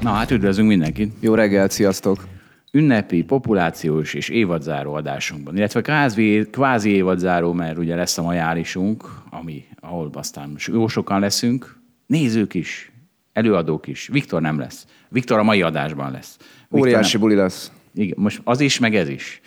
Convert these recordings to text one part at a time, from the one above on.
Na hát üdvözlünk mindenkit! Jó reggelt, sziasztok! Ünnepi, populációs és évadzáró adásunkban, illetve kvázi, kvázi évadzáró, mert ugye lesz a majálisunk, ami, ahol aztán jó sokan leszünk, nézők is, előadók is. Viktor nem lesz. Viktor a mai adásban lesz. Viktor Óriási nem, buli lesz. igen, most az is, meg ez is.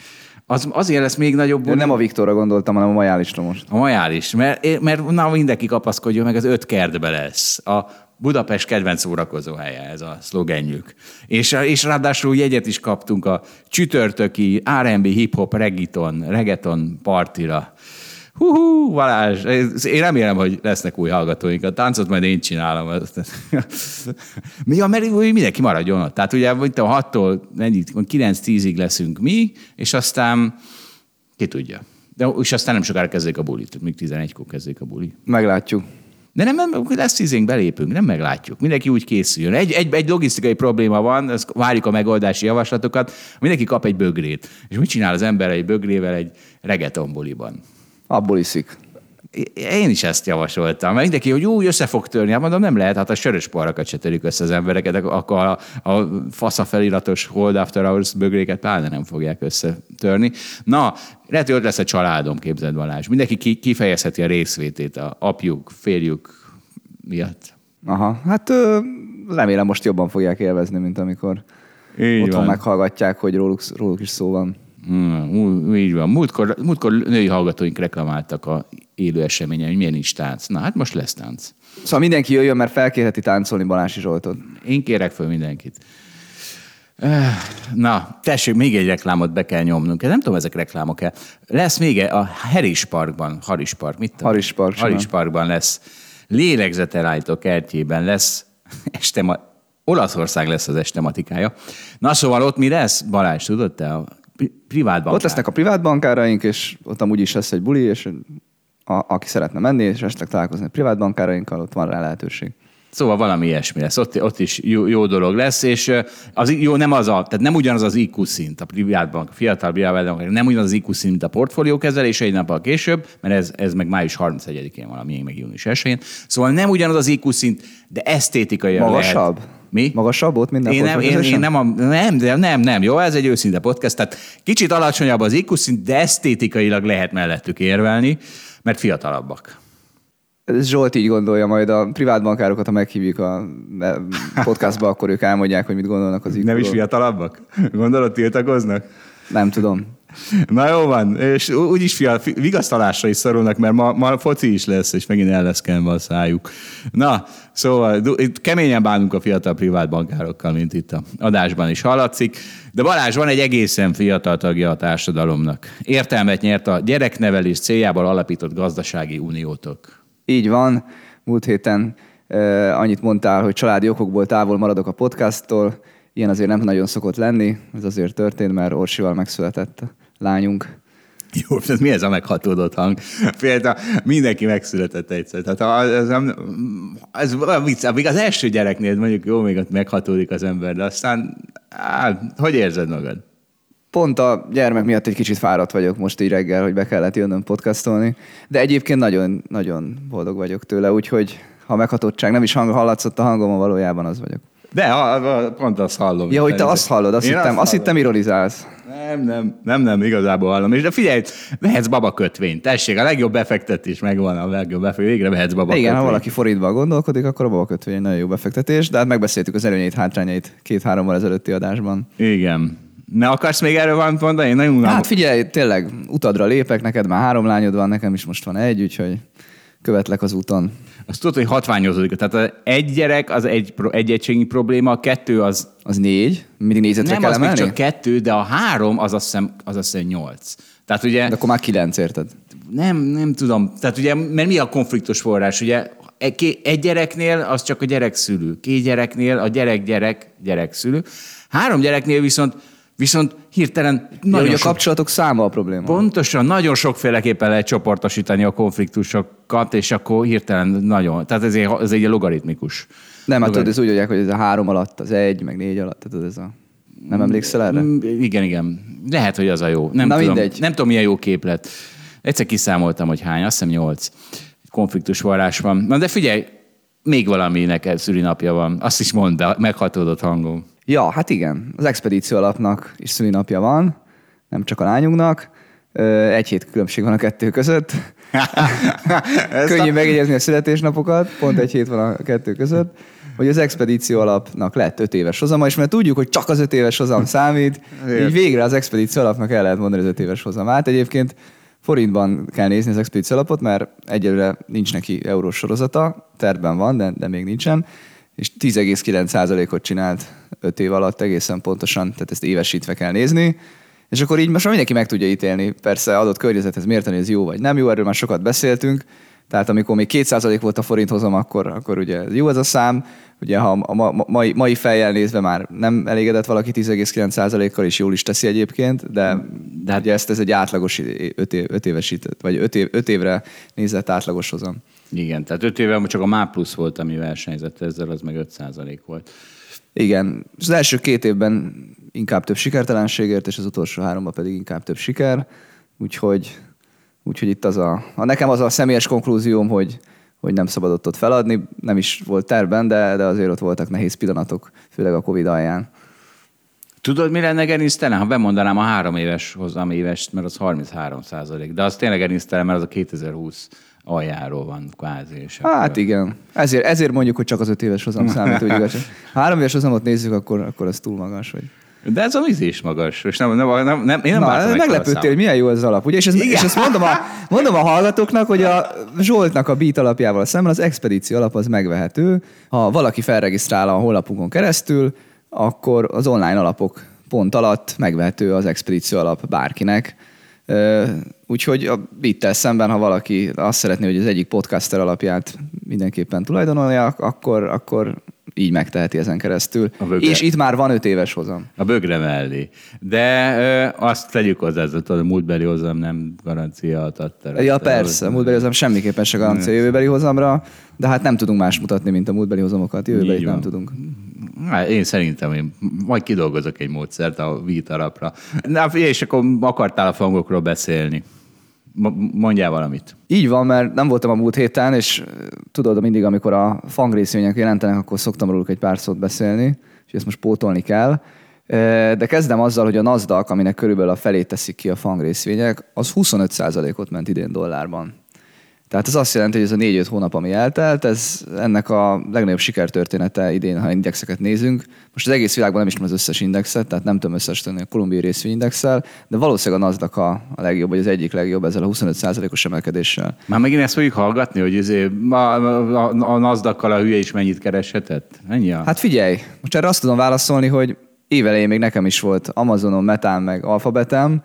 Az, azért lesz még nagyobb buli. nem a Viktorra gondoltam, hanem a majálisra most. A majális, mert, mert na, mindenki kapaszkodjon, meg az öt kertbe lesz. A Budapest kedvenc szórakozó helye, ez a szlogenjük. És, és ráadásul jegyet is kaptunk a csütörtöki R&B, hip-hop, reggaeton, reggaeton partira. Hú, Balázs, én remélem, hogy lesznek új hallgatóink. A táncot majd én csinálom. Mi a mert úgy mindenki maradjon ott. Tehát ugye itt a 6-tól 9-10-ig leszünk mi, és aztán ki tudja. De, és aztán nem sokára kezdődik a buli, tehát még 11-kor kezdődik a buli. Meglátjuk. De nem, nem lesz tízénk, belépünk, nem meglátjuk. Mindenki úgy készüljön. Egy, egy, egy logisztikai probléma van, ezt várjuk a megoldási javaslatokat, mindenki kap egy bögrét. És mit csinál az ember egy bögrével egy reggaetonbuliban? Abból iszik. Én is ezt javasoltam. Mert mindenki, hogy úgy össze fog törni. Hát mondom, nem lehet, hát a sörös parakat se törik össze az embereket, akkor a, a fasza feliratos Hold After Hours bögréket pláne nem fogják összetörni. Na, lehet, hogy ott lesz a családom, képzeld Balázs. Mindenki ki- kifejezheti a részvétét a apjuk, férjük miatt. Aha, hát ö, remélem most jobban fogják élvezni, mint amikor Így otthon van. meghallgatják, hogy róluk, róluk is szó van. Mm, ú- így van. Múltkor, múltkor női hallgatóink reklamáltak a élő eseményen, hogy milyen nincs tánc. Na, hát most lesz tánc. Szóval mindenki jöjjön, mert felkérheti táncolni Balási Zsoltot. Én kérek föl mindenkit. Eh, Na, tessék, még egy reklámot be kell nyomnunk. Nem tudom, ezek reklámok-e. Lesz még egy- a Harris Parkban, Harris Park, mit tudom? Harris Park, Harris simán. Parkban lesz. Lélegzetelállító kertjében lesz este ma... Olaszország lesz az estematikája. Na szóval ott mi lesz? Balázs, tudod te? Privát bankár. Ott lesznek a privát bankáraink, és ott amúgy is lesz egy buli, és a, aki szeretne menni, és esetleg találkozni a privát bankárainkkal, ott van rá lehetőség. Szóval valami ilyesmi lesz. Ott, ott is jó, jó dolog lesz, és az, jó, nem az a, tehát nem ugyanaz az IQ szint a privátbank, a fiatal privátbank, nem ugyanaz az IQ szint, mint a portfólió kezelés egy nappal később, mert ez, ez meg május 31-én van, a miénk meg június 1 Szóval nem ugyanaz az IQ szint, de esztétikai Magasabb? Lehet. Mi? Magasabb ott minden én nem, én, én nem, a, nem, de nem, nem, jó, ez egy őszinte podcast, tehát kicsit alacsonyabb az IQ szint, de esztétikailag lehet mellettük érvelni, mert fiatalabbak. Zsolt így gondolja, majd a privát bankárokat, ha meghívjuk a podcastba, akkor ők elmondják, hogy mit gondolnak az Nem is fiatalabbak? Gondolod, tiltakoznak? Nem tudom. Na jó van, és úgyis fia, fi- vigasztalásra is szorulnak, mert ma, ma foci is lesz, és megint el lesz kenve a szájuk. Na, szóval itt keményen bánunk a fiatal privát bankárokkal, mint itt a adásban is hallatszik. De Balázs van egy egészen fiatal tagja a társadalomnak. Értelmet nyert a gyereknevelés céljából alapított gazdasági uniótok. Így van. Múlt héten uh, annyit mondtál, hogy családi okokból távol maradok a podcasttól. Ilyen azért nem nagyon szokott lenni. Ez azért történt, mert Orsival megszületett lányunk. Jó, ez mi ez a meghatódott hang? Például mindenki megszületett egyszer. Tehát az, nem, ez olyan vicc, még az első gyereknél mondjuk jó, még ott meghatódik az ember, de aztán, á, hogy érzed magad? Pont a gyermek miatt egy kicsit fáradt vagyok most így reggel, hogy be kellett jönnöm podcastolni, de egyébként nagyon, nagyon boldog vagyok tőle, úgyhogy ha meghatottság nem is hang, hallatszott a hangom, valójában az vagyok. De ha, ha, pont azt hallom. Ja, hogy te azt hallod, azt Én hittem, azt hallom. hittem ironizálsz. Nem, nem, nem, nem, igazából hallom. És de figyelj, vehetsz babakötvényt. Tessék, a legjobb befektetés megvan, a legjobb befektetés. Végre vehetsz babakötvényt. Igen, ha valaki forintban gondolkodik, akkor a babakötvény nagyon jó befektetés, de hát megbeszéltük az előnyeit, hátrányait két-hárommal ezelőtti adásban. Igen. Ne akarsz még erről valamit mondani? Én nagyon unalmas. Hát figyelj, tényleg utadra lépek, neked már három lányod van, nekem is most van egy, úgyhogy követlek az úton. Azt tudod, hogy hatványozódik. Tehát egy gyerek az egy, egy egységnyi probléma, a kettő az... Az négy? Mindig négyzetre Nem, kell az még csak kettő, de a három az azt hiszem, az azt hiszem nyolc. Tehát ugye... De akkor már kilenc, érted? Nem, nem tudom. Tehát ugye, mert mi a konfliktus forrás? Ugye egy- ké- egy gyereknél az csak a gyerek szülő. Két gyereknél a gyerek-gyerek, gyerek szülő. Három gyereknél viszont, viszont hirtelen Ja, nagyon hogy a sok, kapcsolatok száma a probléma. Pontosan, nagyon sokféleképpen lehet csoportosítani a konfliktusokat, és akkor hirtelen nagyon, tehát ez egy, ez egy logaritmikus. nem, hát tudod, ez úgy mondják, hogy ez a három alatt, az egy, meg négy alatt, tehát ez a... Nem emlékszel erre? Mm, Igen, igen. Lehet, hogy az a jó. Nem Na tudom, mindegy. Nem tudom, milyen jó képlet. Egyszer kiszámoltam, hogy hány, azt hiszem nyolc konfliktus forrás van. Na de figyelj, még valami neked szülinapja van. Azt is mondd be, meghatódott hangom. Ja, hát igen. Az expedíció alapnak is szülinapja van, nem csak a lányunknak. Egy hét különbség van a kettő között. Könnyű megjegyezni a születésnapokat, pont egy hét van a kettő között. Hogy az expedíció alapnak lett öt éves hozama, és mert tudjuk, hogy csak az öt éves hozam számít, így végre az expedíció alapnak el lehet mondani az öt éves hozamát. Egyébként forintban kell nézni az expedíció alapot, mert egyelőre nincs neki eurós sorozata, tervben van, de, de még nincsen, és 10,9%-ot csinált 5 év alatt egészen pontosan, tehát ezt évesítve kell nézni, és akkor így most már mindenki meg tudja ítélni, persze adott környezethez mérteni, ez jó vagy nem jó, erről már sokat beszéltünk, tehát amikor még 2% volt a forint hozam, akkor, akkor ugye jó ez a szám, ugye ha a ma, ma, mai, mai fejjel nézve már nem elégedett valaki 10,9%-kal, és jól is teszi egyébként, de, de hát ugye ezt ez egy átlagos 5 év, öt évesített, vagy 5 év, öt évre nézett átlagos hozam. Igen, tehát öt éve csak a MÁ plusz volt, ami versenyzett ezzel, az meg 5% volt. Igen, az első két évben inkább több sikertelenségért, és az utolsó háromban pedig inkább több siker, úgyhogy, úgyhogy itt az a, a, nekem az a személyes konklúzióm, hogy, hogy nem szabadott ott feladni, nem is volt terben, de, de azért ott voltak nehéz pillanatok, főleg a Covid alján. Tudod, mi lenne gerinctelen, ha bemondanám a három éves hozam évest, mert az 33 százalék. De az tényleg gerinctelen, mert az a 2020 aljáról van kvázi. És Hát akkor- igen, ezért, ezért mondjuk, hogy csak az öt éves hozam számít, úgy igaz. Ha három éves hozamot nézzük, akkor, akkor az túl magas. Vagy. De ez a víz is magas. És nem, nem, nem, nem, én nem Na, meglepődtél, hogy milyen jó az alap, ugye? És, ez, és ezt mondom a, mondom a hallgatóknak, hogy a Zsoltnak a beat alapjával szemben az expedíció alap az megvehető. Ha valaki felregisztrál a honlapunkon keresztül, akkor az online alapok pont alatt megvehető az expedíció alap bárkinek. Úgyhogy a beat szemben, ha valaki azt szeretné, hogy az egyik podcaster alapját mindenképpen tulajdonolja, akkor, akkor így megteheti ezen keresztül. És itt már van öt éves hozam. A bögre mellé. De ö, azt tegyük hozzá, ez a múltbeli hozam nem garancia a tattara. Ja, persze, a múltbeli hozam semmiképpen se garancia a jövőbeli hozamra, de hát nem tudunk más mutatni, mint a múltbeli hozamokat. Jövőbeli Így nem tudunk. Hát én szerintem én majd kidolgozok egy módszert a vít alapra. Na, és akkor akartál a fangokról beszélni. Mondjál valamit. Így van, mert nem voltam a múlt héten, és tudod, mindig, amikor a fangrészvények jelentenek, akkor szoktam róluk egy pár szót beszélni, és ezt most pótolni kell. De kezdem azzal, hogy a NASDAQ, aminek körülbelül a felét teszik ki a fangrészvények, az 25%-ot ment idén dollárban. Tehát ez azt jelenti, hogy ez a 4-5 hónap, ami eltelt, ez ennek a legnagyobb sikertörténete idén, ha indexeket nézünk. Most az egész világban nem ismerem az összes indexet, tehát nem tudom összesíteni a kolumbiai részvényindexel, de valószínűleg a NASDAQ a, a legjobb, vagy az egyik legjobb ezzel a 25%-os emelkedéssel. Már megint ezt fogjuk hallgatni, hogy izé, a, a, a nasdaq a hülye is mennyit kereshetett? Ennyi a... Hát figyelj, most erre azt tudom válaszolni, hogy évelején még nekem is volt Amazonon, Metán, meg Alphabetem.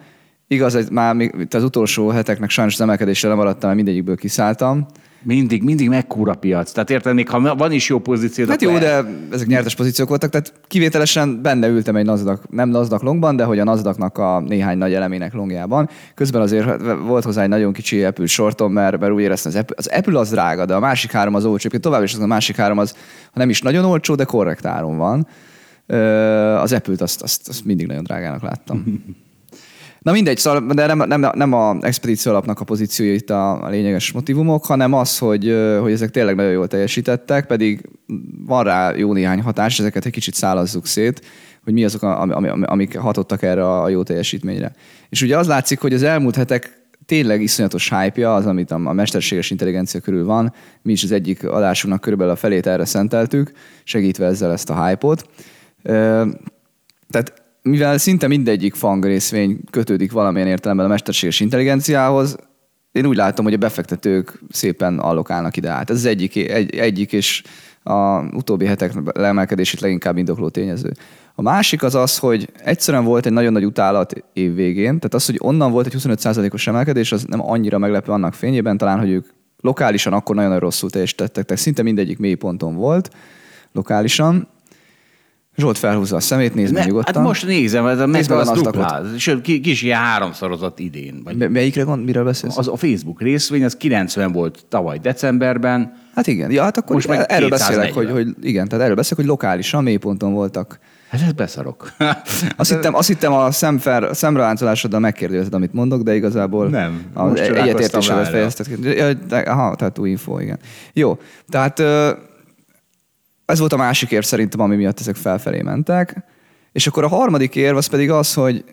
Igaz, hogy már még itt az utolsó heteknek sajnos az emelkedésre nem maradtam, mert mindegyikből kiszálltam. Mindig, mindig mekkora piac. Tehát érted, még ha van is jó pozíció, Hát jó, de ezek nyertes pozíciók voltak, tehát kivételesen benne ültem egy NASDAQ, nem NASDAQ longban, de hogy a NASDAQ-nak a néhány nagy elemének longjában. Közben azért volt hozzá egy nagyon kicsi Apple sortom, mert, mert úgy éreztem, az Apple, az Apple az drága, de a másik három az olcsó. Tovább is az a másik három az, ha nem is nagyon olcsó, de korrekt áron van. Az Apple-t azt, azt, azt mindig nagyon drágának láttam. Na mindegy, szóval, de nem, nem, nem a expedíció alapnak a pozíciója itt a, a lényeges motivumok, hanem az, hogy, hogy ezek tényleg nagyon jól teljesítettek, pedig van rá jó néhány hatás, ezeket egy kicsit szálazzuk szét, hogy mi azok, ami, ami, amik hatottak erre a jó teljesítményre. És ugye az látszik, hogy az elmúlt hetek tényleg iszonyatos hype az, amit a a mesterséges intelligencia körül van. Mi is az egyik adásunknak körülbelül a felét erre szenteltük, segítve ezzel ezt a hype-ot. Tehát mivel szinte mindegyik fang részvény kötődik valamilyen értelemben a mesterséges intelligenciához, én úgy látom, hogy a befektetők szépen allokálnak ide át. Ez az egyik, egy, egyik és a utóbbi hetek leemelkedését leginkább indokló tényező. A másik az az, hogy egyszerűen volt egy nagyon nagy utálat év végén, tehát az, hogy onnan volt egy 25%-os emelkedés, az nem annyira meglepő annak fényében, talán, hogy ők lokálisan akkor nagyon rosszul teljesítettek, tehát szinte mindegyik mélyponton volt lokálisan, Zsolt felhúzza a szemét, nézd meg nyugodtan. Hát most nézem, ez a meg az dupláz. Sőt, ki- kis ilyen háromszorozott idén. Vagy M- melyikre gond, miről beszélsz? az a Facebook részvény, az 90 volt tavaly decemberben, Hát igen, ja, hát akkor Most meg erről beszélek, 240. hogy, hogy igen, tehát erről beszélek, hogy lokálisan mélyponton voltak. hát ez beszarok. Azt hittem, azt hittem a szemfer, szemreháncolásoddal megkérdezed, amit mondok, de igazából Nem, csodálkoztam egyetértésedet fejezted ki. Ja, Aha, tehát új info, igen. Jó, tehát ez volt a másik érv szerintem, ami miatt ezek felfelé mentek. És akkor a harmadik érv az pedig az, hogy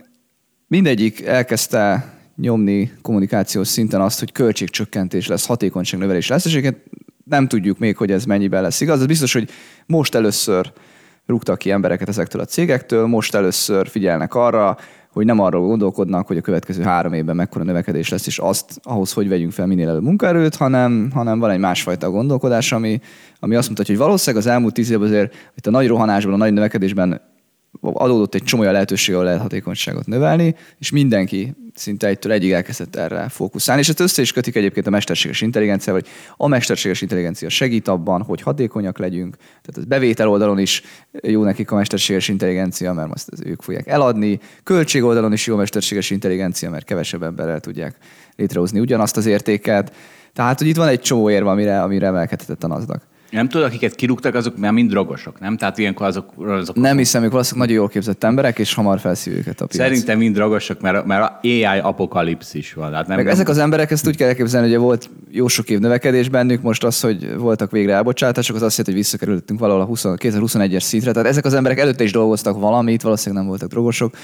mindegyik elkezdte nyomni kommunikációs szinten azt, hogy költségcsökkentés lesz, hatékonyságnövelés lesz, és egyébként nem tudjuk még, hogy ez mennyiben lesz igaz. Ez biztos, hogy most először rúgtak ki embereket ezektől a cégektől, most először figyelnek arra, hogy nem arról gondolkodnak, hogy a következő három évben mekkora növekedés lesz, és azt ahhoz, hogy vegyünk fel minél előbb munkaerőt, hanem, hanem van egy másfajta gondolkodás, ami, ami azt mutatja, hogy valószínűleg az elmúlt tíz évben azért itt a nagy rohanásban, a nagy növekedésben adódott egy csomó olyan lehetőség, ahol lehet hatékonyságot növelni, és mindenki szinte egytől egyig elkezdett erre fókuszálni. És ezt össze is kötik egyébként a mesterséges intelligenciával, hogy a mesterséges intelligencia segít abban, hogy hatékonyak legyünk. Tehát az bevétel oldalon is jó nekik a mesterséges intelligencia, mert ezt ők fogják eladni. Költség oldalon is jó a mesterséges intelligencia, mert kevesebb emberrel tudják létrehozni ugyanazt az értéket. Tehát, hogy itt van egy csomó érve, amire, amire emelkedhetett a NASDAQ. Nem tudod, akiket kirúgtak, azok már mind drogosok, nem? Tehát ilyenkor azok... azok Nem hiszem, ők valószínűleg nagyon jól képzett emberek, és hamar felszív őket a piac. Szerintem mind drogosok, mert, mert AI apokalipszis van. Hát nem, Meg ezek az emberek ezt úgy kell elképzelni, hogy volt jó sok év növekedés bennük, most az, hogy voltak végre elbocsátások, az azt jelenti, hogy visszakerültünk valahol a 20 2021-es szintre. Tehát ezek az emberek előtte is dolgoztak valamit, valószínűleg nem voltak drogosok,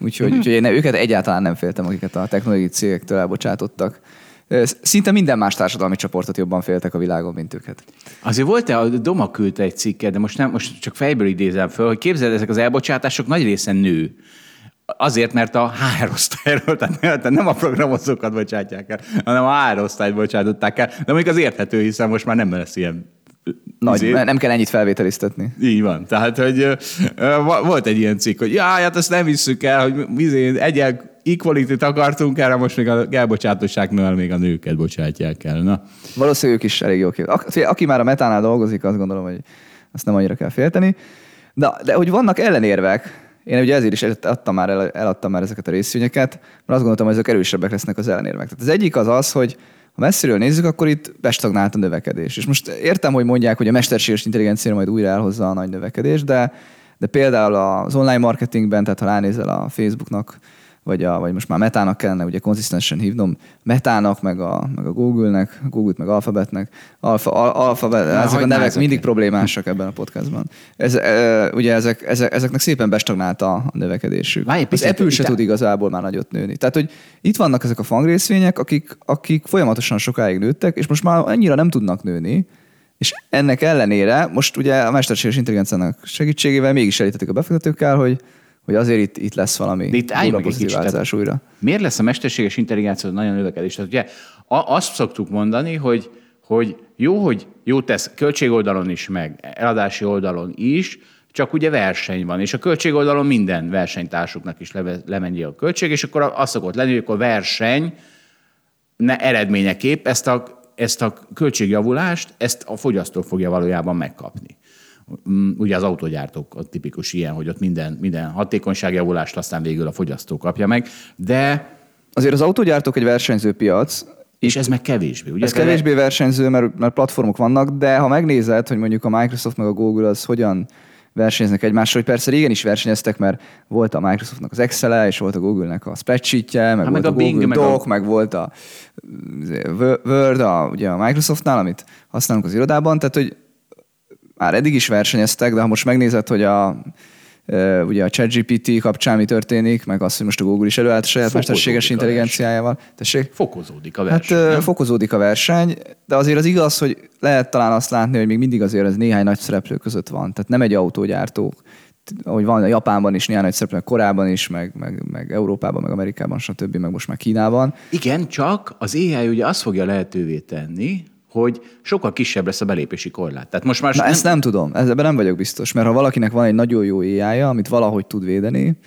úgyhogy, mm-hmm. úgyhogy én őket egyáltalán nem féltem, akiket a technológiai cégektől elbocsátottak. Szinte minden más társadalmi csoportot jobban féltek a világon, mint őket. Azért volt-e, a Doma küldte egy cikket, de most, nem, most csak fejből idézem föl, hogy képzeld, ezek az elbocsátások nagy része nő. Azért, mert a HR osztályról, tehát nem, a programozókat bocsátják el, hanem a HR osztályt bocsátották el. De mondjuk az érthető, hiszen most már nem lesz ilyen Nagy, izé- nem kell ennyit felvételiztetni. Így van. Tehát, hogy volt egy ilyen cikk, hogy jaj, hát azt nem visszük el, hogy izé, egyel equality akartunk erre, most még a elbocsátóságnál még a nőket bocsátják el. Na. Valószínűleg ők is elég jó kép. Aki, aki már a metánál dolgozik, azt gondolom, hogy azt nem annyira kell félteni. De, de hogy vannak ellenérvek, én ugye ezért is adtam már el, eladtam már ezeket a részvényeket, mert azt gondoltam, hogy ezek erősebbek lesznek az ellenérvek. Tehát az egyik az az, hogy ha messziről nézzük, akkor itt bestagnált a növekedés. És most értem, hogy mondják, hogy a mesterséges intelligencia majd újra elhozza a nagy növekedést, de, de például az online marketingben, tehát ha ránézel a Facebooknak, vagy, a, vagy most már Metának kellene ugye konzisztensen hívnom, Metának, meg a, meg a Google-nek, Google-t meg Alphabetnek, Alfa, al, Alphabet, Na, ezek a nevek már mindig problémásak ebben a podcastban. Ez, e, ugye ezek, ezek, ezeknek szépen bestagnált a, növekedésük. Várj Az Apple se tud igazából már nagyot nőni. Tehát, hogy itt vannak ezek a fangrészvények, akik, akik folyamatosan sokáig nőttek, és most már annyira nem tudnak nőni, és ennek ellenére most ugye a mesterséges intelligenciának segítségével mégis elítetik a befektetőkkel, hogy, hogy azért itt, itt lesz valami De itt álljunk egy kicsit, tehát- újra. Miért lesz a mesterséges intelligencia nagyon növekedés? Tehát ugye azt szoktuk mondani, hogy, hogy jó, hogy jó tesz költségoldalon is, meg eladási oldalon is, csak ugye verseny van, és a költségoldalon minden versenytársuknak is leve, lemennyi a költség, és akkor az szokott lenni, hogy akkor verseny ne eredményeképp ezt a, ezt a költségjavulást, ezt a fogyasztó fogja valójában megkapni. Mm, Ugye az autógyártók a tipikus ilyen, hogy ott minden, minden hatékonyságjavulást aztán végül a fogyasztó kapja meg, de Azért az autógyártók egy versenyző piac, és ez meg kevésbé. Ugye Ez kevésbé versenyző, mert, mert platformok vannak, de ha megnézed, hogy mondjuk a Microsoft meg a Google az hogyan versenyeznek egymással, hogy persze régen is versenyeztek, mert volt a Microsoftnak az excel és volt a Google-nek a spreadsheetje, meg Hát volt meg a, a Bing, Google meg a- Doc, meg volt a Word, a, ugye a Microsoftnál, amit használunk az irodában, tehát hogy már eddig is versenyeztek, de ha most megnézed, hogy a ugye a ChatGPT kapcsán mi történik, meg az, hogy most a Google is előállt a saját mesterséges a intelligenciájával. Tessék? Fokozódik a Hát verseny. nem? fokozódik a verseny, de azért az igaz, hogy lehet talán azt látni, hogy még mindig azért ez néhány nagy szereplő között van. Tehát nem egy autógyártó ahogy van a Japánban is, néhány nagy szereplő, korábban is, meg, meg, meg Európában, meg Amerikában, stb., meg most már Kínában. Igen, csak az AI ugye azt fogja lehetővé tenni, hogy sokkal kisebb lesz a belépési korlát. Tehát most már Na nem... ezt nem tudom, ebben nem vagyok biztos, mert ha valakinek van egy nagyon jó ai amit valahogy tud védeni,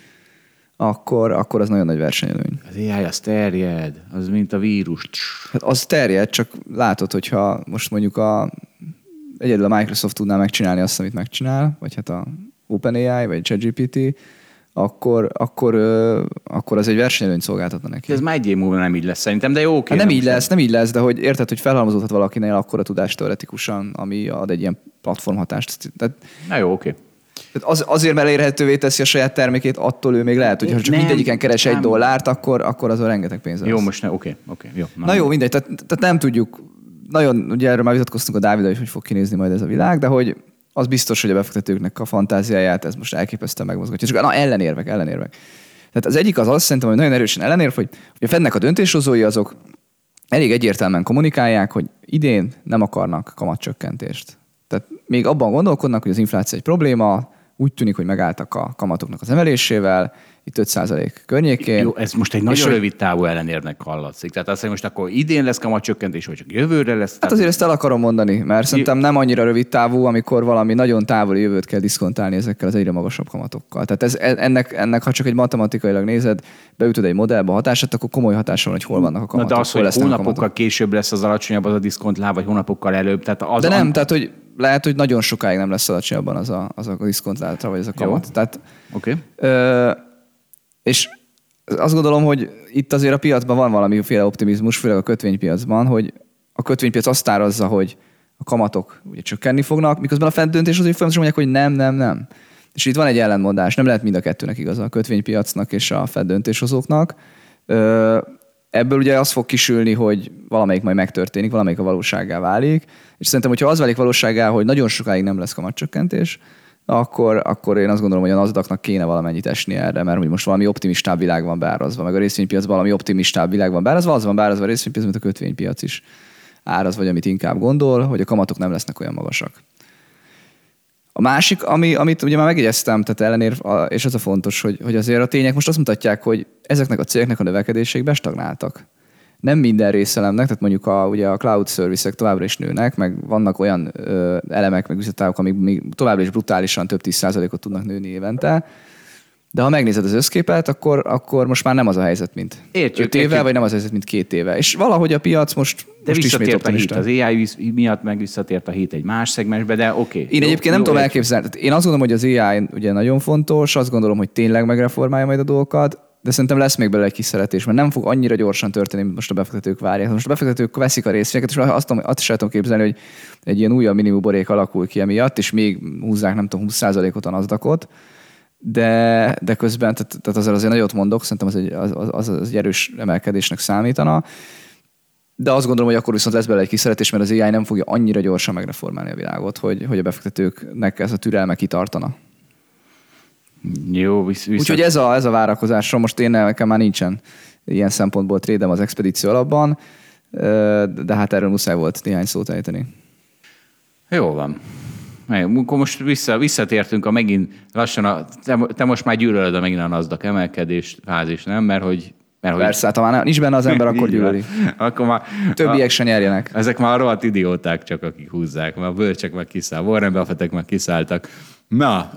akkor, akkor az nagyon nagy versenyelőny. Az AI az terjed, az mint a vírus. Hát az terjed, csak látod, hogyha most mondjuk a, egyedül a Microsoft tudná megcsinálni azt, amit megcsinál, vagy hát a OpenAI, vagy ChatGPT, akkor, akkor, akkor az egy versenyelőnyt szolgáltatna neki. Ez már egy év múlva nem így lesz szerintem, de jó. Hát nem így lesz, nem így lesz, de hogy érted, hogy felhalmozódhat valakinél akkor a tudást teoretikusan, ami ad egy ilyen platformhatást. Tehát, Na jó, oké. Tehát az, azért elérhetővé teszi a saját termékét, attól ő még lehet, hogy ha csak nem, mindegyiken keres nem. egy dollárt, akkor, akkor azon rengeteg pénz Jó, lesz. most ne, oké, oké, jó. Na, na jó, mindegy, tehát, tehát nem tudjuk, nagyon, ugye erről már vitatkoztunk a Dávidal is, hogy fog kinézni majd ez a világ, de hogy az biztos, hogy a befektetőknek a fantáziáját ez most elképesztően megmozgatja. Csak na, ellenérvek, ellenérvek. Tehát az egyik az azt szerintem, hogy nagyon erősen ellenérv, hogy, hogy a Fednek a döntéshozói azok elég egyértelműen kommunikálják, hogy idén nem akarnak kamatcsökkentést. Tehát még abban gondolkodnak, hogy az infláció egy probléma, úgy tűnik, hogy megálltak a kamatoknak az emelésével, itt 5% környékén. Jó, ez most egy nagyon rövid távú ellenérnek hallatszik. Tehát azt, hogy most akkor idén lesz kamatcsökkentés, vagy csak jövőre lesz. Hát azért ezt el akarom mondani, mert szerintem nem annyira rövid távú, amikor valami nagyon távoli jövőt kell diszkontálni ezekkel az egyre magasabb kamatokkal. Tehát ez, ennek, ennek, ha csak egy matematikailag nézed, beütöd egy modellbe hatását, akkor komoly hatása van, hogy hol vannak a kamatok. Na de az, hogy hónapokkal később lesz az alacsonyabb az a diszkontláb, vagy hónapokkal előbb. Tehát az de nem, an... tehát hogy lehet, hogy nagyon sokáig nem lesz alacsonyabban az a, az a diszkontlátra, vagy az a kamat. Jó. Tehát, okay. ö, és azt gondolom, hogy itt azért a piacban van valamiféle optimizmus, főleg a kötvénypiacban, hogy a kötvénypiac azt árazza, hogy a kamatok ugye csökkenni fognak, miközben a fentdöntés azért folyamatosan mondják, hogy nem, nem, nem. És itt van egy ellentmondás, nem lehet mind a kettőnek igaz a kötvénypiacnak és a Fed döntéshozóknak. Ebből ugye az fog kisülni, hogy valamelyik majd megtörténik, valamelyik a valóságá válik, és szerintem, hogyha az válik valóságá, hogy nagyon sokáig nem lesz kamatcsökkentés, akkor, akkor én azt gondolom, hogy a nasdaq kéne valamennyit esni erre, mert hogy most valami optimistább világ van beárazva, meg a részvénypiac valami optimistább világ van beárazva, az van beárazva a részvénypiac, mint a kötvénypiac is áraz, vagy amit inkább gondol, hogy a kamatok nem lesznek olyan magasak. A másik, ami, amit ugye már megjegyeztem, tehát ellenér, és az a fontos, hogy, hogy azért a tények most azt mutatják, hogy ezeknek a cégeknek a növekedésék bestagnáltak nem minden részelemnek, tehát mondjuk a, ugye a cloud service továbbra is nőnek, meg vannak olyan ö, elemek, meg üzletágok, amik még továbbra is brutálisan több tíz százalékot tudnak nőni évente, de ha megnézed az összképet, akkor, akkor most már nem az a helyzet, mint értjük, öt értjük. vagy nem az a helyzet, mint két éve. És valahogy a piac most, de most ismét a hit. Az AI miatt meg visszatért a hit egy más szegmensbe, de oké. Okay. Én jó, egyébként jó, nem tudom elképzelni. én azt gondolom, hogy az AI ugye nagyon fontos, azt gondolom, hogy tényleg megreformálja majd a dolgokat de szerintem lesz még belőle egy kis szeretés, mert nem fog annyira gyorsan történni, mint most a befektetők várják. Most a befektetők veszik a részvényeket, és azt, azt is tudom képzelni, hogy egy ilyen újabb minimum borék alakul ki emiatt, és még húzzák, nem tudom, 20%-ot a nasdaq de, de közben, tehát, tehát azért azért nagyot mondok, szerintem az egy, az, az, az egy erős emelkedésnek számítana. De azt gondolom, hogy akkor viszont lesz belőle egy kiszeretés, mert az AI nem fogja annyira gyorsan megreformálni a világot, hogy, hogy a befektetőknek ez a türelme kitartana. Jó, visz, visz. Úgyhogy ez a, ez a várakozásra most én nekem már nincsen ilyen szempontból trédem az expedíció alapban, de hát erről muszáj volt néhány szót ejteni. Jó van. Akkor most vissza, visszatértünk a megint lassan, a, te, te most már gyűlölöd a megint a NASDAQ emelkedés fázis, nem? Mert hogy mert hogy... Persze, hát ha már nincs benne az ember, akkor gyűlöli. akkor már, Többiek a, se nyerjenek. Ezek már rohadt idióták csak, akik húzzák. Már a bölcsek meg kiszáll, Warren Buffettek meg kiszálltak. Na,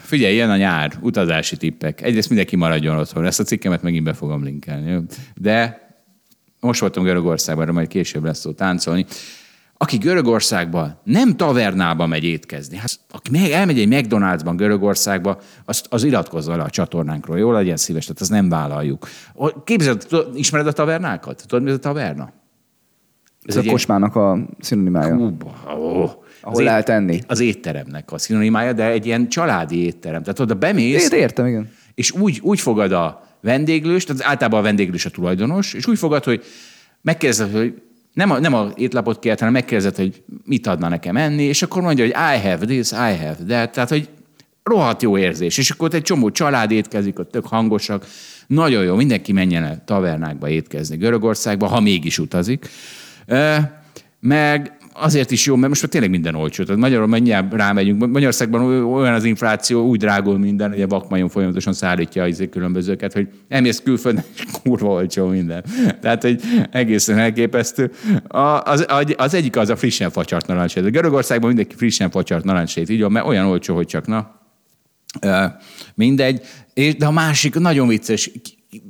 figyelj, jön a nyár, utazási tippek. Egyrészt mindenki maradjon otthon. Ezt a cikkemet megint be fogom linkelni. De most voltam Görögországban, majd később lesz szó táncolni. Aki Görögországba nem tavernába megy étkezni, hát aki meg, elmegy egy McDonald'sban Görögországba, az, az iratkozza le a csatornánkról, jól legyen szíves, tehát azt nem vállaljuk. Képzeld, ismered a tavernákat? Tudod, mi ez a taverna? Ez, ez a kocsmának a szinonimája. Kuba, oh ahol az lehet enni. Az étteremnek a szinonimája, de egy ilyen családi étterem. Tehát oda bemész. Én értem, igen. És úgy, úgy fogad a vendéglős, tehát általában a vendéglős a tulajdonos, és úgy fogad, hogy megkérdezed, hogy nem a, nem a étlapot kért, hanem megkérdezed, hogy mit adna nekem enni, és akkor mondja, hogy I have this, I have that. Tehát, hogy rohadt jó érzés. És akkor ott egy csomó család étkezik, ott tök hangosak. Nagyon jó, mindenki menjen el tavernákba étkezni Görögországba, ha mégis utazik. Meg azért is jó, mert most már tényleg minden olcsó. Tehát Magyarul mennyire rámegyünk. Magyarországban olyan az infláció, úgy drágul minden, hogy a vakmajon folyamatosan szállítja az izé különbözőket, hogy emész külföldön, és kurva olcsó minden. Tehát, hogy egészen elképesztő. A, az, az, egyik az a frissen facsart narancssét. Görögországban mindenki frissen facsart narancssét, így mert olyan olcsó, hogy csak na, mindegy. De a másik nagyon vicces,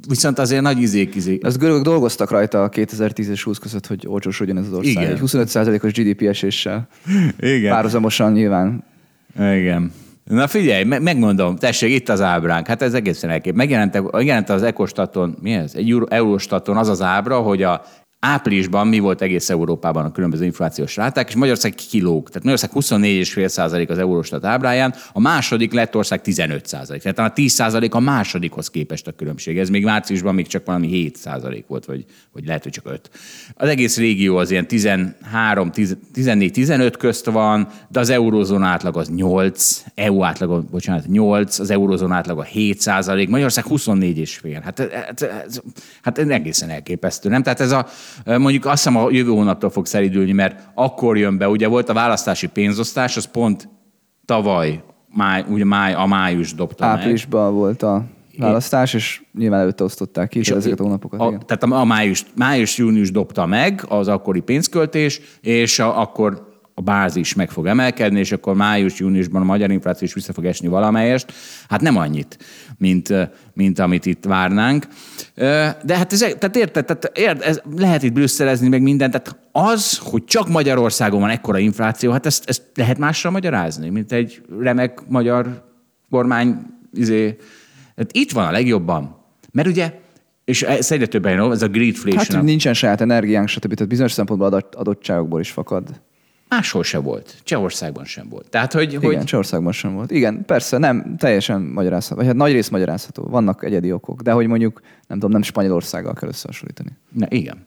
Viszont azért nagy izék izék. Az görögök dolgoztak rajta a 2010 és 20 között, hogy olcsósodjon ez az ország. Igen. Egy 25%-os GDP eséssel. Igen. Párhuzamosan nyilván. Igen. Na figyelj, me- megmondom, tessék, itt az ábránk. Hát ez egészen elkép. Megjelent, megjelent az Ecostaton, mi ez? Egy Eurostaton az az ábra, hogy a áprilisban mi volt egész Európában a különböző inflációs ráták, és Magyarország kilóg. Tehát Magyarország 24,5% az Eurostat ábráján, a második lett ország 15%. Tehát a 10% a másodikhoz képest a különbség. Ez még márciusban még csak valami 7% volt, vagy, vagy lehet, hogy csak 5. Az egész régió az ilyen 13, 14-15 közt van, de az eurózón átlag az 8, EU átlag, bocsánat, 8, az eurózón átlag a 7% Magyarország 24,5. Hát, hát, hát, hát egészen elképesztő, nem? Tehát ez a, Mondjuk azt hiszem a jövő hónaptól fog szeridülni, mert akkor jön be, ugye volt a választási pénzosztás, az pont tavaly, máj, ugye máj, a május dobta Áprilisban meg. volt a választás, és nyilván előtte osztották ki és ezeket a hónapokat. A, igen. Tehát a május, május-június dobta meg az akkori pénzköltés, és a, akkor a bázis meg fog emelkedni, és akkor május-júniusban a magyar infláció is vissza fog esni valamelyest. Hát nem annyit, mint, mint amit itt várnánk. De hát ez, tehát érted, tehát érted, ez, lehet itt brüsszelezni meg mindent, tehát az, hogy csak Magyarországon van ekkora infláció, hát ezt, ezt lehet másra magyarázni, mint egy remek magyar kormány, izé. Hát itt van a legjobban. Mert ugye és ez egyre többen, ez a greedflation. Hát, nincsen saját energiánk, stb. Tehát bizonyos szempontból adottságokból is fakad. Máshol se volt. Csehországban sem volt. Tehát, hogy, Igen, hogy... Csehországban sem volt. Igen, persze, nem teljesen magyarázható. Vagy hát nagy rész magyarázható. Vannak egyedi okok. De hogy mondjuk, nem tudom, nem Spanyolországgal kell összehasonlítani. Na, igen.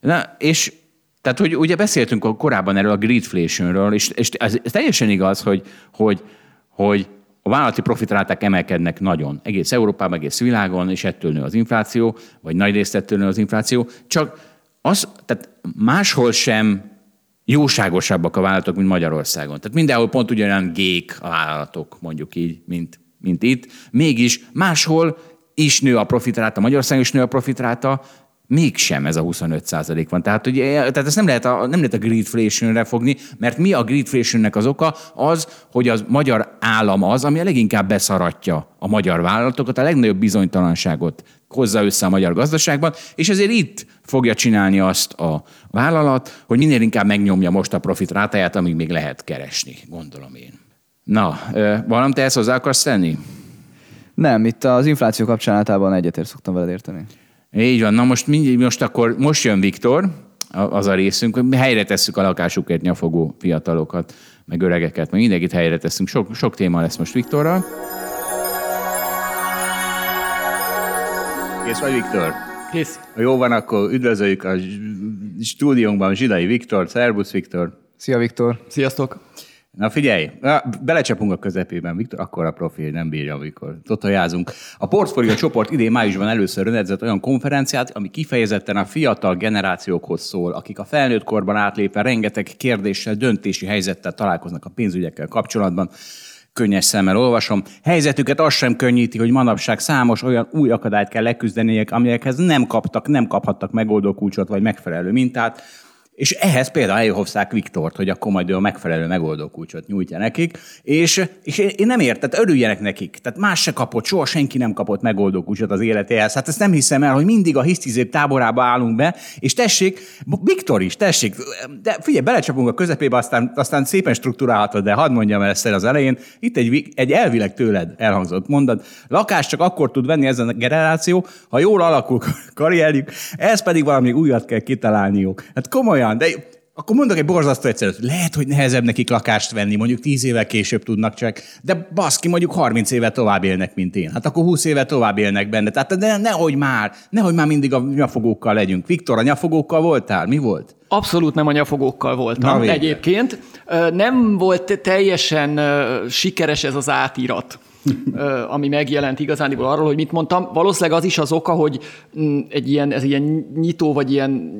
Na, és tehát, hogy ugye beszéltünk a korábban erről a greedflationről, és, és ez, ez teljesen igaz, hogy, hogy, hogy a vállalati profitráták emelkednek nagyon. Egész Európában, egész világon, és ettől nő az infláció, vagy nagy részt ettől nő az infláció. Csak az, tehát máshol sem jóságosabbak a vállalatok, mint Magyarországon. Tehát mindenhol pont ugyanolyan gék a vállalatok, mondjuk így, mint, mint itt. Mégis máshol is nő a profitráta, Magyarországon is nő a profitráta, mégsem ez a 25 százalék van. Tehát, ugye, tehát ezt nem lehet, a, nem lehet a greedflationre fogni, mert mi a greedflationnek az oka? Az, hogy az magyar állam az, ami a leginkább beszaratja a magyar vállalatokat, a legnagyobb bizonytalanságot hozza össze a magyar gazdaságban, és ezért itt fogja csinálni azt a vállalat, hogy minél inkább megnyomja most a profit rátáját, amíg még lehet keresni, gondolom én. Na, valamit te ezt hozzá akarsz tenni? Nem, itt az infláció kapcsán általában egyetért szoktam veled érteni. Így van, na most, most akkor most jön Viktor, az a részünk, hogy helyre tesszük a lakásukért nyafogó fiatalokat, meg öregeket, meg mindenkit helyre teszünk. Sok, sok téma lesz most Viktorral. Kész vagy, Viktor? Kész. Ha jó van, akkor üdvözöljük a stúdiónkban Zsidai Viktor. Szerbusz, Viktor. Szia, Viktor. Sziasztok. Na figyelj, belecsapunk a közepében, Viktor, akkor a profil nem bírja, amikor totojázunk. A Portfolio csoport idén májusban először rendezett olyan konferenciát, ami kifejezetten a fiatal generációkhoz szól, akik a felnőtt korban átlépve rengeteg kérdéssel, döntési helyzettel találkoznak a pénzügyekkel kapcsolatban könnyes szemmel olvasom. Helyzetüket az sem könnyíti, hogy manapság számos olyan új akadályt kell leküzdeniek, amelyekhez nem kaptak, nem kaphattak megoldó kulcsot vagy megfelelő mintát, és ehhez például elhozták Viktort, hogy akkor majd ő a megfelelő megoldó kulcsot nyújtja nekik, és, és én nem értem, örüljenek nekik. Tehát más se kapott, soha senki nem kapott megoldó kulcsot az életéhez. Hát ezt nem hiszem el, hogy mindig a hisztizék táborába állunk be, és tessék, Viktor is, tessék, de figyelj, belecsapunk a közepébe, aztán, aztán szépen struktúrálhatod, de hadd mondjam el ezt az elején. Itt egy, egy elvileg tőled elhangzott mondat. Lakást csak akkor tud venni ez a generáció, ha jól alakul karrierjük, ez pedig valami újat kell kitalálniuk. Hát komolyan, olyan, de akkor mondok egy borzasztó egyszerűt. Lehet, hogy nehezebb nekik lakást venni, mondjuk 10 évvel később tudnak csak, de baszki, mondjuk 30 éve tovább élnek, mint én. Hát akkor 20 éve tovább élnek benne. Tehát de nehogy már, nehogy már mindig a nyafogókkal legyünk. Viktor, a nyafogókkal voltál? Mi volt? Abszolút nem a nyafogókkal voltam. Na, Egyébként nem volt teljesen sikeres ez az átirat ami megjelent igazániból arról, hogy mit mondtam. Valószínűleg az is az oka, hogy mm, egy ilyen, ez ilyen nyitó, vagy ilyen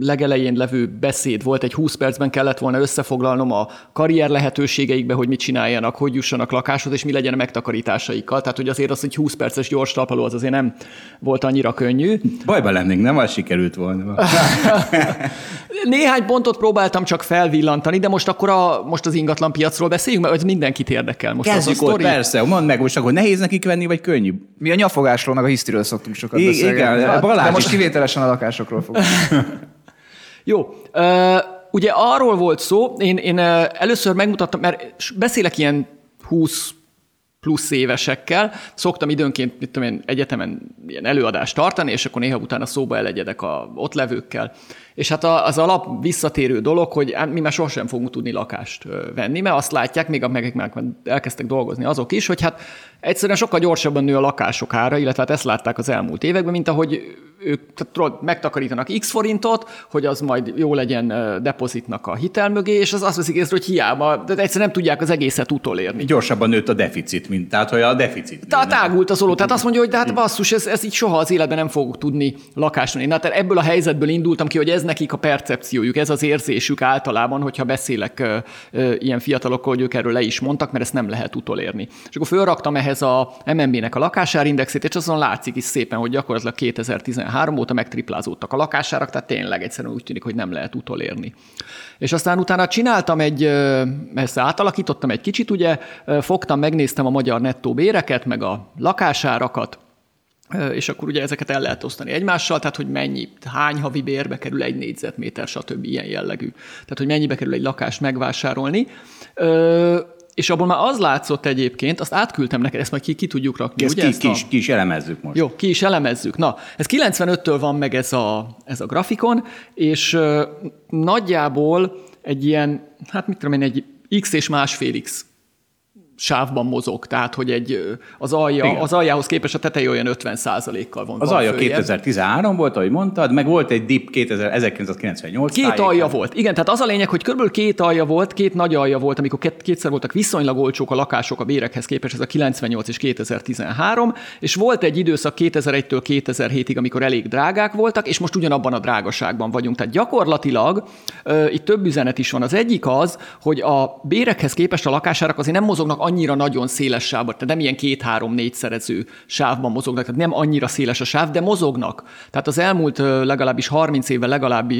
legelején levő beszéd volt, egy 20 percben kellett volna összefoglalnom a karrier lehetőségeikbe, hogy mit csináljanak, hogy jussanak lakáshoz, és mi legyen a megtakarításaikkal. Tehát, hogy azért az, hogy 20 perces gyors talpaló, az azért nem volt annyira könnyű. Bajba lennénk, nem az sikerült volna. Néhány pontot próbáltam csak felvillantani, de most akkor a, most az ingatlan piacról beszéljünk, mert ez mindenkit érdekel. Most Kezdjük az a ott, sztori. persze. Mondd meg most akkor nehéz nekik venni, vagy könnyű? Mi a nyafogásról, meg a hisztiről szoktunk sokat I- beszélgetni. igen, de Balázs most is. kivételesen a lakásokról fogunk. Jó. Uh, ugye arról volt szó, én, én először megmutattam, mert beszélek ilyen 20 plusz évesekkel, szoktam időnként, mit tudom én, egyetemen ilyen előadást tartani, és akkor néha utána szóba elegyedek a ott levőkkel. És hát az alap visszatérő dolog, hogy hát mi már sosem fogunk tudni lakást venni, mert azt látják, még amelyek már elkezdtek dolgozni azok is, hogy hát egyszerűen sokkal gyorsabban nő a lakások ára, illetve hát ezt látták az elmúlt években, mint ahogy ők tehát megtakarítanak x forintot, hogy az majd jó legyen depozitnak a hitel mögé, és az azt veszik észre, hogy hiába, de egyszerűen nem tudják az egészet utolérni. Gyorsabban nőtt a deficit, mint tehát, hogy a deficit. Tehát nőne. tágult az oló. Tehát azt mondja, hogy de hát basszus, ez, ez így soha az életben nem fogok tudni lakást venni. Na, tehát ebből a helyzetből indultam ki, hogy ez nekik a percepciójuk, ez az érzésük általában, hogyha beszélek ö, ö, ilyen fiatalokkal, hogy ők erről le is mondtak, mert ezt nem lehet utolérni. És akkor fölraktam ehhez a MNB-nek a lakásárindexét, és azon látszik is szépen, hogy gyakorlatilag 2013 óta megtriplázódtak a lakásárak, tehát tényleg egyszerűen úgy tűnik, hogy nem lehet utolérni. És aztán utána csináltam egy, ezt átalakítottam egy kicsit, ugye, fogtam, megnéztem a magyar nettó béreket, meg a lakásárakat, és akkor ugye ezeket el lehet osztani egymással, tehát hogy mennyi, hány havi bérbe kerül egy négyzetméter, stb. ilyen jellegű. Tehát, hogy mennyibe kerül egy lakást megvásárolni. És abból már az látszott egyébként, azt átküldtem neked, ezt majd ki, ki tudjuk rakni, Ezt ugye? ki, ezt ki, is, ki is elemezzük most. jó, ki is elemezzük. Na, ez 95-től van meg ez a, ez a grafikon, és ö, nagyjából egy ilyen, hát mit tudom én, egy x és másfél x sávban mozog, tehát hogy egy, az, alja, Igen. az aljához képest a teteje olyan 50 kal van. Az alja följebb. 2013 volt, ahogy mondtad, meg volt egy dip 2000, 1998 Két tájékán. alja volt. Igen, tehát az a lényeg, hogy körülbelül két alja volt, két nagy alja volt, amikor két, kétszer voltak viszonylag olcsók a lakások a bérekhez képest, ez a 98 és 2013, és volt egy időszak 2001-től 2007-ig, amikor elég drágák voltak, és most ugyanabban a drágaságban vagyunk. Tehát gyakorlatilag uh, itt több üzenet is van. Az egyik az, hogy a bérekhez képest a lakásárak azért nem mozognak annyira nagyon széles sávban, tehát nem ilyen két-három-négy szerező sávban mozognak, tehát nem annyira széles a sáv, de mozognak. Tehát az elmúlt legalábbis 30 évvel legalább,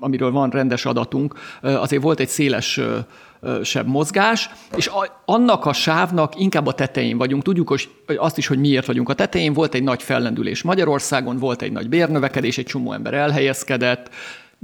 amiről van rendes adatunk, azért volt egy széles sebb mozgás, és a, annak a sávnak inkább a tetején vagyunk. Tudjuk hogy azt is, hogy miért vagyunk a tetején. Volt egy nagy fellendülés Magyarországon, volt egy nagy bérnövekedés, egy csomó ember elhelyezkedett,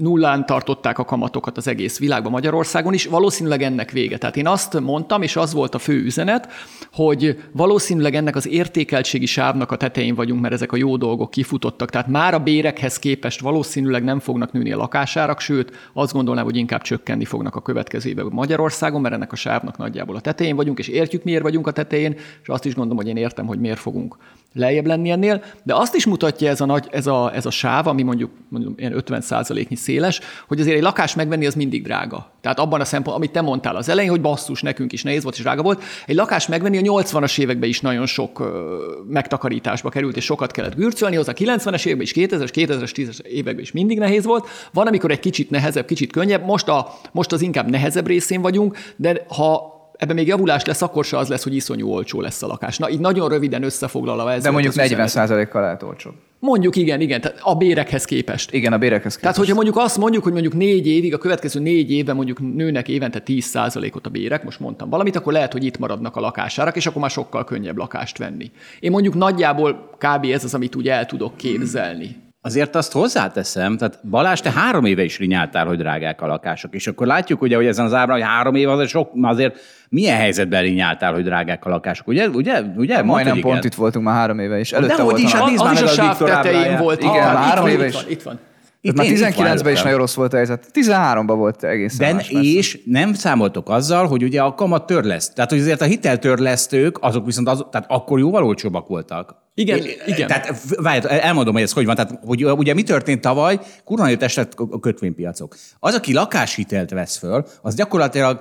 nullán tartották a kamatokat az egész világban, Magyarországon is, valószínűleg ennek vége. Tehát én azt mondtam, és az volt a fő üzenet, hogy valószínűleg ennek az értékeltségi sávnak a tetején vagyunk, mert ezek a jó dolgok kifutottak. Tehát már a bérekhez képest valószínűleg nem fognak nőni a lakásárak, sőt, azt gondolnám, hogy inkább csökkenni fognak a következő években Magyarországon, mert ennek a sávnak nagyjából a tetején vagyunk, és értjük, miért vagyunk a tetején, és azt is gondolom, hogy én értem, hogy miért fogunk lejjebb lenni ennél, de azt is mutatja ez a, nagy, ez a, ez a sáv, ami mondjuk, mondjuk ilyen 50 nyi széles, hogy azért egy lakás megvenni az mindig drága. Tehát abban a szempont, amit te mondtál az elején, hogy basszus, nekünk is nehéz volt és drága volt. Egy lakás megvenni a 80-as években is nagyon sok ö, megtakarításba került, és sokat kellett gürcölni, az a 90-es években is, 2000-es, 2000-es, 10-es években is mindig nehéz volt. Van, amikor egy kicsit nehezebb, kicsit könnyebb, most, a, most az inkább nehezebb részén vagyunk, de ha ebben még javulás lesz, akkor se az lesz, hogy iszonyú olcsó lesz a lakás. Na, így nagyon röviden összefoglalva ez. De mondjuk az üzenet. 40%-kal lehet olcsóbb. Mondjuk igen, igen, tehát a bérekhez képest. Igen, a bérekhez képest. Tehát, hogyha mondjuk azt mondjuk, hogy mondjuk négy évig, a következő négy évben mondjuk nőnek évente 10%-ot a bérek, most mondtam valamit, akkor lehet, hogy itt maradnak a lakásárak, és akkor már sokkal könnyebb lakást venni. Én mondjuk nagyjából kb. ez az, amit úgy el tudok képzelni. Azért azt hozzáteszem, tehát Balázs, te három éve is rinyáltál, hogy drágák a lakások, és akkor látjuk ugye, hogy ezen az ábra, hogy három év azért sok, azért milyen helyzetben rinyáltál, hogy drágák a lakások, ugye? ugye, ugye? Mondd, Majdnem hogy pont igen. itt voltunk már három éve is. Előtte Dehogy voltam is, a- hát Az, nézd az már is a sáv Viktor tetején volt. Igen, Ah, itt három éve itt is. van, itt van. Már Itt én 19-ben is nagyon rossz volt a helyzet. 13-ban volt más messze. és nem számoltok azzal, hogy ugye a kamat törleszt. Tehát, hogy azért a hiteltörlesztők, azok viszont az, tehát akkor jóval olcsóbbak voltak. Igen, Én- igen. Tehát várj, elmondom, hogy ez hogy van. Tehát, hogy ugye mi történt tavaly? Kurva nagyot esett a kötvénypiacok. Az, aki lakáshitelt vesz föl, az gyakorlatilag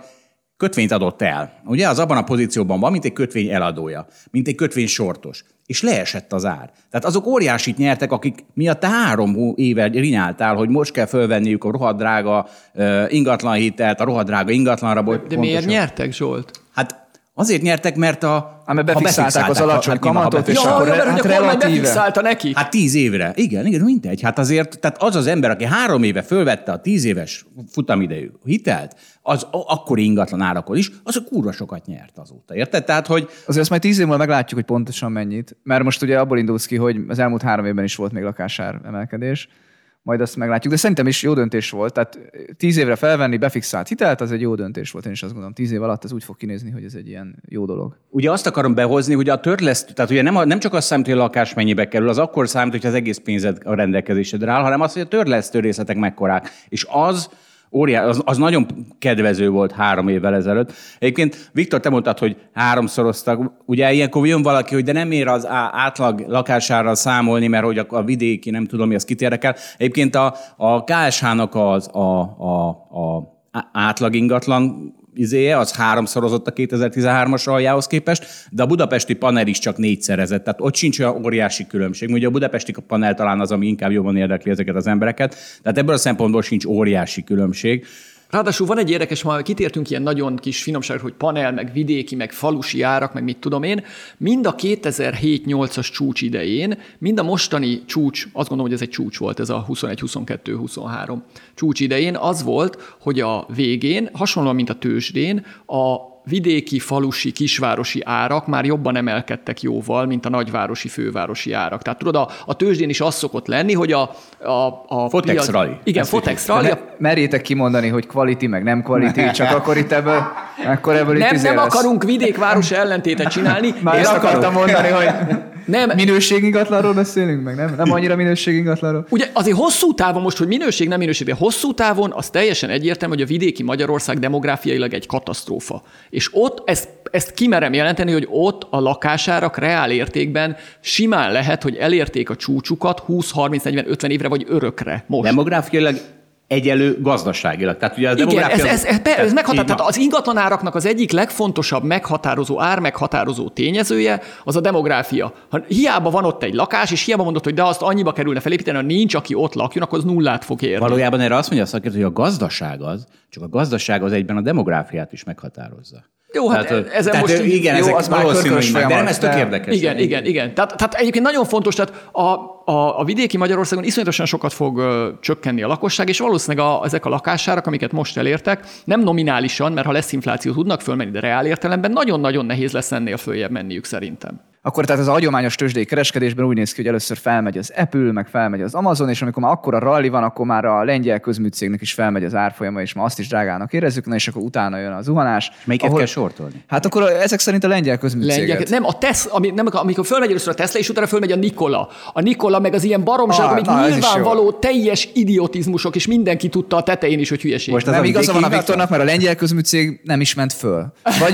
kötvényt adott el. Ugye az abban a pozícióban van, mint egy kötvény eladója, mint egy kötvény sortos. És leesett az ár. Tehát azok óriásit nyertek, akik miatt három éve rinyáltál, hogy most kell fölvenniük a rohadrága uh, ingatlanhitelt, a rohadrága ingatlanra. De, de miért nyertek, Zsolt? Hát Azért nyertek, mert a... Ám befixálták az alacsony hát, kamatot, és ja, akkor ja, hát a kormány befixálta neki. Hát tíz évre. Igen, igen, mindegy. Hát azért, tehát az az ember, aki három éve fölvette a tíz éves futamidejű hitelt, az akkor ingatlan árakon is, az a kurva sokat nyert azóta. Érted? Tehát, hogy... Azért azt majd tíz év múlva meglátjuk, hogy pontosan mennyit. Mert most ugye abból indulsz ki, hogy az elmúlt három évben is volt még lakásár emelkedés majd azt meglátjuk. De szerintem is jó döntés volt. Tehát tíz évre felvenni befixált hitelt, az egy jó döntés volt. Én is azt gondolom, tíz év alatt ez úgy fog kinézni, hogy ez egy ilyen jó dolog. Ugye azt akarom behozni, hogy a törleszt, tehát ugye nem, a, nem csak azt számít, hogy a lakás mennyibe kerül, az akkor számít, hogy az egész pénzed a rendelkezésedre áll, hanem az, hogy a törlesztő részletek mekkorák. És az, Óriás, az, az nagyon kedvező volt három évvel ezelőtt. Egyébként Viktor, te mondtad, hogy háromszoroztak. Ugye ilyenkor jön valaki, hogy de nem ér az átlag lakására számolni, mert hogy a, a vidéki, nem tudom mi, az kit érdekel. Egyébként a, a KSH-nak az a, a, a átlag ingatlan izéje, az háromszorozott a 2013-as aljához képest, de a budapesti panel is csak négyszerezett, tehát ott sincs olyan óriási különbség. Ugye a budapesti panel talán az, ami inkább jobban érdekli ezeket az embereket, tehát ebből a szempontból sincs óriási különbség. Ráadásul van egy érdekes, ma kitértünk ilyen nagyon kis finomságra, hogy panel, meg vidéki, meg falusi árak, meg mit tudom én. Mind a 2007-8-as csúcs idején, mind a mostani csúcs, azt gondolom, hogy ez egy csúcs volt, ez a 21, 22, 23 csúcs idején, az volt, hogy a végén, hasonlóan, mint a tőzsdén, a vidéki, falusi, kisvárosi árak már jobban emelkedtek jóval, mint a nagyvárosi, fővárosi árak. Tehát tudod, a, a tőzsdén is az szokott lenni, hogy a... a, a Fotex piac, rally. Igen, Ezt Fotex rally. Me, merjétek kimondani, hogy quality meg nem quality, csak akkor itt ebből, akkor ebből nem, itt nem lesz. akarunk vidék-város ellentétet csinálni. Már ezt akartam mondani, hogy nem. Minőség ingatlanról beszélünk meg, nem? Nem annyira minőség ingatlanról. Ugye azért hosszú távon most, hogy minőség, nem minőség, de hosszú távon az teljesen egyértelmű, hogy a vidéki Magyarország demográfiailag egy katasztrófa. És ott ezt, ezt kimerem jelenteni, hogy ott a lakásárak reál értékben simán lehet, hogy elérték a csúcsukat 20, 30, 40, 50 évre vagy örökre most. Demográfiailag egyelő gazdaságilag. Tehát ugye a Igen, ez, ez, ez, ez, ez meghatár, tehát az ingatlanáraknak az egyik legfontosabb meghatározó, ár meghatározó tényezője az a demográfia. Ha hiába van ott egy lakás, és hiába mondott, hogy de azt annyiba kerülne felépíteni, ha nincs, aki ott lakjon, akkor az nullát fog érni. Valójában erre azt mondja a szakértő, hogy a gazdaság az, csak a gazdaság az egyben a demográfiát is meghatározza. Jó, hát tehát, ezen tehát most... Igen, jó, ezek az valószínűleg, de nem ez tök érdekes. Igen, igen, igen. Tehát, tehát egyébként nagyon fontos, tehát a, a, a vidéki Magyarországon iszonyatosan sokat fog ö, csökkenni a lakosság, és valószínűleg a, ezek a lakásárak, amiket most elértek, nem nominálisan, mert ha lesz infláció, tudnak fölmenni, de reál értelemben nagyon-nagyon nehéz lesz ennél följebb menniük szerintem akkor tehát az a hagyományos tőzsdei kereskedésben úgy néz ki, hogy először felmegy az Apple, meg felmegy az Amazon, és amikor már akkor a rally van, akkor már a lengyel közműcégnek is felmegy az árfolyama, és már azt is drágának érezzük, na és akkor utána jön a zuhanás. És melyiket ahol, kell sortolni? Hát akkor ezek szerint a lengyel közműcéget. Lengyel, nem, a Tesla, ami, nem, amikor fölmegy először a Tesla, és utána fölmegy a Nikola. A Nikola meg az ilyen baromság, ah, amik na, nyilvánvaló teljes idiotizmusok, és mindenki tudta a tetején is, hogy hülyeség. Most nem igaza van a Viktornak, mert a lengyel közműcég nem is ment föl. Vagy, vagy,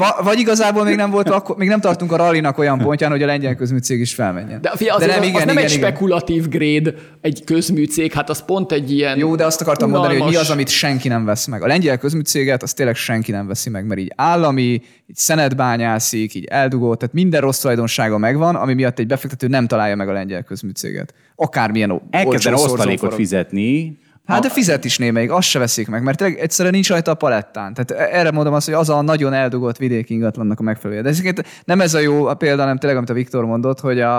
vagy, vagy igazából még nem volt, akkor, még nem tartunk a rallinak olyan pontján, hogy a lengyel közműcég is felmenjen. De, fia, de nem, igen, az nem igen, egy igen. spekulatív grade, egy közműcég, hát az pont egy ilyen Jó, de azt akartam unalmas... mondani, hogy mi az, amit senki nem vesz meg. A lengyel közműcéget az tényleg senki nem veszi meg, mert így állami, így szenetbányászik, így eldugó, tehát minden rossz tulajdonsága megvan, ami miatt egy befektető nem találja meg a lengyel közműcéget. Akármilyen Elkezdene osztalékot fizetni, Hát de fizet is némelyik, azt se veszik meg, mert tényleg egyszerűen nincs rajta a palettán. Tehát erre mondom azt, hogy az a nagyon eldugott vidéki ingatlannak a megfelelője. De ezeket nem ez a jó a példa, hanem tényleg, amit a Viktor mondott, hogy a,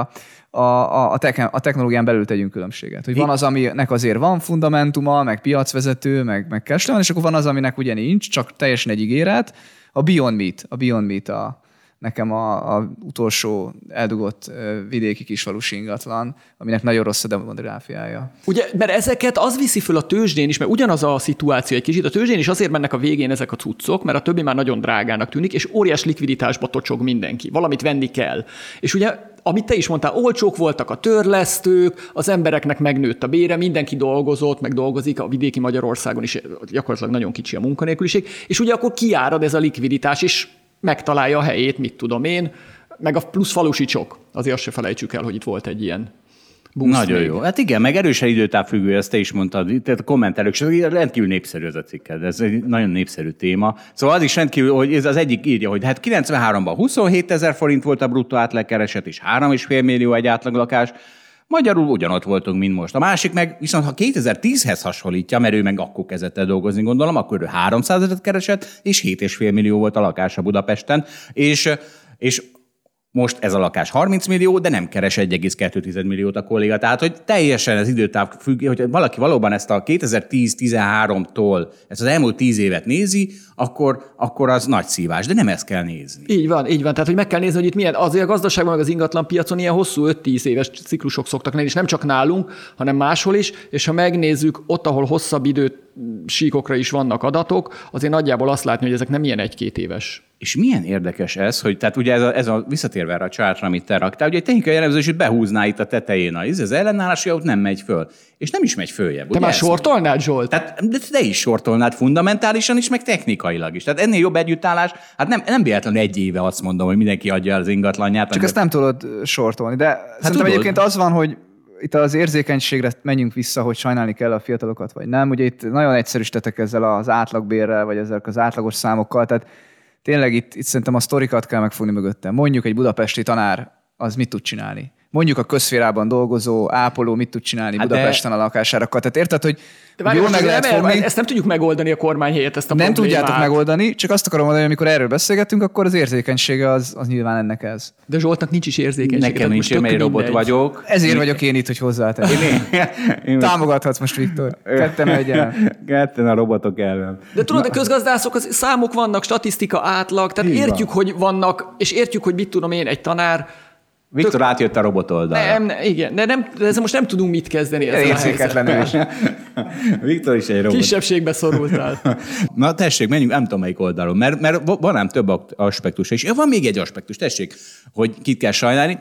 a, a, a, a technológián belül tegyünk különbséget. Hogy van az, aminek azért van fundamentuma, meg piacvezető, meg, meg van, és akkor van az, aminek ugye nincs, csak teljesen egy ígéret. A Beyond Meat, a Beyond Meat a, nekem a, a utolsó eldugott vidéki kisfalusi ingatlan, aminek nagyon rossz a demográfiája. Ugye, mert ezeket az viszi föl a tőzsdén is, mert ugyanaz a szituáció egy kicsit. A tőzsdén is azért mennek a végén ezek a cuccok, mert a többi már nagyon drágának tűnik, és óriás likviditásba tocsog mindenki. Valamit venni kell. És ugye amit te is mondtál, olcsók voltak a törlesztők, az embereknek megnőtt a bére, mindenki dolgozott, meg dolgozik, a vidéki Magyarországon is gyakorlatilag nagyon kicsi a munkanélküliség, és ugye akkor kiárad ez a likviditás, és megtalálja a helyét, mit tudom én, meg a plusz falusi csok. Azért azt se felejtsük el, hogy itt volt egy ilyen boost Nagyon még. jó. Hát igen, meg erősen időtávfüggő, ezt te is mondtad, tehát a kommentelők, és rendkívül népszerű ez a cikked, ez egy nagyon népszerű téma. Szóval az is rendkívül, hogy ez az egyik írja, hogy hát 93-ban 27 ezer forint volt a bruttó átlagkereset, és 3,5 millió egy átlaglakás, Magyarul ugyanott voltunk, mint most. A másik meg, viszont ha 2010-hez hasonlítja, mert ő meg akkor kezdett el dolgozni, gondolom, akkor ő 300 ezeret keresett, és 7,5 millió volt a lakása Budapesten, és, és most ez a lakás 30 millió, de nem keres 1,2 milliót a kolléga. Tehát, hogy teljesen az időtáv függ, hogy valaki valóban ezt a 2010-13-tól, ezt az elmúlt 10 évet nézi, akkor, akkor az nagy szívás, de nem ezt kell nézni. Így van, így van. Tehát, hogy meg kell nézni, hogy itt milyen, azért a gazdaságban, meg az ingatlan piacon ilyen hosszú 5-10 éves ciklusok szoktak lenni, és nem csak nálunk, hanem máshol is, és ha megnézzük ott, ahol hosszabb időt síkokra is vannak adatok, azért nagyjából azt látni, hogy ezek nem ilyen egy-két éves És milyen érdekes ez, hogy tehát ugye ez a, ez a visszatérve erre a csártra, amit te raktál, ugye egy technikai elemzés, hogy behúzná itt a tetején a, ez az ellenállás, hogy ott nem megy föl. És nem is megy följebb. Te ugye már sortolnád, Zsolt? Tehát de te is sortolnád fundamentálisan is, meg technikailag is. Tehát ennél jobb együttállás, hát nem, nem véletlenül egy éve azt mondom, hogy mindenki adja el az ingatlanját. Csak ezt nem tudod sortolni. De hát szerintem tudod. egyébként az van, hogy itt az érzékenységre menjünk vissza, hogy sajnálni kell a fiatalokat, vagy nem. Ugye itt nagyon egyszerűsítetek ezzel az átlagbérrel, vagy ezzel az átlagos számokkal. Tehát tényleg itt, itt szerintem a sztorikat kell megfogni mögöttem. Mondjuk egy budapesti tanár az mit tud csinálni? Mondjuk a közférában dolgozó ápoló mit tud csinálni Hát hát de- Budapesten a lakásárakkal. Tehát érted, hogy De várj, jól meg ez lehet nem, fogni. Ezt nem tudjuk megoldani a kormány helyett, ezt a Nem problémát. tudjátok megoldani, csak azt akarom mondani, hogy amikor erről beszélgetünk, akkor az érzékenysége az, az nyilván ennek ez. De Zsoltnak nincs is érzékenysége. Nekem nincs, én egy robot mindegy. vagyok. Ezért vagyok én itt, hogy hozzáteszem. Én most Támogathatsz most, Viktor. Ketten egyen. ketten a robotok ellen. De tudod, a közgazdászok, az számok vannak, statisztika, átlag, tehát Így van. értjük, hogy vannak, és értjük, hogy mit tudom én, egy tanár, Viktor átjött a robot oldalra. nem, ne, igen, de, nem, de ezzel most nem tudunk mit kezdeni. ezzel a Érzéketlen ő is. Viktor is egy robot. Kisebbségbe szorultál. Na tessék, menjünk, nem tudom melyik oldalon, mert, mert van ám több aspektus. És van még egy aspektus, tessék, hogy kit kell sajnálni.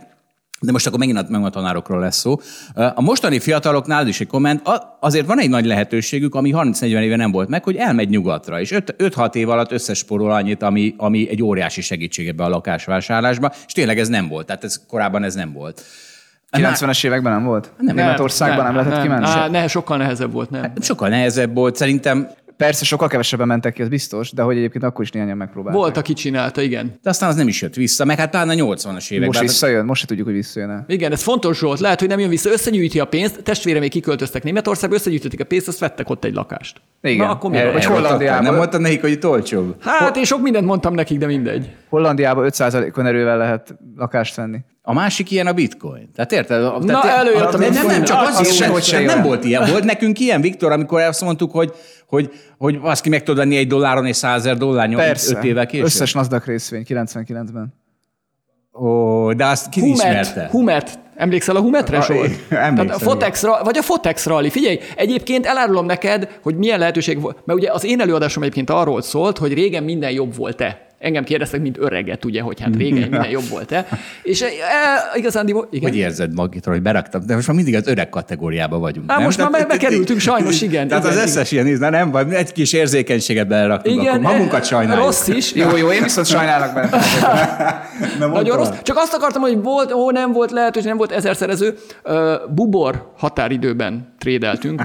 De most akkor megint a, megint a tanárokról lesz szó. A mostani fiataloknál is egy komment, azért van egy nagy lehetőségük, ami 30-40 éve nem volt meg, hogy elmegy nyugatra, és 5-6 év alatt összesporol annyit, ami, ami egy óriási segítség ebbe a lakásvásárlásba, és tényleg ez nem volt. Tehát ez, korábban ez nem volt. 90-es években nem volt? Nem, Németországban nem, lehetett kimenni? Á, ne, sokkal nehezebb volt, nem. Sokkal nehezebb volt, szerintem Persze, sokkal kevesebben mentek ki, az biztos, de hogy egyébként akkor is néhányan megpróbálták. Volt, aki csinálta, igen. de aztán az nem is jött vissza, meg hát pláne a 80-as években. Most visszajön, most se tudjuk, hogy visszajön Igen, ez fontos Zsolt. Lehet, hogy nem jön vissza, összegyűjti a pénzt, testvére még kiköltöztek Németországba, összegyűjtötték a pénzt, azt vettek ott egy lakást. Igen. Na, akkor mi vagy Erről Hollandiában. adtál, Nem mondtad nekik, hogy itt olcsóbb? Hát én sok mindent mondtam nekik, de mindegy. Hollandiában 5%-on erővel lehet lakást venni. A másik ilyen a bitcoin. Tehát érted? Na, tehát, előjött a nem, nem, nem, csak az, Az sehogy hogy se nem, volt ilyen. Volt nekünk ilyen, Viktor, amikor azt mondtuk, hogy, hogy, hogy azt ki meg tudod venni egy dolláron és százezer dollár Persze. öt évvel később. Összes Nasdaq részvény 99-ben. Ó, de azt ki Humet, ismerte? Humet. Emlékszel a Humetre, Zsolt? emlékszem, Tehát a Fotex, vagy a Fotex Rally. Figyelj, egyébként elárulom neked, hogy milyen lehetőség volt. Mert ugye az én előadásom egyébként arról szólt, hogy régen minden jobb volt-e. Engem kérdeztek, mint öreget, ugye, hogy hát régen minden jobb volt-e. És e, e, igazán, igen. Hogy érzed magitról, hogy beraktam? De most már mindig az öreg kategóriába vagyunk. Á, nem? most már be- bekerültünk, sajnos, igen, Tehát igen, az összes ilyen, na nem vagy, egy kis érzékenységet beleraktunk, akkor magunkat sajnáljuk. Rossz is. Jó, jó, én viszont sajnálok benne. Na, Nagyon rossz. Csak azt akartam, hogy volt, ó, nem volt lehetőség, nem volt ezerszerező. Uh, bubor határidőben trédeltünk.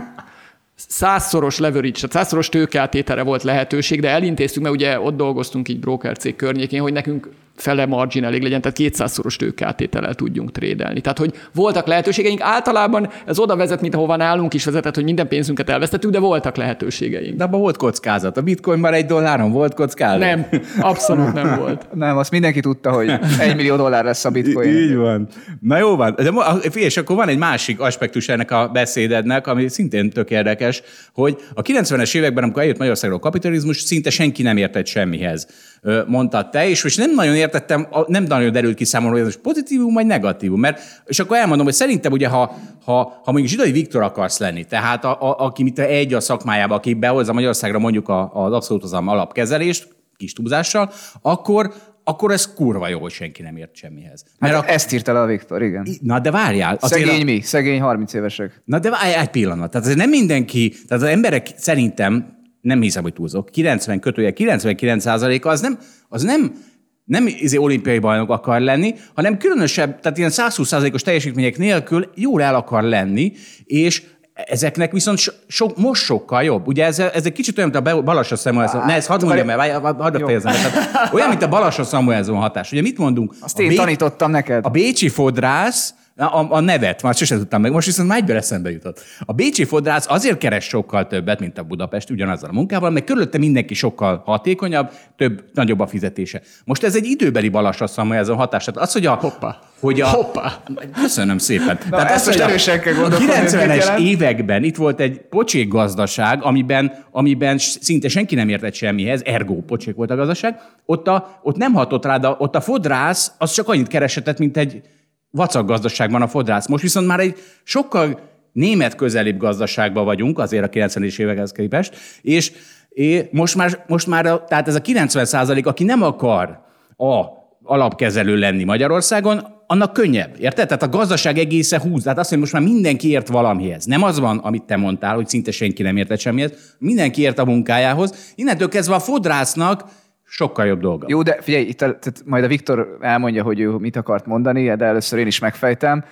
Százszoros leverage, tehát százszoros tőkeátételre volt lehetőség, de elintéztük, mert ugye ott dolgoztunk így broker cég környékén, hogy nekünk fele margin elég legyen, tehát 200-szoros tőkeátétellel tudjunk trédelni. Tehát, hogy voltak lehetőségeink. Általában ez oda vezet, mint ahova nálunk is vezetett, hogy minden pénzünket elvesztettük, de voltak lehetőségeink. De abban volt kockázat. A bitcoin már egy dolláron volt kockázat. Nem, abszolút nem volt. Nem, azt mindenki tudta, hogy egy millió dollár lesz a bitcoin. Így van. Na jó van. De és akkor van egy másik aspektus ennek a beszédednek, ami szintén tök érdekes, hogy a 90-es években, amikor eljött Magyarországról a kapitalizmus, szinte senki nem értett semmihez. Mondtad te, és most nem nagyon értettem, nem nagyon derült ki számomra, hogy ez most pozitívum vagy negatívum. Mert, és akkor elmondom, hogy szerintem ugye, ha, ha, ha mondjuk Zsidai Viktor akarsz lenni, tehát a, a, aki mit egy a szakmájába, aki behozza Magyarországra mondjuk az abszolút az alapkezelést, kis túlzással, akkor, akkor ez kurva jó, hogy senki nem ért semmihez. Mert Hát a, ezt írta le a Viktor, igen. Na de várjál. azért Szegény a- mi? Szegény 30 évesek. Na de várj egy pillanat. Tehát ez nem mindenki, tehát az emberek szerintem, nem hiszem, hogy túlzok, 90 kötője, 99 az nem, az nem nem izé olimpiai bajnok akar lenni, hanem különösebb, tehát ilyen 120%-os teljesítmények nélkül jól el akar lenni, és Ezeknek viszont so, so, most sokkal jobb. Ugye ez, ez egy kicsit olyan, mint a Balassa Samuelson. Ne, ezt hadd mondjam el, hadd fejezem. Olyan, mint a Balassa Samuelson hatás. Ugye mit mondunk? Azt én Bé- tanítottam neked. A bécsi fodrász a, a nevet, már sosem tudtam meg, most viszont már egyből eszembe jutott. A bécsi fodrász azért keres sokkal többet, mint a Budapest ugyanazzal a munkával, mert körülötte mindenki sokkal hatékonyabb, több, nagyobb a fizetése. Most ez egy időbeli balassasszam, ez a hatás. Tehát az, hogy a, Hoppa. Hogy a, Hoppa. Köszönöm szépen. Na, Tehát ezt most erősen kell A 90-es években itt volt egy pocsék gazdaság, amiben, amiben szinte senki nem értett semmihez, ergo pocsék volt a gazdaság, ott, a, ott nem hatott rá, de ott a fodrász az csak annyit keresetett, mint egy vacak gazdaságban a fodrász. Most viszont már egy sokkal német közelibb gazdaságban vagyunk, azért a 90-es évekhez képest, és, most már, most már tehát ez a 90 százalék, aki nem akar a alapkezelő lenni Magyarországon, annak könnyebb, érted? Tehát a gazdaság egésze húz. Tehát azt mondja, most már mindenki ért valamihez. Nem az van, amit te mondtál, hogy szinte senki nem értett semmihez. Mindenki ért a munkájához. Innentől kezdve a fodrásznak sokkal jobb dolga. Jó, de figyelj, itt a, tehát majd a Viktor elmondja, hogy ő mit akart mondani, de először én is megfejtem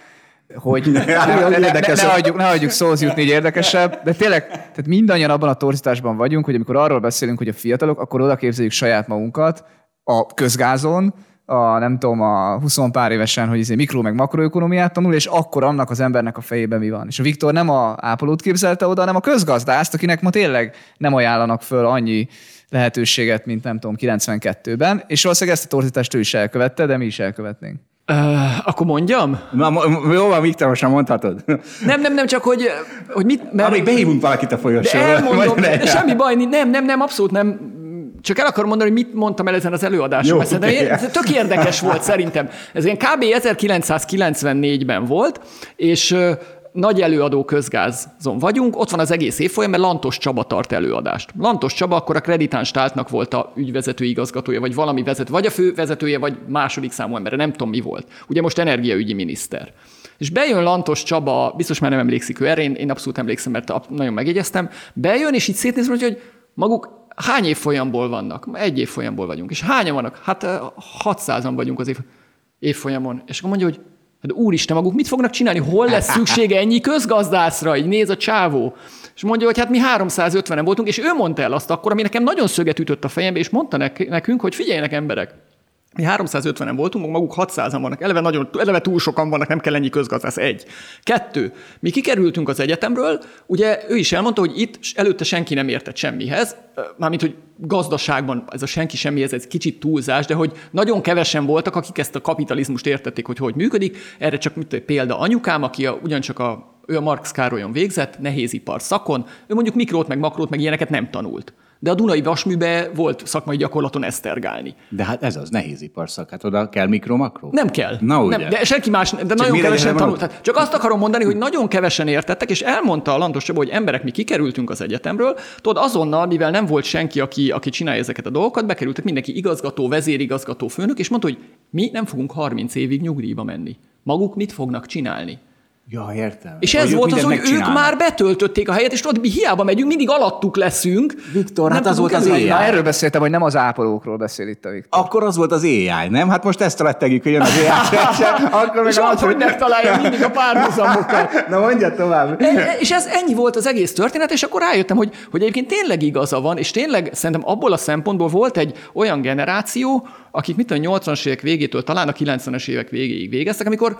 hogy ne, ne, ne, ne, ne, hagyjuk, ne hagyjuk szóhoz jutni, így érdekesebb, de tényleg, tehát mindannyian abban a torzításban vagyunk, hogy amikor arról beszélünk, hogy a fiatalok, akkor oda képzeljük saját magunkat a közgázon, a, nem tudom, a 20 pár évesen, hogy izé mikro meg makroökonomiát tanul, és akkor annak az embernek a fejében mi van. És a Viktor nem a ápolót képzelte oda, hanem a közgazdászt, akinek ma tényleg nem ajánlanak föl annyi lehetőséget, mint nem tudom, 92-ben, és valószínűleg ezt a torzítást ő is elkövette, de mi is elkövetnénk. Uh, akkor mondjam? Na, jó van, Viktor, most mondhatod. Nem, nem, nem, csak hogy, hogy mit... Mert... Amíg behívunk valakit a folyosóra. De elmondom, de semmi baj, nem, nem, nem, abszolút nem. Csak el akarom mondani, hogy mit mondtam el ezen az előadáson. Jó, de én, tök érdekes volt szerintem. Ez ilyen kb. 1994-ben volt, és nagy előadó közgázon vagyunk, ott van az egész évfolyam, mert Lantos Csaba tart előadást. Lantos Csaba akkor a Kreditáns Táltnak volt a ügyvezető igazgatója, vagy valami vezető, vagy a fővezetője, vagy második számú embere, nem tudom mi volt. Ugye most energiaügyi miniszter. És bejön Lantos Csaba, biztos már nem emlékszik ő erre, én, én abszolút emlékszem, mert nagyon megjegyeztem, bejön, és így szétnéz, hogy maguk hány évfolyamból vannak? Egy évfolyamból vagyunk. És hányan vannak? Hát 600-an vagyunk az év, évfolyamon. És akkor mondja, hogy Hát úristen, maguk mit fognak csinálni? Hol lesz szüksége ennyi közgazdászra? Így néz a csávó. És mondja, hogy hát mi 350-en voltunk, és ő mondta el azt akkor, ami nekem nagyon szöget ütött a fejembe, és mondta nekünk, hogy figyeljenek emberek, mi 350-en voltunk, maguk 600-an vannak. Eleve, nagyon, eleve túl sokan vannak, nem kell ennyi közgazdász. Egy. Kettő. Mi kikerültünk az egyetemről, ugye ő is elmondta, hogy itt előtte senki nem értett semmihez, mármint, hogy gazdaságban ez a senki semmihez, ez kicsit túlzás, de hogy nagyon kevesen voltak, akik ezt a kapitalizmust értették, hogy hogy működik. Erre csak mit példa anyukám, aki a, ugyancsak a ő a Marx Károlyon végzett, nehézipar szakon, ő mondjuk mikrót, meg makrót, meg ilyeneket nem tanult de a Dunai Vasműbe volt szakmai gyakorlaton esztergálni. De hát ez az nehéz iparszak, hát oda kell mikro-makro? Nem kell. Na, ugye? Nem, de senki más, de csak nagyon kevesen tanult. Hát csak azt akarom mondani, hogy nagyon kevesen értettek, és elmondta a Lantos Csaba, hogy emberek, mi kikerültünk az egyetemről, tudod, azonnal, mivel nem volt senki, aki, aki csinálja ezeket a dolgokat, bekerültek mindenki igazgató, vezérigazgató, főnök, és mondta, hogy mi nem fogunk 30 évig nyugdíjba menni. Maguk mit fognak csinálni? Ja, értem. És ez volt az, hogy ők már betöltötték a helyet, és tudod, mi hiába megyünk, mindig alattuk leszünk. Viktor, hát az volt az AI. Na, erről beszéltem, hogy nem az ápolókról beszél itt a Viktor. Akkor az volt az AI, nem? Hát most ezt rettegjük, hogy jön az AI. Akkor és az, hogy megtalálja mindig a párhuzamokat. Na mondja tovább. E, és ez ennyi volt az egész történet, és akkor rájöttem, hogy, hogy egyébként tényleg igaza van, és tényleg szerintem abból a szempontból volt egy olyan generáció, akik mit a 80-as évek végétől talán a 90-es évek végéig végeztek, amikor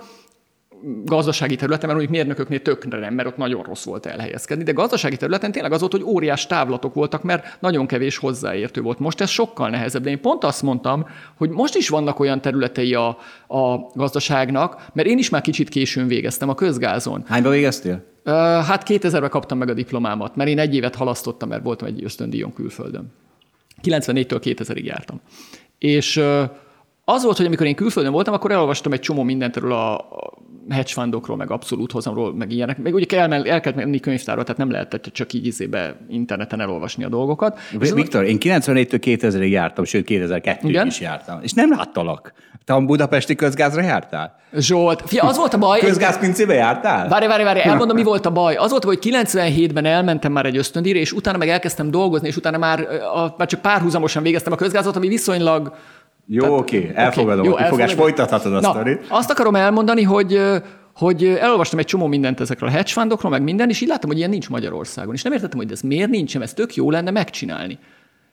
gazdasági területen, mert mondjuk mérnököknél tökre nem, mert ott nagyon rossz volt elhelyezkedni, de gazdasági területen tényleg az volt, hogy óriás távlatok voltak, mert nagyon kevés hozzáértő volt. Most ez sokkal nehezebb, de én pont azt mondtam, hogy most is vannak olyan területei a, a gazdaságnak, mert én is már kicsit későn végeztem a közgázon. Hányba végeztél? Hát 2000-ben kaptam meg a diplomámat, mert én egy évet halasztottam, mert voltam egy ösztöndíjon külföldön. 94-től 2000-ig jártam. És az volt, hogy amikor én külföldön voltam, akkor elolvastam egy csomó mindentről a hedge fundokról, meg abszolút hozamról, meg ilyenek. Meg ugye kell, el kellett menni könyvtárba, tehát nem lehetett csak így izébe interneten elolvasni a dolgokat. Viktor, én 94-től 2000-ig jártam, sőt 2002-ig is jártam, és nem láttalak. Te a budapesti közgázra jártál? Zsolt, fia, az volt a baj. Közgázpincébe jártál? Várj, várj, várj, elmondom, mi volt a baj. Az volt, hogy 97-ben elmentem már egy ösztöndíjra, és utána meg elkezdtem dolgozni, és utána már, a, már csak párhuzamosan végeztem a közgázot, ami viszonylag Jó, oké, elfogadom jó, a kifogást, folytathatod a Na, sztorit. Azt akarom elmondani, hogy hogy elolvastam egy csomó mindent ezekről a hedge fundokról, meg minden, és így láttam, hogy ilyen nincs Magyarországon. És nem értettem, hogy ez miért nincs, ez tök jó lenne megcsinálni.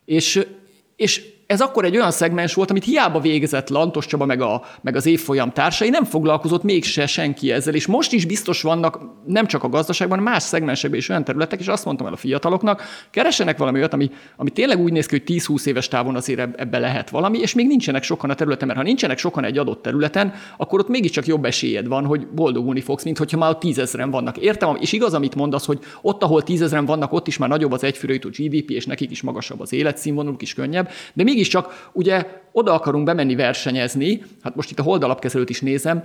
És, és ez akkor egy olyan szegmens volt, amit hiába végezett Lantos Csaba meg, a, meg az évfolyam társai, nem foglalkozott mégse senki ezzel, és most is biztos vannak nem csak a gazdaságban, más szegmensekben is olyan területek, és azt mondtam el a fiataloknak, keresenek valami olyat, ami, ami tényleg úgy néz ki, hogy 10-20 éves távon azért eb- ebbe lehet valami, és még nincsenek sokan a területen, mert ha nincsenek sokan egy adott területen, akkor ott mégiscsak jobb esélyed van, hogy boldogulni fogsz, mint hogyha már tízezren vannak. Értem, és igaz, amit mondasz, hogy ott, ahol tízezren vannak, ott is már nagyobb az egyfőre jutó GDP, és nekik is magasabb az életszínvonaluk is könnyebb, de mégiscsak ugye oda akarunk bemenni versenyezni, hát most itt a holdalapkezelőt is nézem,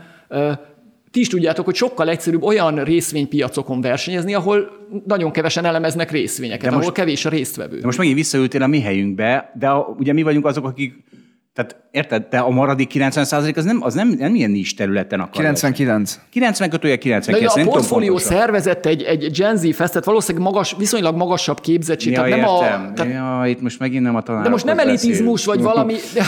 ti is tudjátok, hogy sokkal egyszerűbb olyan részvénypiacokon versenyezni, ahol nagyon kevesen elemeznek részvényeket, De ahol most- kevés a résztvevő. De most megint visszaültél a mi helyünkbe, de a, ugye mi vagyunk azok, akik tehát érted, de a maradék 90% az nem, az nem, nem ilyen nincs területen akar. 99. 90 kötője De 99, ugye nem a portfólió szervezett egy, egy Gen Z festet, valószínűleg magas, viszonylag magasabb képzettség. Ja, tehát nem értem. a, tehát, ja, itt most megint nem a tanárokhoz de most nem elitizmus vagy valami, de,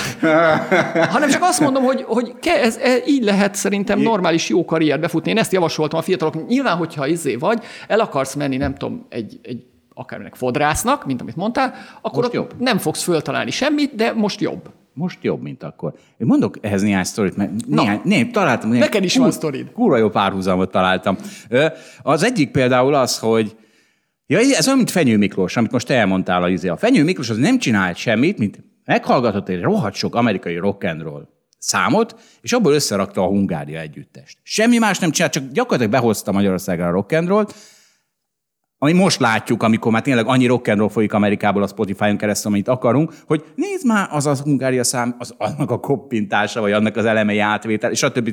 hanem csak azt mondom, hogy, hogy ke, ez, ez, így lehet szerintem normális jó karriert befutni. Én ezt javasoltam a fiatalok. Nyilván, hogyha izé vagy, el akarsz menni, nem tudom, egy, egy akárminek fodrásznak, mint amit mondtál, akkor Most ott jobb. nem fogsz föltalálni semmit, de most jobb. Most jobb, mint akkor. Én mondok ehhez néhány sztorit, mert néhány, néhány, találtam. Néhány, Neked is van sztorid. Kurva jó párhuzamot találtam. Az egyik például az, hogy Ja, ez olyan, mint Fenyő Miklós, amit most elmondtál. A, izé. a Fenyő Miklós az nem csinált semmit, mint meghallgatott egy rohadt sok amerikai rock and roll számot, és abból összerakta a Hungária együttest. Semmi más nem csinált, csak gyakorlatilag behozta Magyarországra a rock and roll ami most látjuk, amikor már tényleg annyi rock and roll folyik Amerikából a Spotify-on keresztül, amit akarunk, hogy nézd már, az az Hungária szám, az annak a koppintása, vagy annak az elemei átvétel, és a többi.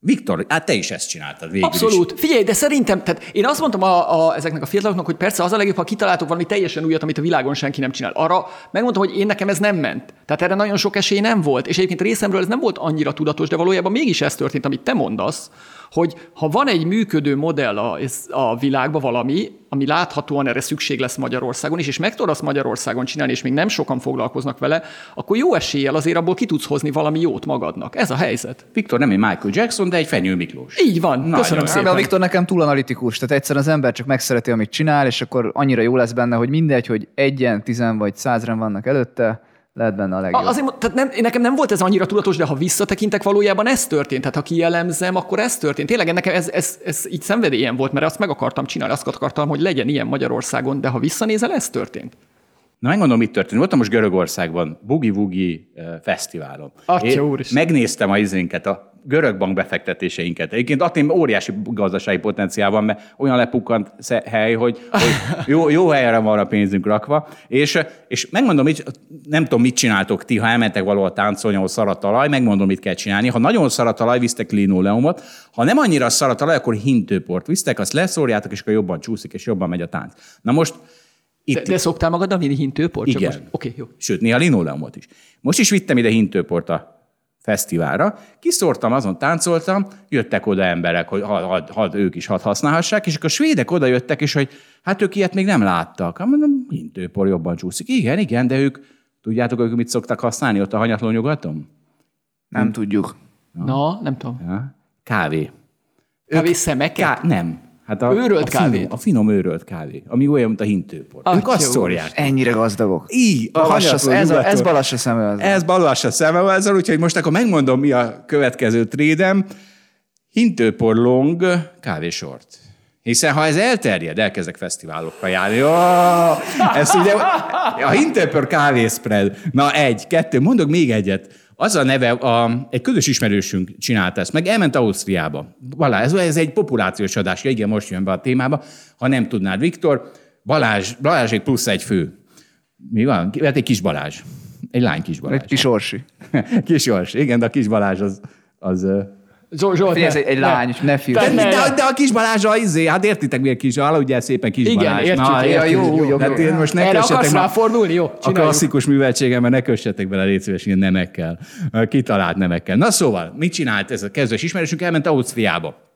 Viktor, hát te is ezt csináltad végül is. Abszolút. Figyelj, de szerintem, tehát én azt mondtam a, a, ezeknek a fiataloknak, hogy persze az a legjobb, ha kitaláltok valami teljesen újat, amit a világon senki nem csinál. Arra megmondtam, hogy én nekem ez nem ment. Tehát erre nagyon sok esély nem volt. És egyébként részemről ez nem volt annyira tudatos, de valójában mégis ez történt, amit te mondasz, hogy ha van egy működő modell a, a világban valami, ami láthatóan erre szükség lesz Magyarországon is, és meg tudod azt Magyarországon csinálni, és még nem sokan foglalkoznak vele, akkor jó eséllyel azért abból ki tudsz hozni valami jót magadnak. Ez a helyzet. Viktor nem egy Michael Jackson, de egy Fenyő Miklós. Így van. Nagyon Köszönöm. De a szépen. Viktor nekem túl analitikus, tehát egyszerűen az ember csak megszereti, amit csinál, és akkor annyira jó lesz benne, hogy mindegy, hogy egyen, tizen vagy százren vannak előtte, lehet benne a legjobb. Azért, tehát nem, nekem nem volt ez annyira tudatos, de ha visszatekintek, valójában ez történt. Tehát ha kielemzem, akkor ez történt. Tényleg nekem ez, ez, ez így szenvedélyem volt, mert azt meg akartam csinálni, azt akartam, hogy legyen ilyen Magyarországon, de ha visszanézel, ez történt. Na megmondom, mit történt. Voltam most Görögországban, Bugi Wugi eh, fesztiválon. Atya Én úristen. Megnéztem a izénket, a görög bank befektetéseinket. Egyébként Atén óriási gazdasági potenciál van, mert olyan lepukkant hely, hogy, hogy jó, jó helyre van a pénzünk rakva. És, és megmondom, mit, nem tudom, mit csináltok ti, ha elmentek valahol táncolni, ahol szar a talaj, megmondom, mit kell csinálni. Ha nagyon szar a talaj, visztek linoleumot. Ha nem annyira szar a talaj, akkor hintőport visztek, azt leszórjátok, és akkor jobban csúszik, és jobban megy a tánc. Na most itt, De, de szoktál magad a mini hintőport? Igen. most- Oké, jó. Sőt, néha linoleumot is. Most is vittem ide hintőport a fesztiválra, kiszórtam, azon táncoltam, jöttek oda emberek, hogy had, had, had, ők is hadd használhassák, és akkor a svédek oda jöttek, és hogy hát ők ilyet még nem láttak. Hát mondom, hintőpor jobban csúszik. Igen, igen, de ők, tudjátok, ők mit szoktak használni ott a hanyatló nyugaton? Nem tudjuk. Na, nem tudom. Ja? Kávé. Kávé szemeket? Ká- nem. Hát a, Őrölt a finom, kávé? A finom őrölt kávé, ami olyan, mint a hintőpor. Atya ők azt szórják. Ennyire gazdagok. Így, a Balas, hanyatló ez, a, ez nyugaton. balas a szemöldök. Ez balas a szemevelzel, úgyhogy most akkor megmondom, mi a következő trédem. Hintőpor long kávésort. Hiszen ha ez elterjed, elkezdek fesztiválokra járni. Jó, ez ugye a hintőpor kávéspread. Na egy, kettő, mondok még egyet. Az a neve, a, egy közös ismerősünk csinálta ezt, meg elment Ausztriába. Balázs, ez, ez egy populációs adás, ja, igen, most jön be a témába. Ha nem tudnád, Viktor, Balázs, Balázsék plusz egy fő. Mi van? Hát egy kis Balázs. Egy lány kis Balázs. Egy kis orsi. kis Jors, igen, de a kis Balázs az... az Zsolt, Figyelj, ez ne, egy, lány, ne de. Ne, de, ne. de, a kis Balázs a izé, hát értitek milyen kis, aludjál szépen kis Igen, Balázs. értjük, Na, értjük. Ja, jó, jó, Hát jó. én most ne Erre akarsz ma- ráfordulni? Jó, a csináljuk. klasszikus műveltségemben ne kössetek bele, légy szíves, ilyen nemekkel. Kitalált nemekkel. Na szóval, mit csinált ez a kezdős ismerősünk? Elment Ausztriába.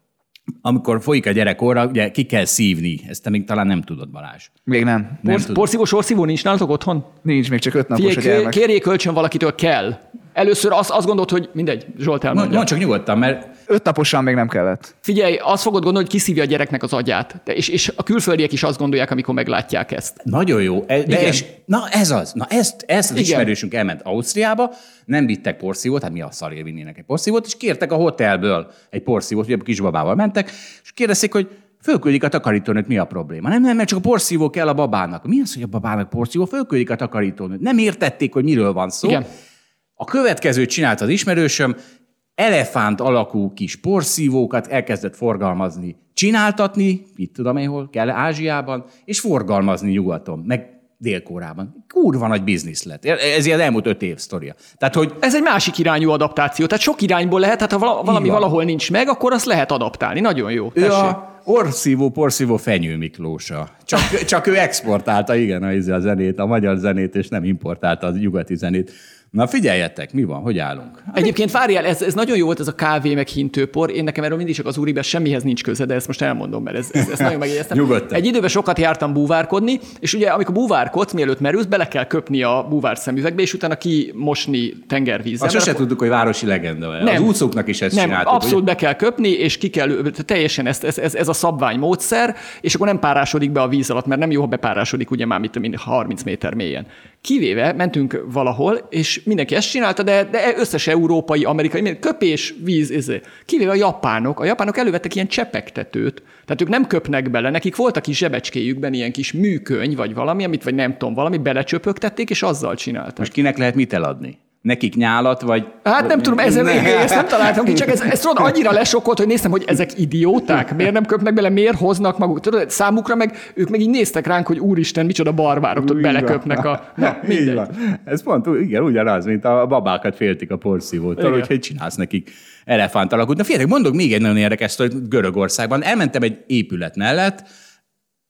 amikor folyik a gyerekkorra, ugye ki kell szívni. Ezt te még talán nem tudod, Balázs. Még nem. Nem Por, tudom. porszívó, sorszívó nincs nálatok otthon? Nincs, még csak öt napos Figyelj, a gyermek. kérjék kölcsön valakitől kell. Először azt, azt gondolt, hogy mindegy, Zsolt Mond, elmondja. mond csak nyugodtan, mert Öt naposan még nem kellett. Figyelj, azt fogod gondolni, hogy kiszívja a gyereknek az agyát. De és, és a külföldiek is azt gondolják, amikor meglátják ezt. Nagyon jó. E- De és, na ez az. Na ezt, ezt az Igen. ismerősünk elment Ausztriába, nem vittek porszívót, hát mi a szarért vinnének egy porszívót, és kértek a hotelből egy porszívót, ugye a kisbabával mentek, és kérdezték, hogy fölküldik a takarítónőt, mi a probléma. Nem, nem, mert csak a porszívó kell a babának. Mi az, hogy a babának porszívó? Fölküldik a takarítónőt. Nem értették, hogy miről van szó. Igen. A következőt csinált az ismerősöm, elefánt alakú kis porszívókat elkezdett forgalmazni, csináltatni, mit tudom én hol, kell Ázsiában, és forgalmazni nyugaton, meg Dél-Kórában. Kurva nagy biznisz lett. Ez ilyen elmúlt öt év sztoria. Tehát, hogy Ez egy másik irányú adaptáció. Tehát sok irányból lehet, hát ha vala- valami valahol nincs meg, akkor azt lehet adaptálni. Nagyon jó. ő Tessék. a orszívó, porszívó Fenyő Miklósa. Csak, csak ő exportálta, igen, izé a zenét, a magyar zenét, és nem importálta a nyugati zenét. Na figyeljetek, mi van, hogy állunk? Egyébként várjál, ez, ez nagyon jó volt ez a kávé meg hintőpor. Én nekem erről mindig csak az úribe semmihez nincs köze, de ezt most elmondom, mert ez, ez, ez nagyon megjegyeztem. Nyugodtan. Egy időben sokat jártam búvárkodni, és ugye amikor búvárkodsz, mielőtt merülsz, bele kell köpni a búvár szemüvegbe, és utána kimosni tengervízzel. Azt sose tudtuk, hogy városi legenda. Nem. Az úszóknak is ezt nem, csináltuk. abszolút be kell köpni, és ki kell, teljesen ez, ez, ez, ez a szabvány módszer, és akkor nem párásodik be a víz alatt, mert nem jó, ha bepárásodik ugye már mit én, 30 méter mélyen. Kivéve mentünk valahol, és mindenki ezt csinálta, de, de összes európai, amerikai, minden- köpés, víz, izé. Kivéve a japánok, a japánok elővettek ilyen csepegtetőt, tehát ők nem köpnek bele, nekik volt a kis zsebecskéjükben ilyen kis műköny, vagy valami, amit, vagy nem tudom, valami, belecsöpögtették, és azzal csinálták. Most kinek lehet mit eladni? Nekik nyálat, vagy... Hát nem tudom, ezzel még ezt nem találtam ki, csak ez, ez tudod, annyira lesokolt, hogy néztem, hogy ezek idióták, miért nem köpnek bele, miért hoznak maguk. Tudod, számukra meg ők meg így néztek ránk, hogy úristen, micsoda barbárok, tudod, beleköpnek a... Na, Így mindegy. van. Ez pont igen, ugyanaz, mint a babákat féltik a porszívótól, úgyhogy csinálsz nekik elefánt alakút. Na figyeljetek, mondok még egy nagyon érdekes sztorit Görögországban. Elmentem egy épület mellett,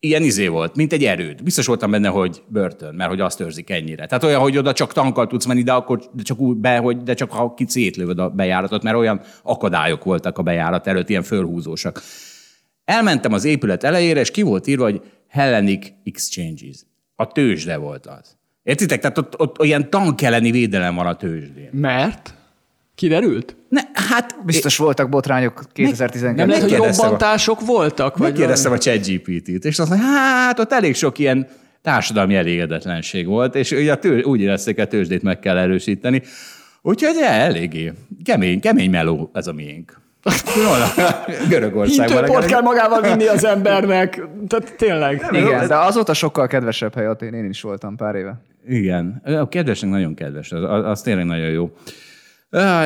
ilyen izé volt, mint egy erőd. Biztos voltam benne, hogy börtön, mert hogy azt őrzik ennyire. Tehát olyan, hogy oda csak tankkal tudsz menni, de akkor de csak úgy be, hogy de csak ha ki szétlövöd a bejáratot, mert olyan akadályok voltak a bejárat előtt, ilyen fölhúzósak. Elmentem az épület elejére, és ki volt írva, hogy Hellenic Exchanges. A tőzsde volt az. Értitek? Tehát ott, ott olyan tank elleni védelem van a tőzsdén. Mert? Kiderült? Ne, hát Biztos voltak botrányok 2012 Nem lehet, hogy Megkérdeztem a- robbantások voltak? Vagy megkérdeztem a ChatGPT-t, és azt mondja, hát ott elég sok ilyen társadalmi elégedetlenség volt, és ugye a tő, úgy érezték, a tőzsdét meg kell erősíteni. Úgyhogy ja, eléggé kemény, kemény meló ez a miénk. Görögországban. Hintőport kell magával vinni az embernek. Tehát tényleg. Igen, de azóta sokkal kedvesebb hely, ott én, én is voltam pár éve. Igen, a kedvesnek nagyon kedves, az, az, az tényleg nagyon jó.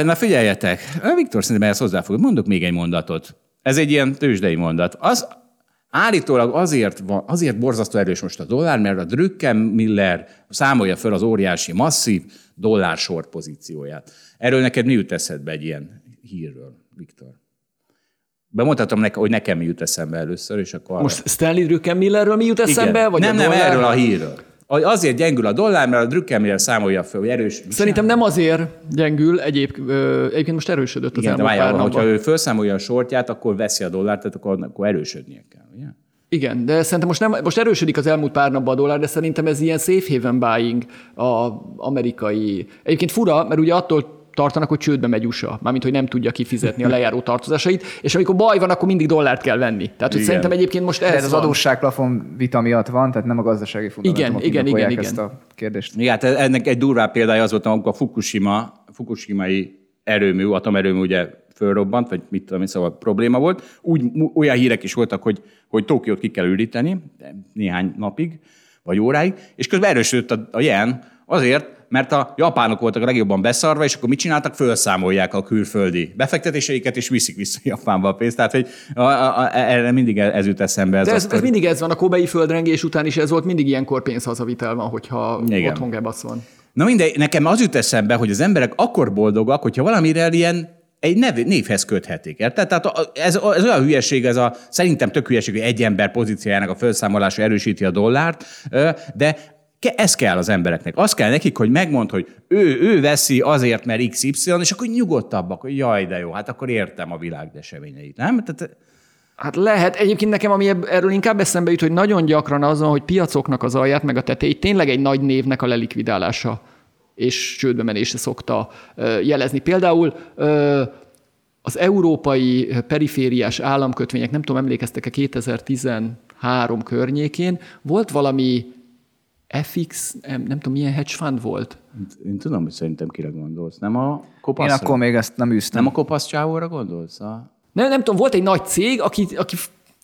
Na figyeljetek, Viktor szerintem ehhez hozzáfog. Mondok még egy mondatot. Ez egy ilyen tőzsdei mondat. Az állítólag azért, van, azért borzasztó erős most a dollár, mert a Drückenmiller számolja föl az óriási, masszív dollár short pozícióját. Erről neked mi jut eszedbe egy ilyen hírről, Viktor? Bemondhatom neked, hogy nekem mi jut eszembe először, és akkor... arra- Most Stanley Druckenmillerről mi jut Igen. eszembe? Vagy nem, a nem, dollár? erről a hírről. Azért gyengül a dollár, mert a Drückenmiller számolja föl, hogy erős. Szerintem nem azért gyengül, egyéb, egyébként most erősödött az Igen, elmúlt pár napban. hogyha ő felszámolja a sortját, akkor veszi a dollárt, tehát akkor, akkor erősödnie kell, ugye? Igen, de szerintem most, nem, most erősödik az elmúlt pár napban a dollár, de szerintem ez ilyen safe haven buying a amerikai. Egyébként fura, mert ugye attól tartanak, hogy csődbe megy USA, mármint, hogy nem tudja kifizetni a lejáró tartozásait, és amikor baj van, akkor mindig dollárt kell venni. Tehát, hogy Igen. szerintem egyébként most ez De ez az adósságplafon vita miatt van, tehát nem a gazdasági fundamentumok igen, indokolják igen, ezt igen. a kérdést. Igen, hát ennek egy durvább példája az volt, amikor a Fukushima, Fukushimai erőmű, atomerőmű ugye fölrobbant, vagy mit tudom én, szóval probléma volt. Úgy, olyan hírek is voltak, hogy, hogy Tokiót ki kell üríteni néhány napig, vagy óráig, és közben erősödött a, a jen azért, mert a japánok voltak a legjobban beszarva, és akkor mit csináltak? Fölszámolják a külföldi befektetéseiket, és viszik vissza Japánba a pénzt. Tehát, hogy a, a, a, erre mindig ez jut eszembe. Ez De ez, ez sztori. mindig ez van, a kobei földrengés után is ez volt, mindig ilyenkor pénzhazavitel van, hogyha Igen. otthon gebasz van. Na mindegy, nekem az jut eszembe, hogy az emberek akkor boldogak, hogyha valamire ilyen egy nev, névhez köthetik. Érted? Tehát ez, ez olyan hülyeség, ez a, szerintem tök hülyeség, hogy egy ember pozíciójának a felszámolása erősíti a dollárt, de ez kell az embereknek. Az kell nekik, hogy megmond, hogy ő, ő veszi azért, mert XY, és akkor nyugodtabbak, hogy jaj, de jó, hát akkor értem a világ deseményeit, nem? Tehát, Hát lehet. Egyébként nekem, ami erről inkább eszembe jut, hogy nagyon gyakran azon, hogy piacoknak az alját, meg a tetejét tényleg egy nagy névnek a lelikvidálása és csődbe menése szokta jelezni. Például az európai perifériás államkötvények, nem tudom, emlékeztek-e 2013 környékén, volt valami FX, nem, nem tudom, milyen hedge fund volt? Én tudom, hogy szerintem kire gondolsz. Nem a kopaszra? Én akkor még ezt nem űztem. Nem a kopasz csávóra gondolsz? A... Nem, nem tudom, volt egy nagy cég, aki, aki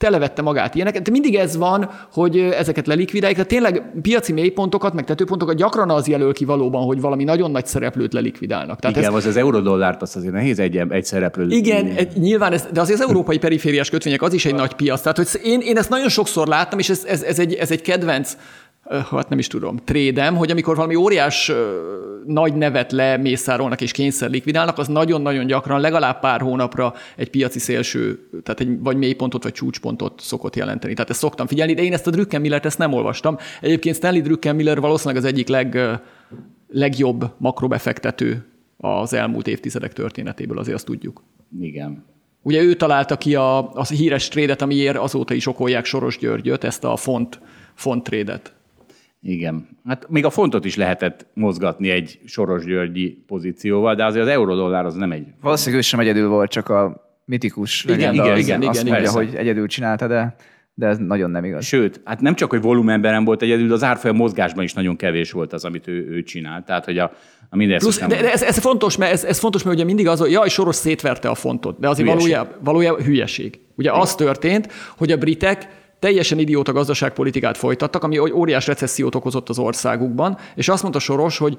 televette magát ilyeneket. De mindig ez van, hogy ezeket lelikvidálják. Tehát tényleg piaci mélypontokat, meg tetőpontokat gyakran az jelöl ki valóban, hogy valami nagyon nagy szereplőt lelikvidálnak. Tehát igen, ez... az az eurodollárt azt azért nehéz egy, egy szereplő. Igen, egy, nyilván, ez, de azért az európai perifériás kötvények az is egy nagy piac. Tehát hogy én, én ezt nagyon sokszor láttam, és ez, ez, ez, egy, ez egy kedvenc hát nem is tudom, trédem, hogy amikor valami óriás nagy nevet lemészárolnak és kényszer likvidálnak, az nagyon-nagyon gyakran legalább pár hónapra egy piaci szélső, tehát egy vagy mélypontot, vagy csúcspontot szokott jelenteni. Tehát ezt szoktam figyelni, de én ezt a Drückenmillert ezt nem olvastam. Egyébként Stanley Drückenmiller valószínűleg az egyik leg, legjobb makrobefektető az elmúlt évtizedek történetéből, azért azt tudjuk. Igen. Ugye ő találta ki a, a híres trédet, amiért azóta is okolják Soros Györgyöt, ezt a font, font trédet. Igen. Hát még a fontot is lehetett mozgatni egy Soros Györgyi pozícióval, de azért az eurodollár az nem egy... Valószínűleg ő sem egyedül volt, csak a mitikus igen, igen, az, igen, azt igen, mondja, hogy egyedül csinálta, de, de ez nagyon nem igaz. Sőt, hát nem csak, hogy volumenben nem volt egyedül, az árfolyam mozgásban is nagyon kevés volt az, amit ő, ő csinált. Tehát, hogy a, a minden Plusz, de, de ez, ez, fontos, mert ez, ez fontos, mert ugye mindig az, hogy jaj, Soros szétverte a fontot, de azért valójában, valójában hülyeség. Ugye Igen. az történt, hogy a britek teljesen idióta gazdaságpolitikát folytattak, ami óriás recessziót okozott az országukban, és azt mondta Soros, hogy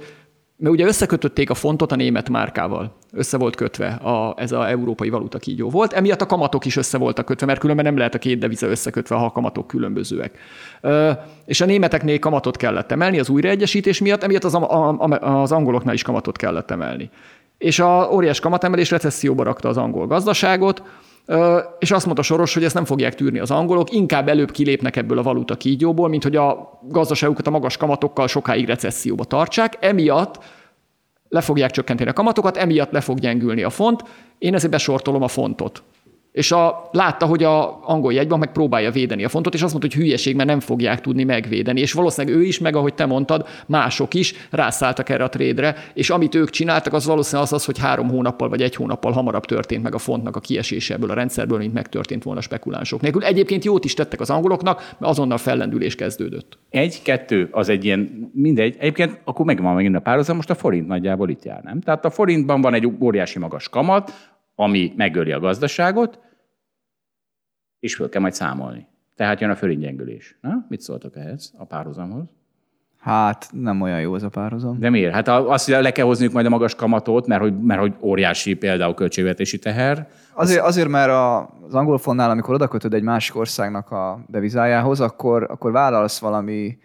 mert ugye összekötötték a fontot a német márkával. Össze volt kötve a, ez a európai valuta kígyó volt. Emiatt a kamatok is össze voltak kötve, mert különben nem lehet a két deviza összekötve, ha a kamatok különbözőek. Ö, és a németeknél kamatot kellett emelni az újraegyesítés miatt, emiatt az, a, a, az angoloknál is kamatot kellett emelni. És a óriás kamatemelés recesszióba rakta az angol gazdaságot, és azt mondta Soros, hogy ezt nem fogják tűrni az angolok, inkább előbb kilépnek ebből a valuta kígyóból, mint hogy a gazdaságukat a magas kamatokkal sokáig recesszióba tartsák. Emiatt le fogják csökkenteni a kamatokat, emiatt le fog gyengülni a font. Én ezért besortolom a fontot és a, látta, hogy a angol jegybank meg próbálja védeni a fontot, és azt mondta, hogy hülyeség, mert nem fogják tudni megvédeni. És valószínűleg ő is, meg ahogy te mondtad, mások is rászálltak erre a trédre, és amit ők csináltak, az valószínűleg az az, hogy három hónappal vagy egy hónappal hamarabb történt meg a fontnak a kiesése ebből a rendszerből, mint megtörtént volna spekulánsok nélkül. Egyébként jót is tettek az angoloknak, mert azonnal fellendülés kezdődött. Egy, kettő, az egy ilyen, mindegy. Egyébként akkor meg van megint a párhuzam, most a forint nagyjából itt jár, nem? Tehát a forintban van egy óriási magas kamat, ami megöli a gazdaságot, és föl kell majd számolni. Tehát jön a fölingyengülés. Na, mit szóltok ehhez a párhuzamhoz? Hát nem olyan jó az a párhuzam. De miért? Hát azt le kell hozniuk majd a magas kamatot, mert hogy, mert hogy óriási például költségvetési teher. Azért, azért mert az angol fonnál, amikor odakötöd egy másik országnak a devizájához, akkor, akkor vállalsz valami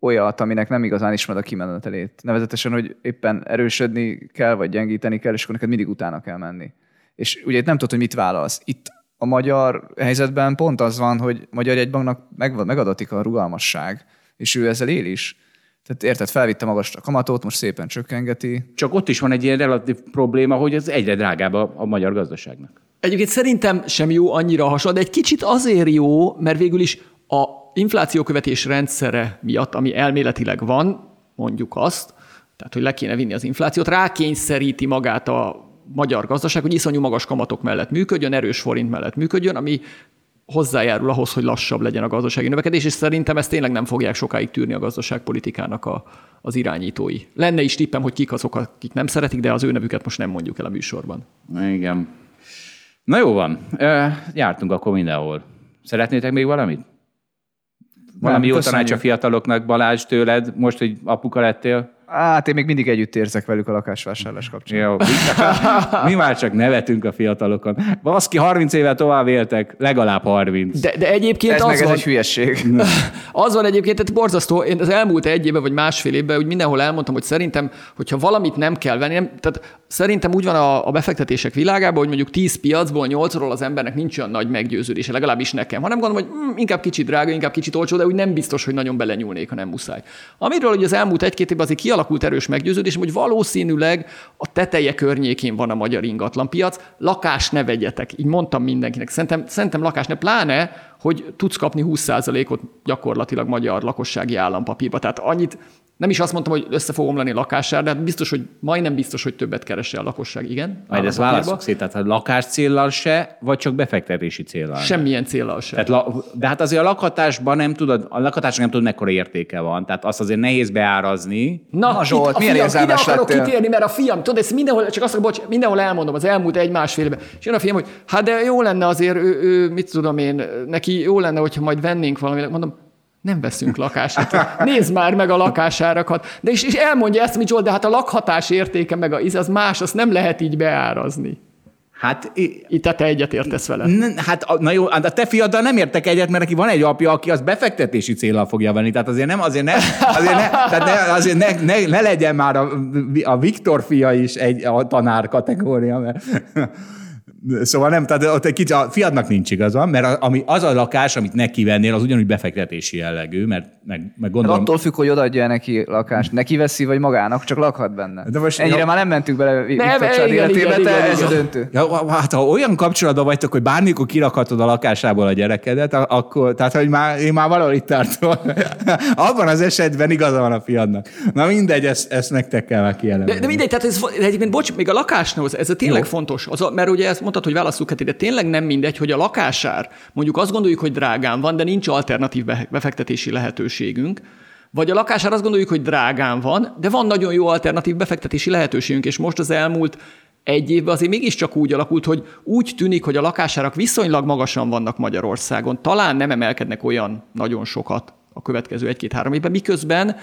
olyat, aminek nem igazán ismered a kimenetelét. Nevezetesen, hogy éppen erősödni kell, vagy gyengíteni kell, és akkor neked mindig utána kell menni. És ugye itt nem tudod, hogy mit válasz. Itt a magyar helyzetben pont az van, hogy a magyar jegybanknak meg, megadatik a rugalmasság, és ő ezzel él is. Tehát érted, felvitte magas a kamatot, most szépen csökkengeti. Csak ott is van egy ilyen relatív probléma, hogy ez egyre drágább a, a magyar gazdaságnak. Egyébként szerintem sem jó annyira hasonló, de egy kicsit azért jó, mert végül is a inflációkövetés rendszere miatt, ami elméletileg van, mondjuk azt, tehát hogy le kéne vinni az inflációt, rákényszeríti magát a magyar gazdaság, hogy iszonyú magas kamatok mellett működjön, erős forint mellett működjön, ami hozzájárul ahhoz, hogy lassabb legyen a gazdasági növekedés, és szerintem ezt tényleg nem fogják sokáig tűrni a gazdaságpolitikának a, az irányítói. Lenne is tippem, hogy kik azok, akik nem szeretik, de az ő nevüket most nem mondjuk el a műsorban. Igen. Na jó van, jártunk akkor mindenhol. Szeretnétek még valamit? Valami jó tanács a fiataloknak, Balázs, tőled, most, hogy apuka lettél? Hát én még mindig együtt érzek velük a lakásvásárlás kapcsán. Jó, mi már csak nevetünk a fiatalokon. Baszki, 30 éve tovább éltek, legalább 30. De, de egyébként ez az meg van, ez egy hülyesség. az van egyébként, tehát borzasztó. Én az elmúlt egy évben vagy másfél évben úgy mindenhol elmondtam, hogy szerintem, hogyha valamit nem kell venni, nem, tehát szerintem úgy van a, a befektetések világában, hogy mondjuk 10 piacból 8-ról az embernek nincs olyan nagy meggyőződése, legalábbis nekem, hanem gondolom, hogy mm, inkább kicsit drága, inkább kicsit olcsó, de úgy nem biztos, hogy nagyon belenyúlnék, ha nem muszáj. Amiről ugye az elmúlt egy-két évben azért kialakult erős meggyőződésem, hogy valószínűleg a teteje környékén van a magyar ingatlanpiac, lakás ne vegyetek. Így mondtam mindenkinek. Szerintem, szerintem lakás ne, pláne, hogy tudsz kapni 20%-ot gyakorlatilag magyar lakossági állampapírba. Tehát annyit, nem is azt mondtam, hogy össze fog omlani lakásár, de hát biztos, hogy majdnem biztos, hogy többet keresel a lakosság. Igen? Majd ezt válaszok szét, tehát a lakás céllal se, vagy csak befektetési céllal? Semmilyen célral sem. Tehát, la- de hát azért a lakhatásban nem tudod, a lakhatásnak nem tudod, mekkora értéke van. Tehát azt azért nehéz beárazni. Na, Na, Zsolt, itt milyen fiam, ide akarok lettél? kitérni, mert a fiam, tudod, ezt mindenhol, csak azt, bocs, mindenhol elmondom az elmúlt egy-másfél évben. És jön a fiam, hogy hát de jó lenne azért, ő, ő, mit tudom én, neki jó lenne, hogyha majd vennénk valamit. Mondom, nem veszünk lakást. Nézd már meg a lakásárakat. De és, és elmondja ezt, mint Zsolt, de hát a lakhatás értéke meg a íz, az más, azt nem lehet így beárazni. Hát Itt te egyetértesz vele. N- Hát, a- na jó, a te fiaddal nem értek egyet, mert neki van egy apja, aki az befektetési célral fogja venni. Tehát azért nem, azért ne, azért ne, tehát ne, azért ne, ne, ne legyen már a, a Viktor fia is egy a tanár kategória, mert Szóval nem, tehát ott egy kicsit, a fiadnak nincs igaza, mert a- ami, az a lakás, amit neki vennél, az ugyanúgy befektetési jellegű, mert meg, meg Hát gondolom... attól függ, hogy odaadja neki lakást. Neki veszi, vagy magának, csak lakhat benne. De most- Ennyire ja. már nem mentünk bele Viktor család igen, életébe, igen, ez a döntő. Ja, hát ha olyan kapcsolatban vagytok, hogy bármikor kirakhatod a lakásából a gyerekedet, a- akkor, tehát hogy már, én már valahol itt tartom. Abban az esetben igaza van a fiadnak. Na mindegy, ezt, ezt nektek kell már kielemezni. De, de mindegy, tehát ez, de egyébként, bocs, még a lakásnál, ez ez tényleg Jó. fontos, az, a- mert ugye ezt mondtad, hogy válaszuk hát de tényleg nem mindegy, hogy a lakásár, mondjuk azt gondoljuk, hogy drágán van, de nincs alternatív be- befektetési lehetőségünk, vagy a lakásár azt gondoljuk, hogy drágán van, de van nagyon jó alternatív befektetési lehetőségünk, és most az elmúlt egy évben azért mégiscsak úgy alakult, hogy úgy tűnik, hogy a lakásárak viszonylag magasan vannak Magyarországon. Talán nem emelkednek olyan nagyon sokat a következő egy-két-három évben, miközben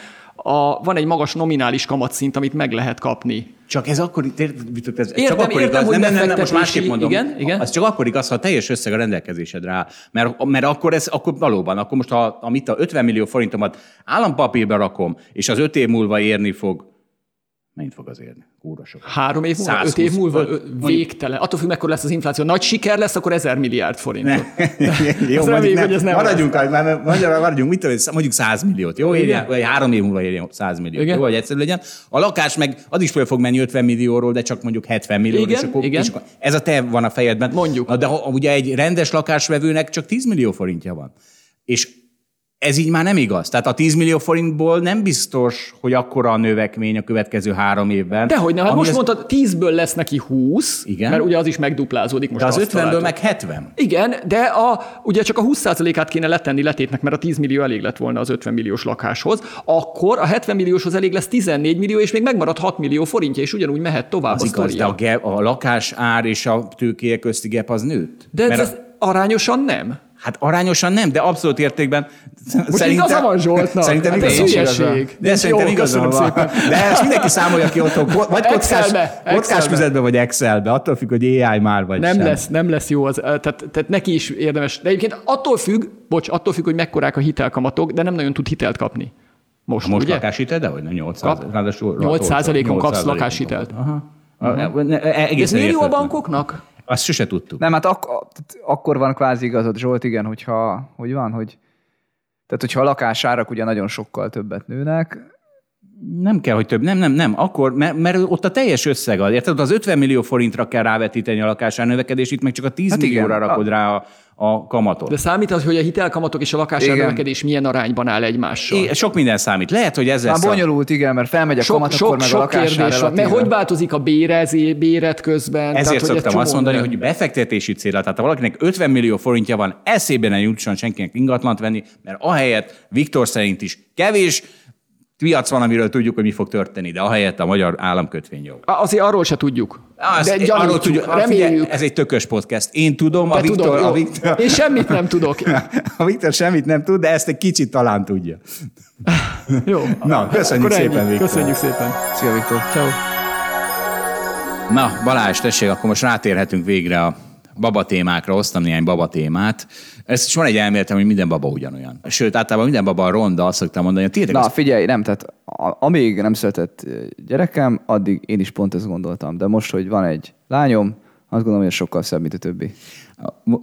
a, van egy magas nominális kamatszint, amit meg lehet kapni. Csak ez akkor, ez, ez Értem, csak akkor értem, igaz, hogy nem, nem, nem, most másképp mondom. igen, igen. Az csak akkor igaz, ha teljes összeg a rendelkezésedre áll. Mert, mert akkor, ez, akkor valóban, akkor most ha amit a 50 millió forintomat állampapírba rakom, és az öt év múlva érni fog, mennyit fog az érni? Kúra sok. Három év múlva, 120, öt év múlva, végtelen. Attól függ, mekkora lesz az infláció. Nagy siker lesz, akkor ezer milliárd forint. Jó, reméljük, nem, hogy ez nem maradjunk, már, már, maradjunk, mit tudom, mondjuk 100 milliót, jó? Érjen, vagy három év múlva érjen 100 milliót, Igen. jó, hogy egyszerű legyen. A lakás meg az is föl fog menni 50 millióról, de csak mondjuk 70 millió. Igen, és akkor, igen. És akkor ez a te van a fejedben. Mondjuk. Na, De ha, ugye egy rendes lakásvevőnek csak 10 millió forintja van. És ez így már nem igaz. Tehát a 10 millió forintból nem biztos, hogy akkora a növekmény a következő három évben. Dehogy nem, hát most az- mondtad, 10-ből lesz neki 20, Igen. mert ugye az is megduplázódik most. De az azt 50-ből találtuk. meg 70. Igen, de a, ugye csak a 20%-át kéne letenni letétnek, mert a 10 millió elég lett volna az 50 milliós lakáshoz, akkor a 70 millióshoz elég lesz 14 millió, és még megmarad 6 millió forintja, és ugyanúgy mehet tovább Az a igaz, de a, gap, a lakás ár és a tőkéje közti gap az nőtt. De ez, Mert ez arányosan nem. Hát arányosan nem, de abszolút értékben. Most igaza van Zsoltnak. Szerintem hát ez igaza van. hülyeség. De szerintem Jó, igaza van. szépen. De ezt mindenki számolja ki otthon. Vagy kockás, kockás füzetbe, vagy Excelbe. Attól függ, hogy AI már vagy Nem sem. lesz, nem lesz jó az, tehát, tehát neki is érdemes. De egyébként attól függ, bocs, attól függ, hogy mekkorák a hitelkamatok, de nem nagyon tud hitelt kapni. Most, Most ugye? lakáshitel, de hogy nem 8 Kap. ráadásul 8%-on kapsz 8%-on lakáshitelt. Aha. Uh-huh. Ez miért jó a bankoknak? Azt sose tudtuk. Nem, hát ak- akkor van kvázi igazad, Zsolt, igen, hogyha, hogy van, hogy tehát, hogyha a lakásárak ugye nagyon sokkal többet nőnek, Nem kell, hogy több. Nem, nem, nem. Akkor, mert, mert ott a teljes összeg az. Érted? Az 50 millió forintra kell rávetíteni a lakásár növekedést, itt meg csak a 10 Hát hát igen. millióra rakod rá a, a kamatot. De számít az, hogy a hitelkamatok és a lakásár Igen. növekedés milyen arányban áll egymással? É, sok minden számít. Lehet, hogy ez már lesz a... bonyolult, igen, mert felmegy a Sok, kamat, sok, akkor meg a sok lakásár kérdés van. Mert hogy változik a bérezé, béret közben? Ezért egy szoktam azt mondani, minden- hogy befektetési célra, tehát ha valakinek 50 millió forintja van, eszébe ne jusson senkinek ingatlant venni, mert ahelyett Viktor szerint is kevés piac van, amiről tudjuk, hogy mi fog történni, de ahelyett a magyar államkötvény jó. Azért arról se tudjuk. Azt, de arról tudjuk, reméljük. ez egy tökös podcast. Én tudom, a Viktor, tudod, a. Viktor, Én semmit nem tudok. a Viktor semmit nem tud, de ezt egy kicsit talán tudja. Jó. Na, köszönjük Akkor szépen, Viktor. Köszönjük szépen. Szia, Viktor. Ciao. Na, Balázs, tessék, akkor most rátérhetünk végre a baba témákra, hoztam néhány baba témát. Ez is van egy elméletem, hogy minden baba ugyanolyan. Sőt, általában minden baba a ronda, azt szoktam mondani, hogy Na, az figyelj, nem, tehát amíg nem született gyerekem, addig én is pont ezt gondoltam. De most, hogy van egy lányom, azt gondolom, hogy sokkal szebb, mint a többi.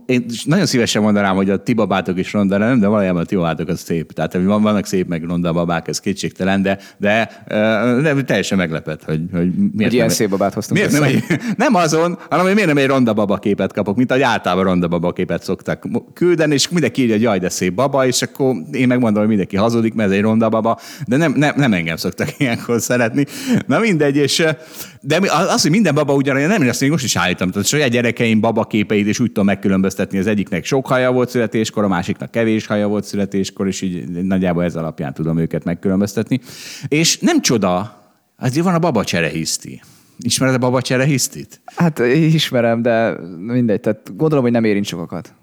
Én nagyon szívesen mondanám, hogy a ti babátok is ronda, nem, de valójában a ti babátok az szép. Tehát vannak szép meg ronda babák, ez kétségtelen, de, de, de teljesen meglepett, hogy, hogy miért hogy ilyen szép babát hoztunk miért nem, egy, nem azon, hanem hogy miért nem egy ronda baba képet kapok, mint ahogy általában ronda baba képet szoktak küldeni, és mindenki írja, hogy jaj, de szép baba, és akkor én megmondom, hogy mindenki hazudik, mert ez egy ronda baba, de nem, nem, nem engem szoktak ilyenkor szeretni. Na mindegy, és de az, hogy minden baba ugyanolyan, nem, azt még most is állítom. Tehát saját gyerekeim baba képeit, és úgy tudom megkülönböztetni, az egyiknek sok haja volt születéskor, a másiknak kevés haja volt születéskor, és így nagyjából ez alapján tudom őket megkülönböztetni. És nem csoda, azért van a baba cserehiszti. Ismered a baba cserehisztit? Hát ismerem, de mindegy. Tehát gondolom, hogy nem érint sokakat.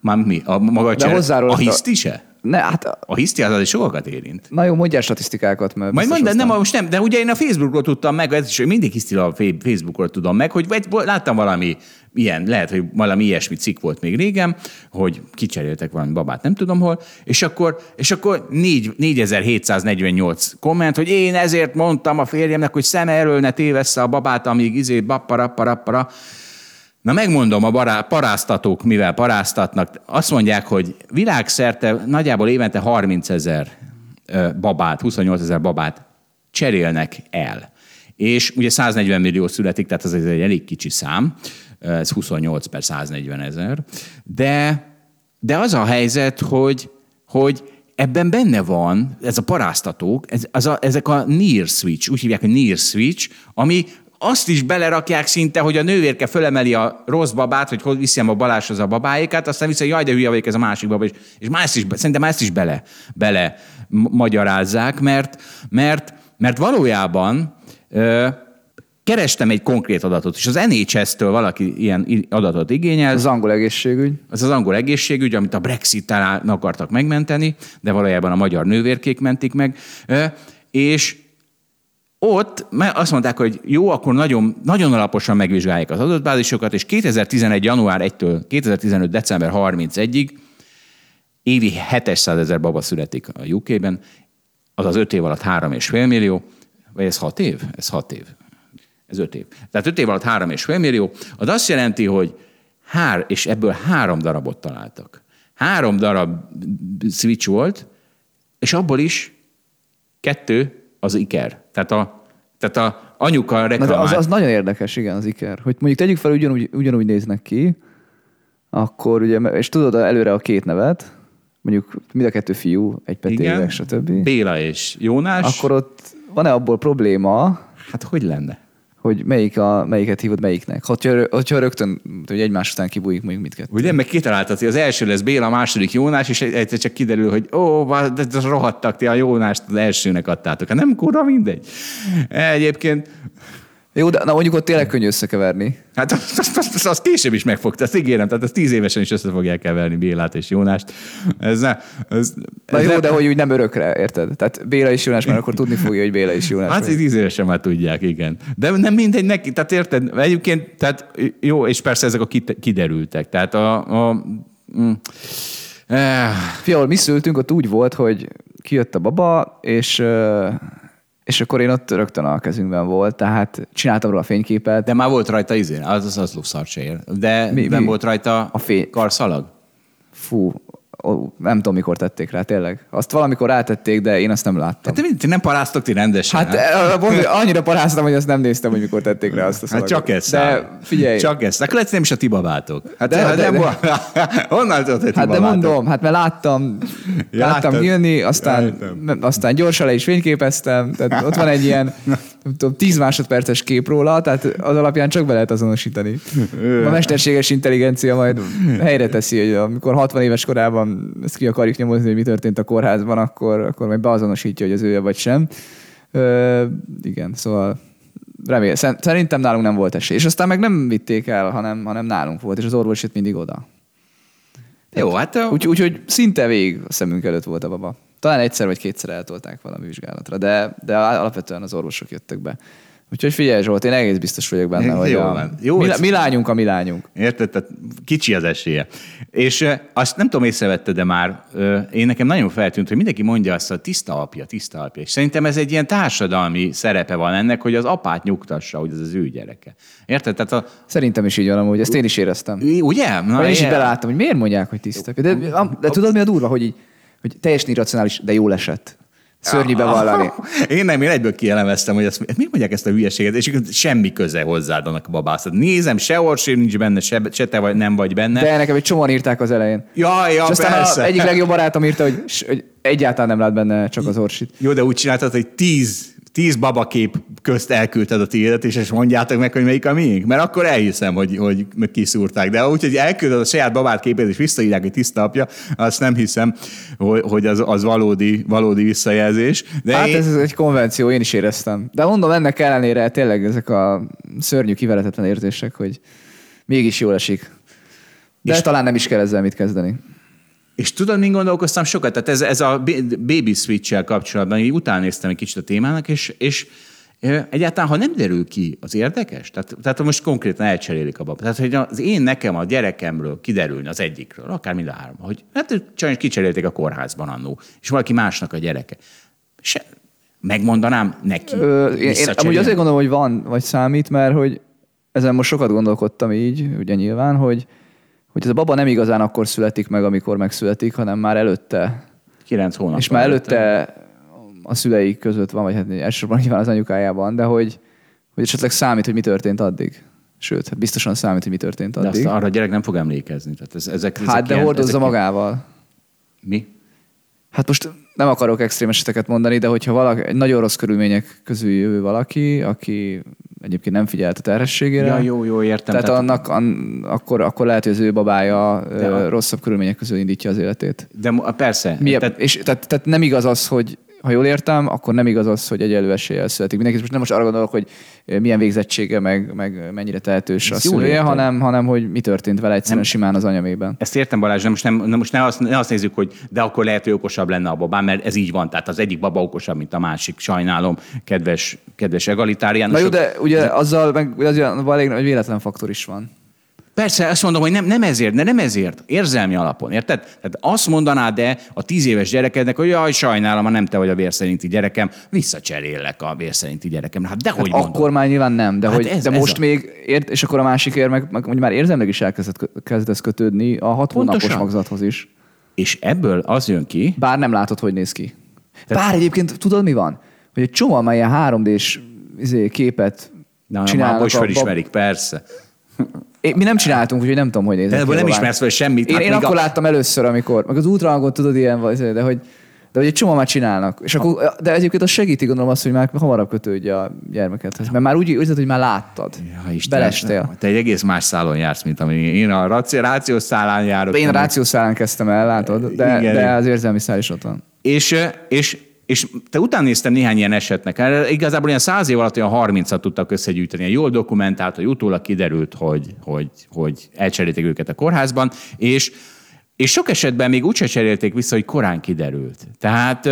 Már mi? A maga a, csere... a hiszti se? Ne, hát a hisztiázat is sokakat érint. Na jó, mondjál statisztikákat, mert Majd mondd, nem, most nem, de ugye én a Facebookról tudtam meg, ez is, hogy mindig hiszti a Facebookról tudom meg, hogy vagy, láttam valami ilyen, lehet, hogy valami ilyesmi cikk volt még régen, hogy kicseréltek valami babát, nem tudom hol, és akkor, és akkor 4, 4748 komment, hogy én ezért mondtam a férjemnek, hogy szem erről ne tévessze a babát, amíg izé, bappara, para, para. Na megmondom, a bará, paráztatók mivel paráztatnak, azt mondják, hogy világszerte nagyjából évente 30 ezer babát, 28 ezer babát cserélnek el. És ugye 140 millió születik, tehát ez egy elég kicsi szám, ez 28 per 140 ezer, de, de az a helyzet, hogy, hogy ebben benne van, ez a paráztatók, ez, az a, ezek a near switch, úgy hívják, hogy near switch, ami azt is belerakják szinte, hogy a nővérke fölemeli a rossz babát, hogy hogy viszem a Baláshoz a babáikat, aztán vissza, jaj, de hülye vagyok ez a másik baba, és, és már ezt is, szerintem ezt is bele, bele magyarázzák, mert, mert, mert valójában ö, kerestem egy konkrét adatot, és az NHS-től valaki ilyen adatot igényel. Az angol egészségügy. Az az angol egészségügy, amit a Brexit-tel akartak megmenteni, de valójában a magyar nővérkék mentik meg. És ott azt mondták, hogy jó, akkor nagyon, nagyon alaposan megvizsgálják az adatbázisokat, és 2011. január 1-től 2015. december 31-ig évi 700 ezer baba születik a UK-ben, azaz 5 év alatt 3,5 millió, vagy ez 6 év? Ez 6 év. Ez 5 év. Tehát 5 év alatt 3,5 millió, az azt jelenti, hogy hár, és ebből három darabot találtak. Három darab switch volt, és abból is kettő az iker. Tehát a, tehát a anyuka reklamált. Az, az, nagyon érdekes, igen, az iker. Hogy mondjuk tegyük fel, ugyanúgy, ugyanúgy néznek ki, akkor ugye, és tudod előre a két nevet, mondjuk mind a kettő fiú, egy petévek, stb. Béla és Jónás. Akkor ott van-e abból probléma? Hát hogy lenne? Hogy melyik a, melyiket hívod melyiknek. Hogyha, hogyha rögtön, hogy egymás után kibújik mondjuk mindkettő. Ugye, meg kitaláltad, hogy az első lesz Béla, a második Jónás, és egyszer csak kiderül, hogy ó, de rohadtak, ti a Jónást az elsőnek adtátok. Hát nem kurva mindegy. Egyébként jó, de na mondjuk ott tényleg könnyű összekeverni. Hát azt, azt, azt, azt később is megfogta, azt ígérem, tehát az tíz évesen is össze fogják keverni Bélát és Jónást. Ez ne, ez, na ez jó, de hogy úgy nem örökre, érted? Tehát Béla és Jónás, mert akkor tudni fogja, hogy Béla és Jónás. Hát tíz évesen már tudják, igen. De nem mindegy neki, tehát érted? Egyébként, tehát jó, és persze ezek a kiderültek. Tehát a, a mm, eh. Fial, mi szültünk, ott úgy volt, hogy kijött a baba, és és akkor én ott rögtön a kezünkben volt, tehát csináltam róla a fényképet. De már volt rajta izén, az az, az luxarcsér. De mi, nem mi? volt rajta a fény... karszalag? Fú, nem tudom, mikor tették rá, tényleg. Azt valamikor rátették, de én azt nem láttam. Hát ti nem paráztok ti rendesen. Hát, hát? Mond, annyira paráztam, hogy azt nem néztem, hogy mikor tették rá azt a szalagot. Hát csak ez. De figyelj. Csak ez. Akkor lehet, nem is a ti babátok. Hát de, de, de, nem, honnan tudod, hogy Hát de mondom, hát mert láttam, ja, láttam jönni, aztán, ja, aztán gyorsan le is fényképeztem, tehát ott van egy ilyen tudom, 10 másodperces kép róla, tehát az alapján csak be lehet azonosítani. A mesterséges intelligencia majd helyre teszi, hogy amikor 60 éves korában ezt ki akarjuk nyomozni, hogy mi történt a kórházban, akkor, akkor majd beazonosítja, hogy az ője vagy sem. Ö, igen, szóval remélem, szerintem nálunk nem volt esély. És aztán meg nem vitték el, hanem, hanem nálunk volt, és az orvos jött mindig oda. Jó, hát... Úgyhogy úgy, úgy, szinte végig a szemünk előtt volt a baba. Talán egyszer vagy kétszer eltolták valami vizsgálatra, de, de alapvetően az orvosok jöttek be. Úgyhogy figyelj Zsolt, én egész biztos vagyok benne, Jó hogy a, van. Jó, mi, mi lányunk a mi lányunk. Érted? Tehát kicsi az esélye. És azt nem tudom, észrevette, de már én nekem nagyon feltűnt, hogy mindenki mondja azt, hogy tiszta apja, tiszta apja. És szerintem ez egy ilyen társadalmi szerepe van ennek, hogy az apát nyugtassa, hogy ez az ő gyereke. Érted? Tehát a, Szerintem is így van amúgy, ezt én is éreztem. ugye? Na, én is így beláttam, hogy miért mondják, hogy tisztak. De, de, de tudod, mi a durva, hogy, így, hogy teljesen irracionális, de jól esett. Szörnyű bevallani. Én nem, én egyből kielemeztem, hogy ezt, miért mondják ezt a hülyeséget, és semmi köze hozzád annak a babászat. Nézem, se orsér nincs benne, se, se te vagy, nem vagy benne. De nekem egy csomóan írták az elején. Ja, ja, És aztán persze. az egyik legjobb barátom írta, hogy, hogy egyáltalán nem lát benne csak az orsit. Jó, de úgy csináltad, hogy tíz, tíz babakép közt elküldted a tiédet, és ezt mondjátok meg, hogy melyik a miénk. Mert akkor elhiszem, hogy, hogy kiszúrták. De úgy, hogy elküldöd a saját babát képét, és visszaírják, hogy tiszta apja, azt nem hiszem, hogy, hogy az, az valódi, valódi visszajelzés. De Hát én, ez egy konvenció, én is éreztem. De mondom, ennek ellenére tényleg ezek a szörnyű, kiveretetlen érzések, hogy mégis jól esik. De És- talán nem is kell ezzel mit kezdeni. És tudod, min gondolkoztam sokat? Tehát ez, ez a ba- baby switch kapcsolatban, így utána néztem egy kicsit a témának, és, és egyáltalán, ha nem derül ki, az érdekes? Tehát, tehát most konkrétan elcserélik a babát. Tehát, hogy az én nekem a gyerekemről kiderülni az egyikről, akár mind a három, hogy hát sajnos kicserélték a kórházban annó, és valaki másnak a gyereke. Se, megmondanám neki. Ö, én, én amúgy azért gondolom, hogy van, vagy számít, mert hogy ezen most sokat gondolkodtam így, ugye nyilván, hogy, hogy ez a baba nem igazán akkor születik meg, amikor megszületik, hanem már előtte. Kilenc hónap. és már előtte a szülei között van, vagy hát elsősorban nyilván az anyukájában, de hogy, hogy esetleg számít, hogy mi történt addig. Sőt, hát biztosan számít, hogy mi történt De addig. azt arra a gyerek nem fog emlékezni. Tehát ez, ezek, ezek hát de ilyen- hordozza ezek- magával. Mi? Hát most nem akarok extrém eseteket mondani, de hogyha valaki, egy nagyon rossz körülmények közül jövő valaki, aki egyébként nem figyelt a terhességére, Ja, jó, jó, értem. tehát, annak an, akkor, akkor lehet, hogy az ő babája De rosszabb körülmények közül indítja az életét. De persze. Mi, Tehát- és tehát, tehát nem igaz az, hogy ha jól értem, akkor nem igaz az, hogy egyenlő eséllyel születik. Mindenki most nem most arra gondolok, hogy milyen végzettsége, meg, meg mennyire tehetős a Ezt jól szülője, hanem, hanem hogy mi történt vele egyszerűen simán az anyamében. Ezt értem Balázs, de most, nem, nem, most ne, azt, ne azt nézzük, hogy de akkor lehet, hogy okosabb lenne a babám, mert ez így van. Tehát az egyik baba okosabb, mint a másik. Sajnálom, kedves, kedves Na egalitáriánusok. jó, de ugye azzal meg az olyan elég nagy véletlen faktor is van. Persze, azt mondom, hogy nem, nem ezért, de nem ezért, érzelmi alapon, érted? Tehát azt mondanád de a tíz éves gyerekednek, hogy jaj, sajnálom, ha nem te vagy a vérszerinti gyerekem, visszacserélek a vérszerinti gyerekem. Hát dehogy Hát akkor már nyilván nem, de, Hát hogy, ez- de ez most a- még, ért, és akkor a másik ér, meg, meg hogy már érzelmileg is elkezdett kezdesz kötődni a hat hónapos Pontosan. magzathoz is. És ebből az jön ki, Bár nem látod, hogy néz ki. Bár egyébként tudod, mi van? Hogy egy csomó már ilyen 3D-s izé, képet na, már csinálnak. most a bab- felismerik, persze. É, mi nem csináltunk, úgyhogy nem tudom, hogy nézett De ebből nem ismersz fel semmit. Én, Hát én akkor a- láttam először, amikor, meg az ultrahangot tudod ilyen, de hogy, de hogy egy csomó már csinálnak. És akkor, de egyébként az segíti gondolom azt, hogy már hamarabb kötődje a gyermekethez. Mert már úgy érzed, hogy már láttad. Ja, Isten, Belestél. Te egy egész más szálon jársz, mint ami én a rációs szálán járok. Én a rációszálán kezdtem el, látod, de, Igen. de az érzelmi szál is ott van. És, és, és te után néztem néhány ilyen esetnek. Igazából ilyen száz év alatt olyan 30-at tudtak összegyűjteni. Jól dokumentált, hogy utólag kiderült, hogy, hogy, hogy elcserélték őket a kórházban, és és sok esetben még úgyse cserélték vissza, hogy korán kiderült. Tehát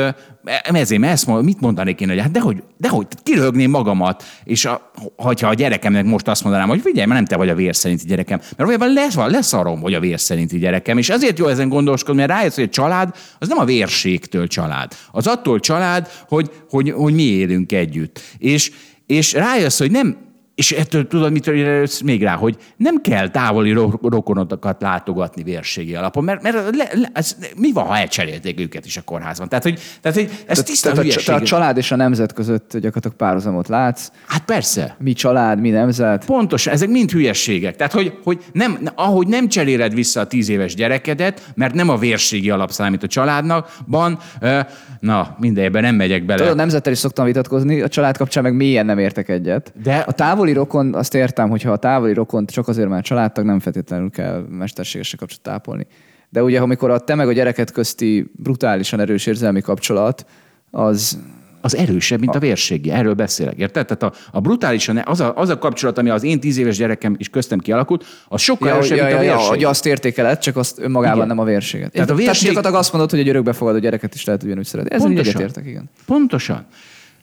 ezért mert ezt mond, mit mondanék én, hogy hát dehogy, dehogy kirögném magamat, és a, hogyha a gyerekemnek most azt mondanám, hogy figyelj, mert nem te vagy a vér szerinti gyerekem, mert valójában lesz, leszarom, hogy a vér szerinti gyerekem, és azért jó ezen gondoskodni, mert rájössz, hogy a család az nem a vérségtől család. Az attól család, hogy, hogy, hogy mi élünk együtt. És, és rájössz, hogy nem, és ettől tudod, mitől jössz még rá, hogy nem kell távoli ro- rokonokat látogatni vérségi alapon, mert, mert le, le, ez, mi van, ha elcserélték őket is a kórházban? Tehát, hogy, tehát, hogy ez tiszta Tehát a, hülyeség. te a család és a nemzet között gyakorlatilag párhuzamot látsz. Hát persze. Mi család, mi nemzet. Pontosan, ezek mind hülyességek. Tehát, hogy, hogy nem, ahogy nem cseréled vissza a tíz éves gyerekedet, mert nem a vérségi alap számít a családnak, van, ö, na, mindenben nem megyek bele. Tudod, a nemzettel is szoktam vitatkozni, a család kapcsán meg mélyen nem értek egyet. De- a távoli rokon, azt értem, hogyha a távoli rokont csak azért, mert családtag, nem feltétlenül kell mesterségesen kapcsolatot ápolni. De ugye, amikor a te meg a gyereket közti brutálisan erős érzelmi kapcsolat, az, az erősebb, mint a vérségi. Erről beszélek, érted? Tehát a, a brutálisan, az a, az a kapcsolat, ami az én tíz éves gyerekem is köztem kialakult, az sokkal ja, erősebb, ja, mint ja, a ja, vérség. hogy azt értékeled, csak azt önmagában Igen. nem a vérséget. Tehát a vérség- Tehát azt mondod, hogy egy örökbefogadó gyereket is lehet ugyanúgy szeretni. Ez egyetértek, igen. Pontosan.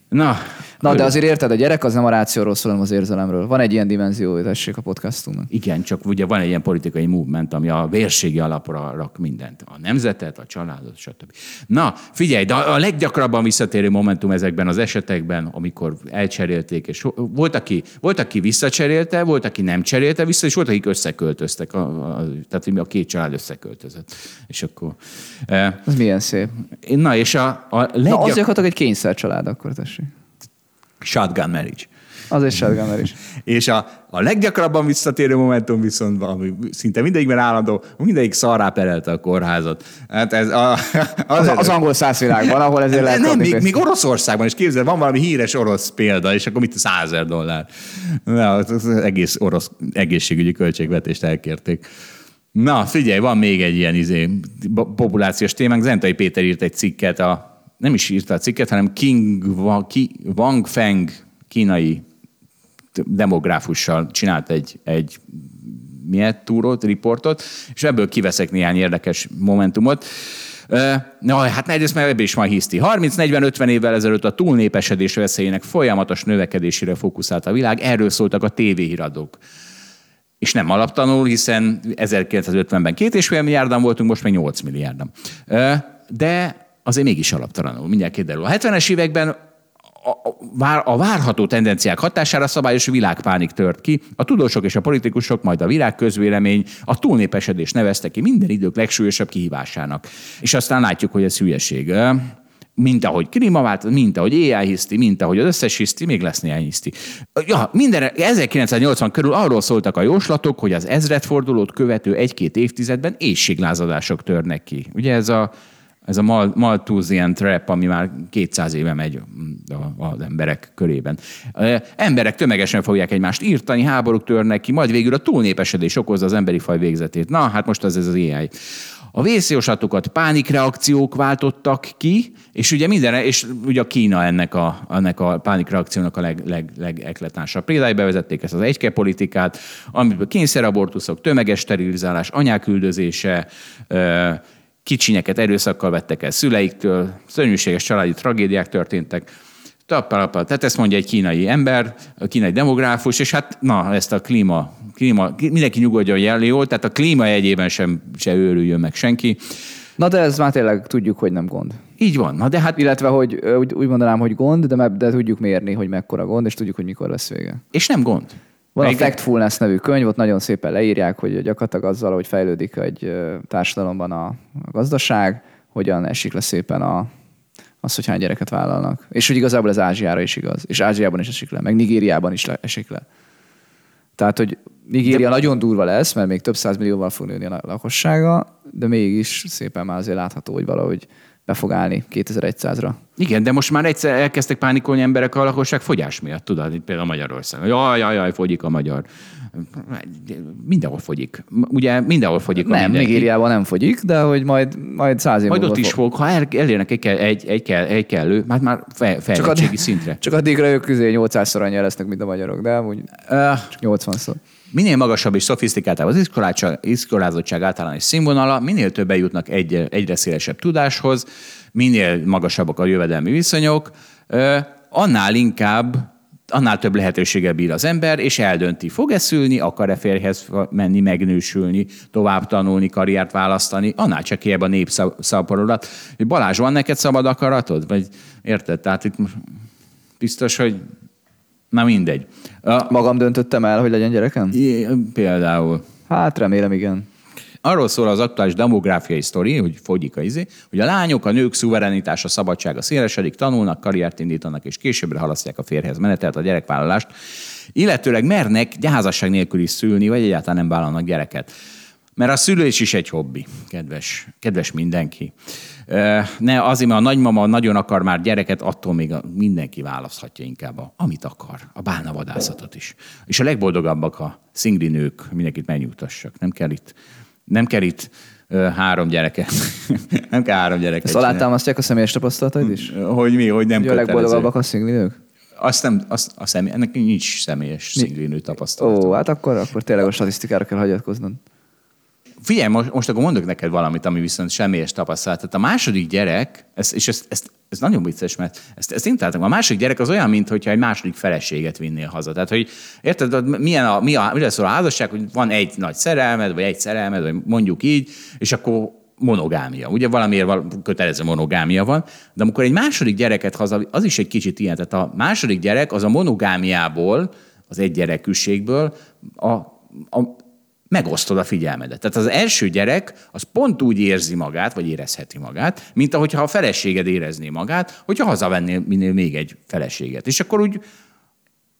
Na, Na, de azért érted, a gyerek az nem a rációról szól, hanem az érzelemről. Van egy ilyen dimenzió, tessék a podcastunknak. Igen, csak ugye van egy ilyen politikai movement, ami a vérségi alapra rak mindent. A nemzetet, a családot, stb. Na, figyelj, de a leggyakrabban visszatérő momentum ezekben az esetekben, amikor elcserélték, és volt, aki, volt, aki visszacserélte, volt, aki nem cserélte vissza, és volt, akik összeköltöztek. A, a, tehát a két család összeköltözött. És akkor... E, Ez milyen szép. Na, és a, a Na, leggyak... az gyakorlatilag egy kényszer család, akkor tessék. Shotgun marriage. Az egy shotgunner is. És a, a leggyakrabban visszatérő momentum viszont valami szinte mindegyikben állandó, mindegyik szarrá perelte a kórházat. Hát ez a, Az, az angol százvilágban, ahol ezért lehet nem, még, még Oroszországban is képzel, van valami híres orosz példa, és akkor mit 100 ezer dollár. Na, az az egész orosz egészségügyi költségvetést elkérték. Na, figyelj, van még egy ilyen izé, populációs témánk. Zentai Péter írt egy cikket, a, nem is írta a cikket, hanem King Wa- Ki, Wang Feng kínai demográfussal csinált egy, egy milyen túrót, riportot, és ebből kiveszek néhány érdekes momentumot. Na, hát egyrészt meg ebből is majd hiszti. 30-40-50 évvel ezelőtt a túlnépesedés veszélyének folyamatos növekedésére fókuszált a világ, erről szóltak a tévéhíradók. És nem alaptanul, hiszen 1950-ben két és fél milliárdan voltunk, most meg 8 milliárdan. De azért mégis alaptalanul, mindjárt kiderül. A 70-es években a, a, vár- a várható tendenciák hatására szabályos világpánik tört ki. A tudósok és a politikusok, majd a világ közvélemény a túlnépesedés nevezte ki minden idők legsúlyosabb kihívásának. És aztán látjuk, hogy ez hülyeség. Mint ahogy klímavált, mint ahogy AI hiszti, mint ahogy az összes hiszti, még lesz néhány hiszti. Ja, minden, 1980 körül arról szóltak a jóslatok, hogy az ezredfordulót követő egy-két évtizedben éjséglázadások törnek ki. Ugye ez a ez a Mal- Malthusian trap, ami már 200 éve megy az emberek körében. Emberek tömegesen fogják egymást írtani, háborúk törnek ki, majd végül a túlnépesedés okozza az emberi faj végzetét. Na, hát most az ez az AI. A vészjóslatokat pánikreakciók váltottak ki, és ugye mindenre, és ugye a Kína ennek a, ennek a pánikreakciónak a leg, leg, legekletánsabb. Bevezették ezt az egyke politikát, amiből kényszerabortuszok, tömeges sterilizálás, anyák üldözése, kicsinyeket erőszakkal vettek el szüleiktől, szörnyűséges családi tragédiák történtek. Tappalapal. Tehát ezt mondja egy kínai ember, a kínai demográfus, és hát na, ezt a klíma, klíma mindenki nyugodjon jel jól, tehát a klíma egyében sem se őrüljön meg senki. Na de ez már tényleg tudjuk, hogy nem gond. Így van. Na de hát, Illetve, hogy úgy, úgy mondanám, hogy gond, de, de tudjuk mérni, hogy mekkora gond, és tudjuk, hogy mikor lesz vége. és nem gond. Van a Meg- Factfulness nevű könyv, ott nagyon szépen leírják, hogy gyakorlatilag azzal, hogy fejlődik egy társadalomban a, a gazdaság, hogyan esik le szépen a, az, hogy hány gyereket vállalnak. És hogy igazából ez Ázsiára is igaz. És Ázsiában is esik le, meg Nigériában is le, esik le. Tehát, hogy Nigéria de... nagyon durva lesz, mert még több száz millióval fog nőni a lakossága, de mégis szépen már azért látható, hogy valahogy be fog állni 2100-ra. Igen, de most már egyszer elkezdtek pánikolni emberek a lakosság fogyás miatt, tudod, itt például Magyarországon. Jaj, jaj, jaj, fogyik a magyar. Mindenhol fogyik. Ugye mindenhol fogyik a Nem. Nigériában nem fogyik, de hogy majd, majd száz év Majd ott is fog, ha el, elérnek egy, egy, egy, kell, egy kellő, hát már fe, fejlettségi szintre. Csak addigra ők közé 800-szor annyi lesznek, mint a magyarok, de amúgy Uh, csak 80-szor. Minél magasabb és szofisztikáltabb az iskolázottság, általános színvonala, minél többen jutnak egy, egyre szélesebb tudáshoz, minél magasabbak a jövedelmi viszonyok, annál inkább annál több lehetőséggel bír az ember, és eldönti, fog-e szülni, akar-e férjhez menni, megnősülni, tovább tanulni, karriert választani, annál csekélyebb a népszaporodat. Balázs, van neked szabad akaratod? Vagy érted? Tehát itt biztos, hogy na mindegy. A, Magam döntöttem el, hogy legyen gyerekem? I- Például. Hát remélem, igen. Arról szól az aktuális demográfiai sztori, hogy fogyik a izé, hogy a lányok, a nők szuverenitása, szabadsága szélesedik, tanulnak, karriert indítanak, és későbbre halasztják a férhez menetet, a gyerekvállalást, illetőleg mernek házasság nélkül is szülni, vagy egyáltalán nem vállalnak gyereket. Mert a szülés is egy hobbi, kedves, kedves mindenki. Ne, azért, mert a nagymama nagyon akar már gyereket, attól még mindenki választhatja inkább, a, amit akar, a bálnavadászatot is. És a legboldogabbak a szingli nők, mindenkit megnyugtassak. Nem kell itt, nem kell itt három gyereket. nem kell három gyereket. Ezt alátámasztják a személyes tapasztalataid is? Hogy mi, hogy nem Hogy a legboldogabbak a szingli nők? Azt nem, azt, a személy, ennek nincs személyes szingli nő tapasztalat. Ó, hát akkor, akkor tényleg a statisztikára kell hagyatkoznod. Figyelj, most, most akkor mondok neked valamit, ami viszont semmilyes tapasztalat. Tehát a második gyerek, ez, és ezt, ezt ez nagyon vicces, mert ezt, ezt én találtam. A második gyerek az olyan, mintha egy második feleséget vinnél haza. Tehát, hogy érted, milyen a, mi a, mire szól a házasság, hogy van egy nagy szerelmed, vagy egy szerelmed, vagy mondjuk így, és akkor monogámia. Ugye valamiért kötelező monogámia van, de amikor egy második gyereket haza, az is egy kicsit ilyen. Tehát a második gyerek az a monogámiából, az egy gyerekűségből a, a, megosztod a figyelmedet. Tehát az első gyerek az pont úgy érzi magát, vagy érezheti magát, mint ahogyha a feleséged érezné magát, hogyha hazavennél minél még egy feleséget. És akkor úgy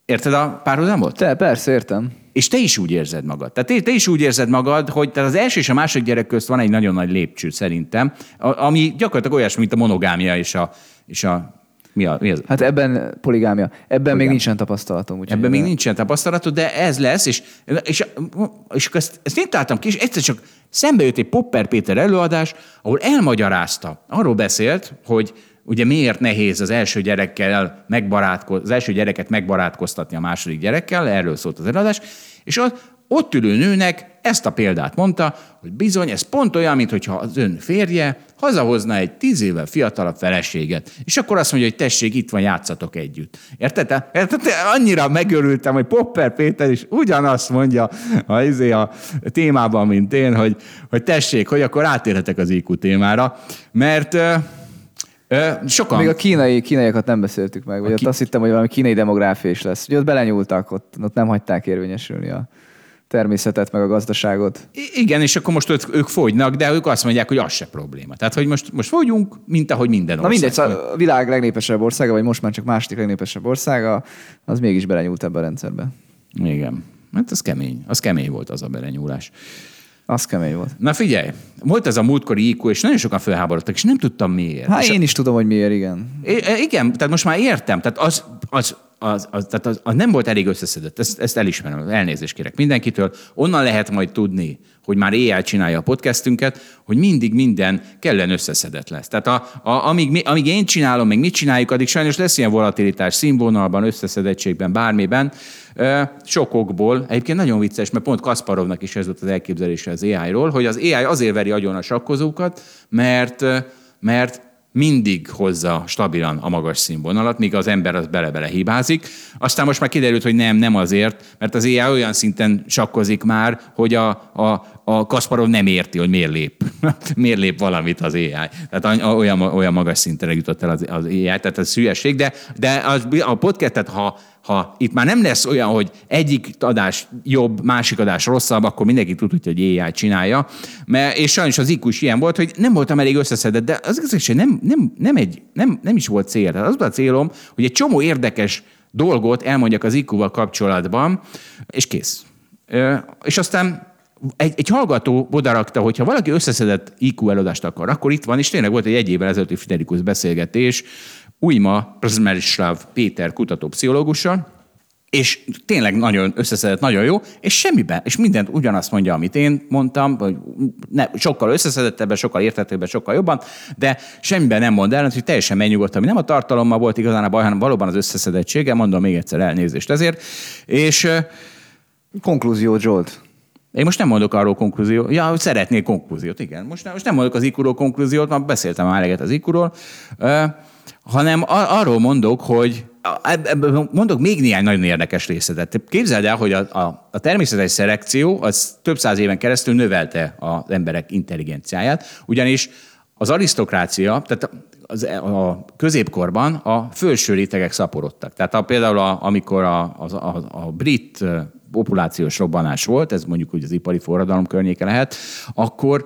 Érted a párhuzamot? Te, persze, értem. És te is úgy érzed magad. Tehát te, te is úgy érzed magad, hogy tehát az első és a második gyerek közt van egy nagyon nagy lépcső szerintem, ami gyakorlatilag olyasmi, mint a monogámia és a, és a mi, a, mi az? Hát ebben poligámia. Ebben poligámia. még nincsen tapasztalatom. Úgy ebben még nincsen tapasztalatod, de ez lesz, és, és, és ezt, ezt én találtam ki, és egyszer csak szembe jött egy Popper Péter előadás, ahol elmagyarázta, arról beszélt, hogy ugye miért nehéz az első gyerekkel megbarátkozni, az első gyereket megbarátkoztatni a második gyerekkel, erről szólt az előadás, és ott, ott ülő nőnek ezt a példát mondta, hogy bizony, ez pont olyan, mintha az ön férje hazahozna egy tíz évvel fiatalabb feleséget, és akkor azt mondja, hogy tessék, itt van, játszatok együtt. Érted? Érted? Annyira megörültem, hogy Popper Péter is ugyanazt mondja a, izé a témában, mint én, hogy, hogy tessék, hogy akkor átérhetek az IQ témára, mert Sokan. Még a kínai, kínaiakat nem beszéltük meg, vagy ki... ott azt hittem, hogy valami kínai demográfia is lesz. Ugye ott belenyúltak, ott, ott nem hagyták érvényesülni a természetet, meg a gazdaságot. I- igen, és akkor most ők, ők fogynak, de ők azt mondják, hogy az se probléma. Tehát, hogy most, most fogyunk, mint ahogy minden ország. Na mindegy, szóval a világ legnépesebb országa, vagy most már csak második legnépesebb országa, az mégis belenyúlt ebbe a rendszerbe. Igen. Hát az kemény. Az kemény volt az a belenyúlás. Az kemény volt. Na figyelj, volt ez a múltkori IQ, és nagyon sokan felháborodtak, és nem tudtam miért. Hát én is tudom, hogy miért, igen. I- igen, tehát most már értem. Tehát az, az, az, az, tehát az, az nem volt elég összeszedett, ezt, ezt elismerem, elnézést kérek mindenkitől. Onnan lehet majd tudni, hogy már éjjel csinálja a podcastünket, hogy mindig minden kellően összeszedett lesz. Tehát a, a, amíg, amíg én csinálom, még mit csináljuk, addig sajnos lesz ilyen volatilitás színvonalban, összeszedettségben, bármiben, sokokból. Egyébként nagyon vicces, mert pont Kasparovnak is ez volt az elképzelése az AI-ról, hogy az AI azért veri agyon a sakkozókat, mert, mert mindig hozza stabilan a magas színvonalat, míg az ember az bele-bele hibázik. Aztán most már kiderült, hogy nem, nem azért, mert az AI olyan szinten sakkozik már, hogy a, a, a Kasparov nem érti, hogy miért lép. miért lép valamit az AI. Tehát olyan, olyan magas szintre jutott el az, az AI, tehát ez szülyesség, de, de az, a podcastet, ha, ha itt már nem lesz olyan, hogy egyik adás jobb, másik adás rosszabb, akkor mindenki tudja, hogy AI csinálja. Mert, és sajnos az IQ is ilyen volt, hogy nem voltam elég összeszedett, de az igazság, nem, nem, nem, egy, nem, nem is volt cél. Tehát az volt a célom, hogy egy csomó érdekes dolgot elmondjak az IQ-val kapcsolatban, és kész. És aztán egy, egy hallgató odarakta, hogyha valaki összeszedett IQ előadást akar, akkor itt van, és tényleg volt egy egy évvel ezelőtti Friderikus beszélgetés, Újma Przmerislav Péter kutatópszichológussal, és tényleg nagyon összeszedett, nagyon jó, és semmiben, és mindent ugyanazt mondja, amit én mondtam, vagy ne, sokkal összeszedettebben, sokkal értetőbben, sokkal jobban, de semmiben nem mond el, hogy teljesen megnyugodt, ami nem a tartalommal volt igazán a baj, hanem valóban az összeszedettsége, mondom még egyszer elnézést ezért, és... Konklúzió, Zsolt. Én most nem mondok arról konklúziót. Ja, hogy szeretnék konklúziót, igen. Most, nem, most nem mondok az ikuról konklúziót, már beszéltem már eleget az ikuról, hanem arról mondok, hogy mondok még néhány nagyon érdekes részletet. Képzeld el, hogy a, a, a természetes szelekció az több száz éven keresztül növelte az emberek intelligenciáját, ugyanis az arisztokrácia, tehát az, a középkorban a felső rétegek szaporodtak. Tehát a, például a, amikor a, a, a, a brit populációs robbanás volt, ez mondjuk úgy az ipari forradalom környéke lehet, akkor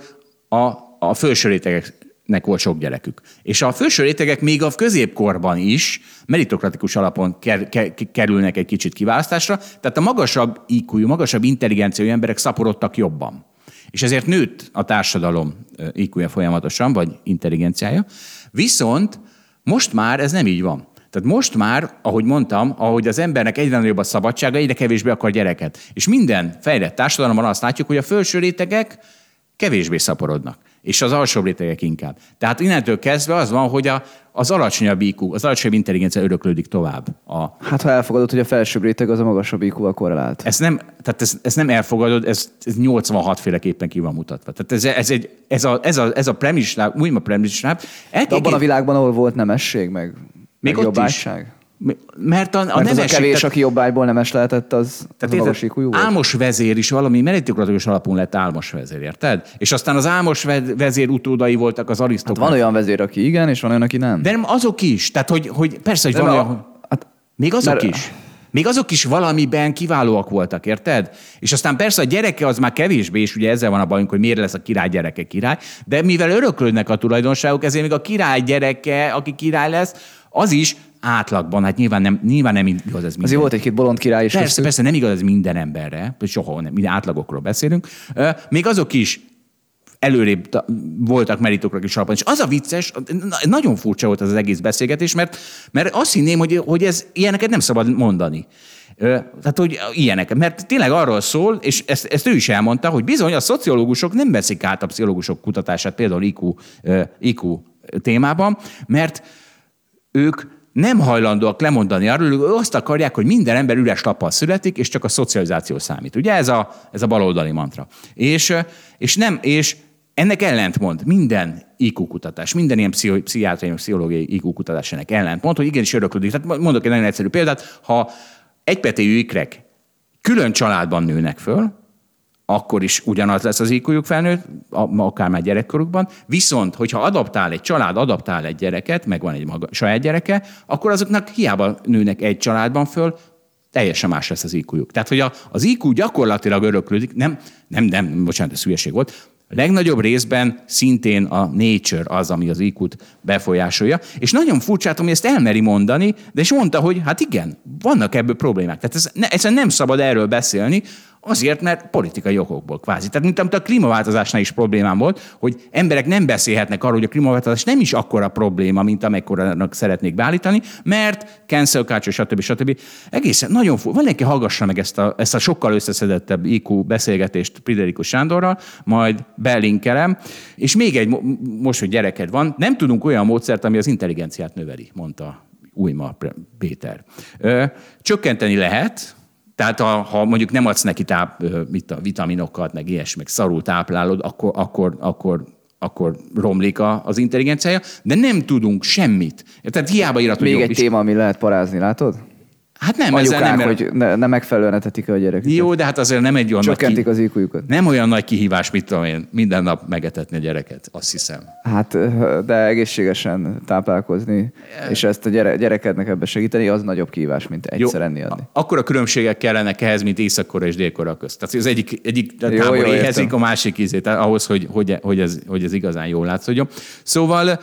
a, a felső rétegeknek volt sok gyerekük. És a felső rétegek még a középkorban is meritokratikus alapon ker, ker, kerülnek egy kicsit kiválasztásra, tehát a magasabb iq magasabb intelligenciai emberek szaporodtak jobban. És ezért nőtt a társadalom iq folyamatosan, vagy intelligenciája. Viszont most már ez nem így van. Tehát most már, ahogy mondtam, ahogy az embernek egyre nagyobb a szabadsága, egyre kevésbé akar gyereket. És minden fejlett társadalomban azt látjuk, hogy a felső rétegek kevésbé szaporodnak. és az alsóbb rétegek inkább. Tehát innentől kezdve az van, hogy a, az alacsonyabb IQ, az alacsonyabb intelligencia öröklődik tovább. A, Hát ha elfogadod, hogy a felsőbb réteg az a magasabb IQ-val korrelált. ezt nem, tehát ezt, ezt nem elfogadod, ez, ez 86 féleképpen ki van mutatva. Tehát ez, ez, egy, ez a, ez a, ez a premisláb, úgymond a premisláb. El De kell abban a világban, ahol volt nemesség, meg, Még ott is. Mert a, a Mert az a nemesség, kevés, tehát- aki jobbágyból nemes lehetett, az, az a Tehát magas érted, volt. álmos vezér is valami meritokratikus alapon lett álmos vezér, érted? És aztán az álmos ve- vezér utódai voltak az Hát arisztokraták. van olyan vezér, aki igen, és van olyan, aki nem. De nem azok is. Tehát, hogy, hogy persze, hogy De van a- olyan... hát, Még azok mert- is. Még azok is valamiben kiválóak voltak, érted? És aztán persze a gyereke az már kevésbé, és ugye ezzel van a bajunk, hogy miért lesz a király gyereke király, de mivel öröklődnek a tulajdonságok, ezért még a király gyereke, aki király lesz, az is átlagban, hát nyilván nem, nyilván nem igaz ez minden. azért volt egy-két bolond király is. Persze, köztük. persze, nem igaz ez minden emberre, soha nem, minden átlagokról beszélünk. Még azok is előrébb ta- voltak meritokra is alapon. És az a vicces, na- nagyon furcsa volt ez az egész beszélgetés, mert, mert azt hinném, hogy, hogy ez ilyeneket nem szabad mondani. Tehát, hogy ilyenek. Mert tényleg arról szól, és ezt, ezt ő is elmondta, hogy bizony a szociológusok nem veszik át a pszichológusok kutatását, például IQ, IQ témában, mert ők nem hajlandóak lemondani arról, ők azt akarják, hogy minden ember üres lappal születik, és csak a szocializáció számít. Ugye ez a, ez a baloldali mantra. És, és, nem, és ennek ellentmond minden IQ kutatás, minden ilyen pszichiátriai, pszichológiai IQ kutatás ennek ellentmond, hogy igenis öröklődik. Tehát mondok egy nagyon egyszerű példát, ha egypetéjű ikrek külön családban nőnek föl, akkor is ugyanaz lesz az IQ-juk felnőtt, akár már gyerekkorukban. Viszont, hogyha adaptál egy család, adaptál egy gyereket, meg van egy maga, saját gyereke, akkor azoknak hiába nőnek egy családban föl, teljesen más lesz az IQ-juk. Tehát, hogy a, az IQ gyakorlatilag öröklődik, nem, nem, nem, bocsánat, ez hülyeség volt, legnagyobb részben szintén a nature az, ami az IQ-t befolyásolja. És nagyon furcsátom, hogy ezt elmeri mondani, de és mondta, hogy hát igen, vannak ebből problémák. Tehát ez, ne, egyszerűen nem szabad erről beszélni, Azért, mert politikai okokból kvázi. Tehát, mint amit a klímaváltozásnál is problémám volt, hogy emberek nem beszélhetnek arról, hogy a klímaváltozás nem is akkora probléma, mint amekkorának szeretnék beállítani, mert cancel culture, stb. stb. Egészen nagyon fú. Valaki hallgassa meg ezt a, ezt a sokkal összeszedettebb IQ beszélgetést Friderikus Sándorral, majd belinkelem. És még egy, mo- most, hogy gyereked van, nem tudunk olyan módszert, ami az intelligenciát növeli, mondta Újma Péter. Csökkenteni lehet, tehát ha, ha mondjuk nem adsz neki táp, mit a vitaminokat, meg ilyesmi, meg szarul táplálod, akkor, akkor, akkor, akkor romlik a, az intelligenciája, de nem tudunk semmit. Tehát hiába hogy Még egy téma, ami lehet parázni, látod? Hát nem, ezzel Anyukák, nem, hogy ne, ne megfelelően etetik a gyereket. Jó, de hát azért nem egy olyan nagy Csökkentik ki... az. Nem olyan nagy kihívás, mit tudom én, minden nap megetetni a gyereket, azt hiszem. Hát, de egészségesen táplálkozni, és ezt a gyere, gyerekednek ebbe segíteni, az nagyobb kihívás, mint egyszer enni adni. Akkor a különbségek kellenek ehhez, mint Észak-Korea és Dél-Korea közt. Tehát az egyik, egyik Jó, tábor jó, éhezik, értem. a másik ízé, tehát ahhoz, hogy, hogy, hogy, ez, hogy ez igazán jól látszódjon. Szóval,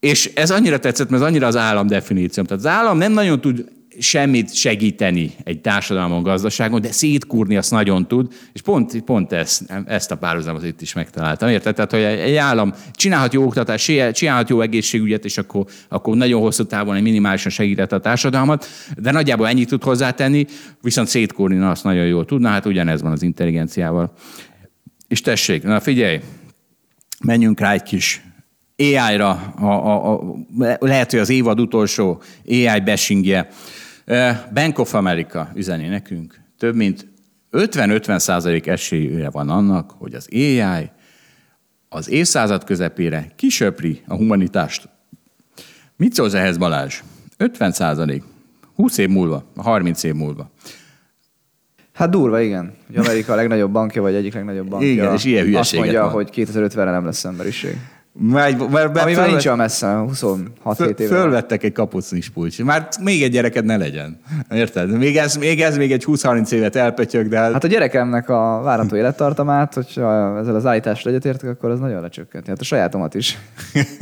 és ez annyira tetszett, mert ez annyira az állam definíció. Tehát az állam nem nagyon tud semmit segíteni egy társadalmon, gazdaságon, de szétkúrni azt nagyon tud, és pont, pont ezt, ezt a párhuzamot itt is megtaláltam. Érted? Tehát, hogy egy állam csinálhat jó oktatást, csinálhat jó egészségügyet, és akkor, akkor nagyon hosszú távon egy minimálisan segített a társadalmat, de nagyjából ennyit tud hozzátenni, viszont szétkúrni na, azt nagyon jól tudna, hát ugyanez van az intelligenciával. És tessék, na figyelj, menjünk rá egy kis AI-ra, a, a, a, lehet, hogy az évad utolsó AI bashingje. Bank of America üzeni nekünk. Több mint 50-50 százalék esélye van annak, hogy az AI az évszázad közepére kisöpri a humanitást. Mit szólsz ehhez, Balázs? 50 százalék. 20 év múlva, 30 év múlva. Hát durva, igen. Hogy Amerika a legnagyobb bankja, vagy egyik legnagyobb bankja. Igen, és ilyen Azt hülyeséget mondja, van. hogy 2050-re nem lesz emberiség. Már, már, Ami már nincs olyan messze, 26-7 éve. Fölvettek egy kapucnis pulcs. Már még egy gyereked ne legyen. Érted? Még ez, még ez még egy 20-30 évet elpötyög, de hát, Hát a gyerekemnek a várható élettartamát, hogyha ezzel az állítással egyetértek, akkor az nagyon lecsökkenti. Hát a sajátomat is.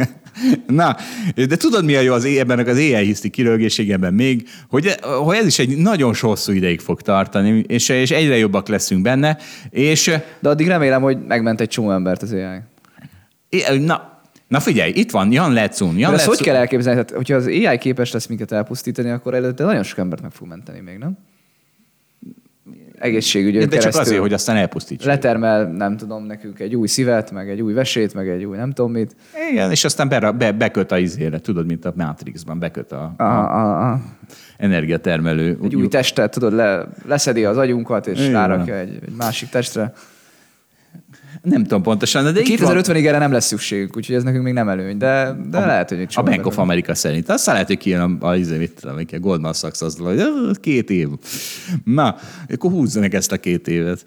Na, de tudod mi a jó az, ebben az éjjel hiszti kirölgéségében még, hogy, hogy ez is egy nagyon hosszú ideig fog tartani, és, és egyre jobbak leszünk benne, és De addig remélem, hogy megment egy csomó embert az AI. Na, na figyelj, itt van Jan Lecun. Jan ezt hogy Lecun- kell elképzelni? Tehát, hogyha az AI képes lesz minket elpusztítani, akkor előtte nagyon sok embert meg fog menteni még, nem? egészségügyön De csak keresztül azért, hogy aztán elpusztítsa. letermel, nem tudom, nekünk egy új szívet, meg egy új vesét, meg egy új nem tudom mit. Igen, és aztán be, be, beköt a izére, tudod, mint a Matrixban, beköt a, a aha, aha. energiatermelő. Egy új testet, tudod, le, leszedi az agyunkat, és rárakja egy, egy másik testre. Nem tudom pontosan, de itt van- 2050-ig erre nem lesz szükségünk, úgyhogy ez nekünk még nem előny, de, de lehet, hogy A Bank of. America szerint. Aztán lehet, hogy kijön a, a, izé, mit tudom, a Goldman Sachs az, hogy "Ö, két év. Na, akkor húzzanak ezt a két évet.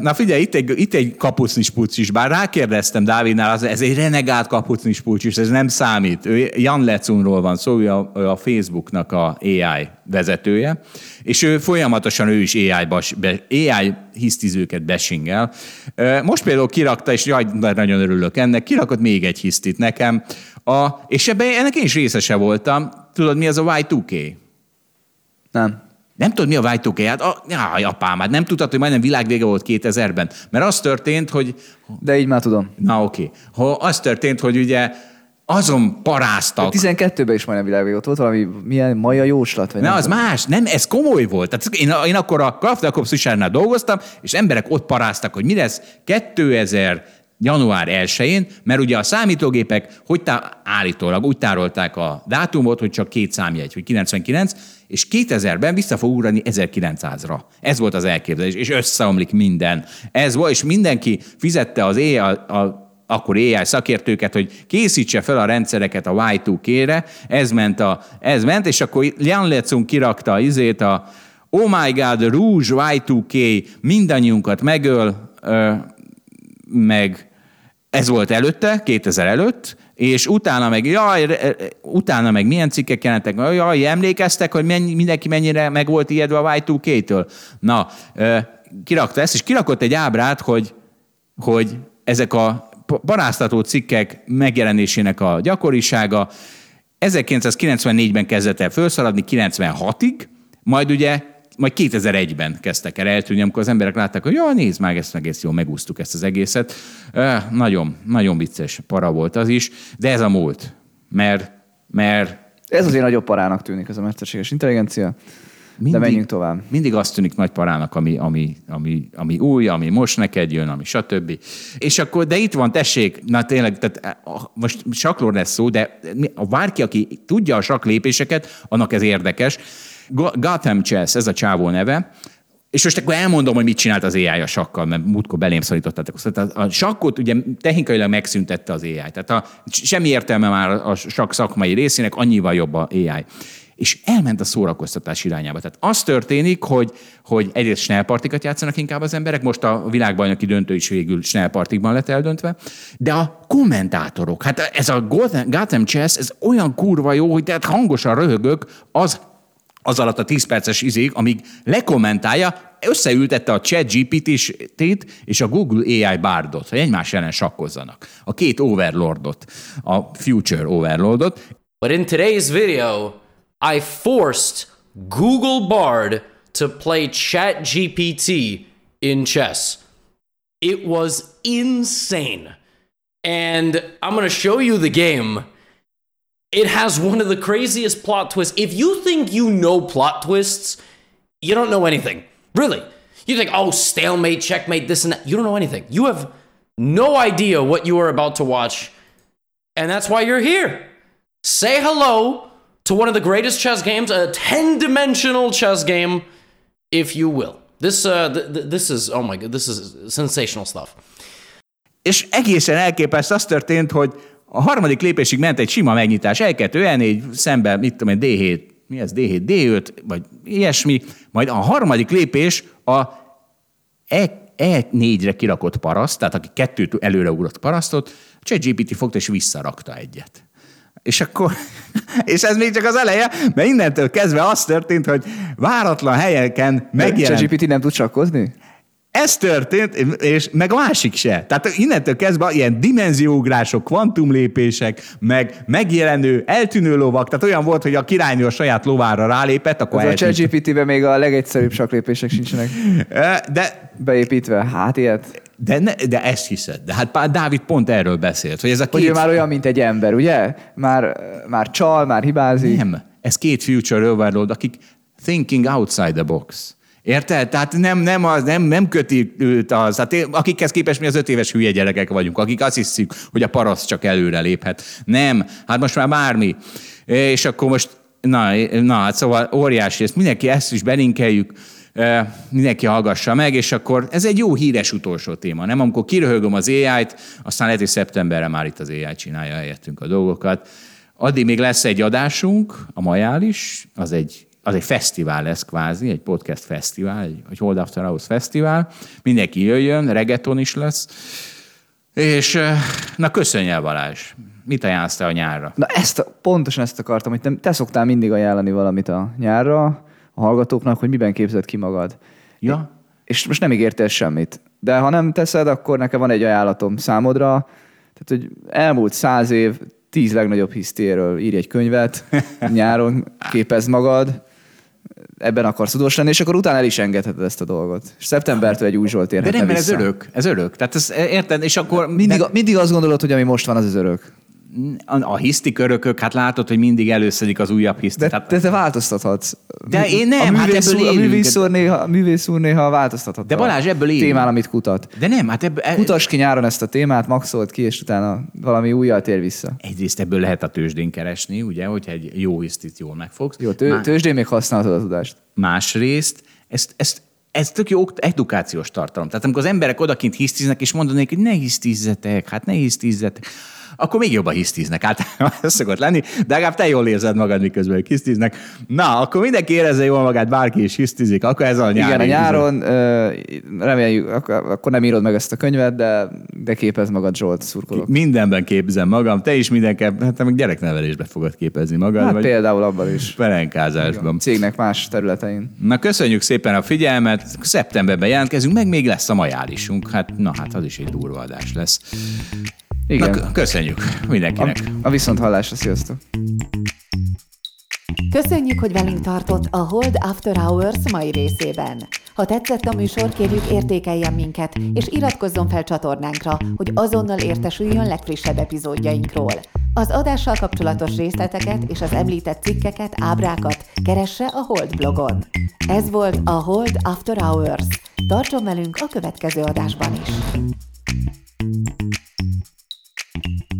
Na figyelj, itt egy, itt egy kapucnis is, bár rákérdeztem Dávidnál, az, ez egy renegált kapucnis is, ez nem számít. Ő Jan Lecunról van szó, ő a, ő a Facebooknak a AI vezetője, és ő folyamatosan ő is AI, bas, be, AI hisztizőket besingel. Most például kirakta, és jaj, nagyon örülök ennek, kirakott még egy hisztit nekem, a, és ebben ennek én is részese voltam. Tudod, mi az a Y2K? Nem. Nem tudod, mi a Y2K? Hát, a, jaj, apám, hát nem tudtad, hogy majdnem világvége volt 2000-ben. Mert az történt, hogy De így már tudom. Na oké. Okay. Az történt, hogy ugye azon paráztak. 12-ben is majdnem világvég ott volt valami, milyen maja jóslat? Vagy Ne, nem az tudom. más, nem, ez komoly volt. Tehát én, én akkor a Kraft Fischernél dolgoztam, és emberek ott paráztak, hogy mi lesz 2000 január 1-én, mert ugye a számítógépek hogy tá- állítólag úgy tárolták a dátumot, hogy csak két számjegy, hogy 99, és 2000-ben vissza fog ugrani 1900-ra. Ez volt az elképzelés, és összeomlik minden. Ez volt, és mindenki fizette az a, a akkor AI szakértőket, hogy készítse fel a rendszereket a Y2K-re, ez ment, a, ez ment és akkor Jan Lecun kirakta izét, a Oh my God, Rouge Y2K mindannyiunkat megöl, ö, meg ez volt előtte, 2000 előtt, és utána meg, jaj, utána meg milyen cikkek jelentek, jaj, emlékeztek, hogy mennyi, mindenki mennyire meg volt ijedve a Y2K-től? Na, kirakta ezt, és kirakott egy ábrát, hogy, hogy ezek a paráztató cikkek megjelenésének a gyakorisága 1994-ben kezdett el felszaladni, 96-ig, majd ugye majd 2001-ben kezdtek el eltűnni, amikor az emberek látták, hogy ja, nézd meg, ezt egész jól megúsztuk ezt az egészet. Eh, nagyon, nagyon vicces para volt az is, de ez a múlt. Mert, mert Ez azért nagyobb parának tűnik, ez a mesterséges intelligencia. De menjünk tovább. Mindig azt tűnik nagy parának, ami, ami, ami, ami új, ami most neked jön, ami stb. És akkor, de itt van, tessék, na tényleg, tehát eh, most sakról lesz szó, de bárki, aki tudja a sakk lépéseket, annak ez érdekes. Go- Gotham Chess, ez a csávó neve, és most akkor elmondom, hogy mit csinált az AI a sakkal, mert múltkor belém szorítottátok. Tehát a sakkot ugye technikailag megszüntette az AI. Tehát a, semmi értelme már a sakk szakmai részének, annyival jobb a AI. És elment a szórakoztatás irányába. Tehát az történik, hogy, hogy egyrészt snellpartikat játszanak inkább az emberek, most a világbajnoki döntő is végül snellpartikban lett eldöntve, de a kommentátorok, hát ez a Gotham, Chess, ez olyan kurva jó, hogy tehát hangosan röhögök, az az alatt a 10 perces izéig, amíg lekommentálja, összeültette a chat GPT-t és a Google AI Bardot, hogy egymás ellen sakkozzanak. A két overlordot, a future overlordot. But in today's video, I forced Google Bard to play ChatGPT in chess. It was insane. And I'm going to show you the game. It has one of the craziest plot twists. If you think you know plot twists, you don't know anything. Really. You think, oh, stalemate, checkmate, this and that. You don't know anything. You have no idea what you are about to watch. And that's why you're here. Say hello to one of the greatest chess games, a 10 dimensional chess game, if you will. This, uh, th- th- this is, oh my god, this is sensational stuff. És egészen elképesztő az történt, hogy a harmadik lépésig ment egy sima megnyitás, L2, L4, szemben, mit tudom én, D7, mi ez, D7, D5, vagy ilyesmi, majd a harmadik lépés a E, E4-re kirakott paraszt, tehát aki kettőt előreugrott parasztot, ChatGPT fogta és visszarakta egyet. És akkor, és ez még csak az eleje, mert innentől kezdve az történt, hogy váratlan helyeken megjelent ChatGPT nem tud sakkozni? ez történt, és meg a másik se. Tehát innentől kezdve ilyen dimenzióugrások, kvantumlépések, meg megjelenő, eltűnő lovak, tehát olyan volt, hogy a királynő a saját lovára rálépett, akkor Az a eltűnt. ChatGPT-ben még a legegyszerűbb saklépések sincsenek De, beépítve. Hát ilyet. De, ne, de ezt hiszed. De hát pár Dávid pont erről beszélt, hogy ez a Hogy két... ő már olyan, mint egy ember, ugye? Már, már csal, már hibázik. Nem, ez két future overlord, akik thinking outside the box. Érted? Tehát nem, nem, az, nem, nem köti őt az. Hát akikhez képest mi az öt éves hülye gyerekek vagyunk, akik azt hiszük, hogy a paraszt csak előre léphet. Nem, hát most már bármi. És akkor most, na, na hát szóval óriási, ezt mindenki ezt is belinkeljük, mindenki hallgassa meg, és akkor ez egy jó híres utolsó téma, nem? Amikor kiröhögöm az AI-t, aztán lehet, hogy szeptemberre már itt az AI csinálja helyettünk a dolgokat. Addig még lesz egy adásunk, a Majális, az egy, az egy fesztivál lesz kvázi, egy podcast fesztivál, egy, Hold After Hours fesztivál. Mindenki jöjjön, reggaeton is lesz. És na köszönj el Balázs, mit ajánlsz te a nyárra? Na ezt, pontosan ezt akartam, hogy te, te szoktál mindig ajánlani valamit a nyárra a hallgatóknak, hogy miben képzeld ki magad. Ja? És most nem ígértél semmit. De ha nem teszed, akkor nekem van egy ajánlatom számodra. Tehát, hogy elmúlt száz év tíz legnagyobb hisztéről írj egy könyvet, nyáron képezd magad, ebben akarsz tudós lenni, és akkor utána el is engedheted ezt a dolgot. És szeptembertől egy új Zsolt De nem, mert ez örök, ez örök. Tehát ez, érted, és akkor Mindig, mindig azt gondolod, hogy ami most van, az az örök. A, a hisztik örökök, hát látod, hogy mindig előszedik az újabb hiszti. De, hát, de te változtathatsz. De én nem, a hát ebből úr, a élünk. művész úr néha, a művész úr néha változtathat. De Balázs, ebből élünk. témán, amit kutat. de nem, hát ebből, Kutas ki nyáron ezt a témát, maxolt ki, és utána valami újjal tér vissza. egyrészt ebből lehet a tőzsdén keresni, ugye, hogyha egy jó hisztit jól megfogsz. Jó, tő, Má- tőzsdén még használhatod a tudást. Másrészt, ezt, ezt, ez tök jó edukációs tartalom. Tehát amikor az emberek odakint hisztiznek, és mondanék, hogy ne hisztizzetek, hát ne hisztizzetek, akkor még jobban hisztiznek. Általában ez szokott lenni, de legalább te jól érzed magad, miközben ők hisztiznek. Na, akkor mindenki érezze jól magát, bárki is hisztizik, akkor ez a nyári. Igen, a nyáron reméljük, akkor, nem írod meg ezt a könyvet, de, de képez magad Zsolt szurkolok. Mindenben képzem magam, te is mindenképp, hát te meg gyereknevelésbe fogod képezni magad, Hát vagy például abban is. pelenkázásban. Cégnek más területein. Na, köszönjük szépen a figyelmet, szeptemberben jelentkezünk, meg még lesz a majálisunk. Hát, na hát az is egy durva adás lesz. Igen. Na, köszönjük mindenkinek. a, a viszont hallásra, sziasztok! Köszönjük, hogy velünk tartott a Hold After Hours mai részében. Ha tetszett a műsor, kérjük értékeljen minket, és iratkozzon fel csatornánkra, hogy azonnal értesüljön legfrissebb epizódjainkról. Az adással kapcsolatos részleteket és az említett cikkeket, ábrákat keresse a Hold blogon. Ez volt a Hold After Hours. Tartson velünk a következő adásban is! Thank you.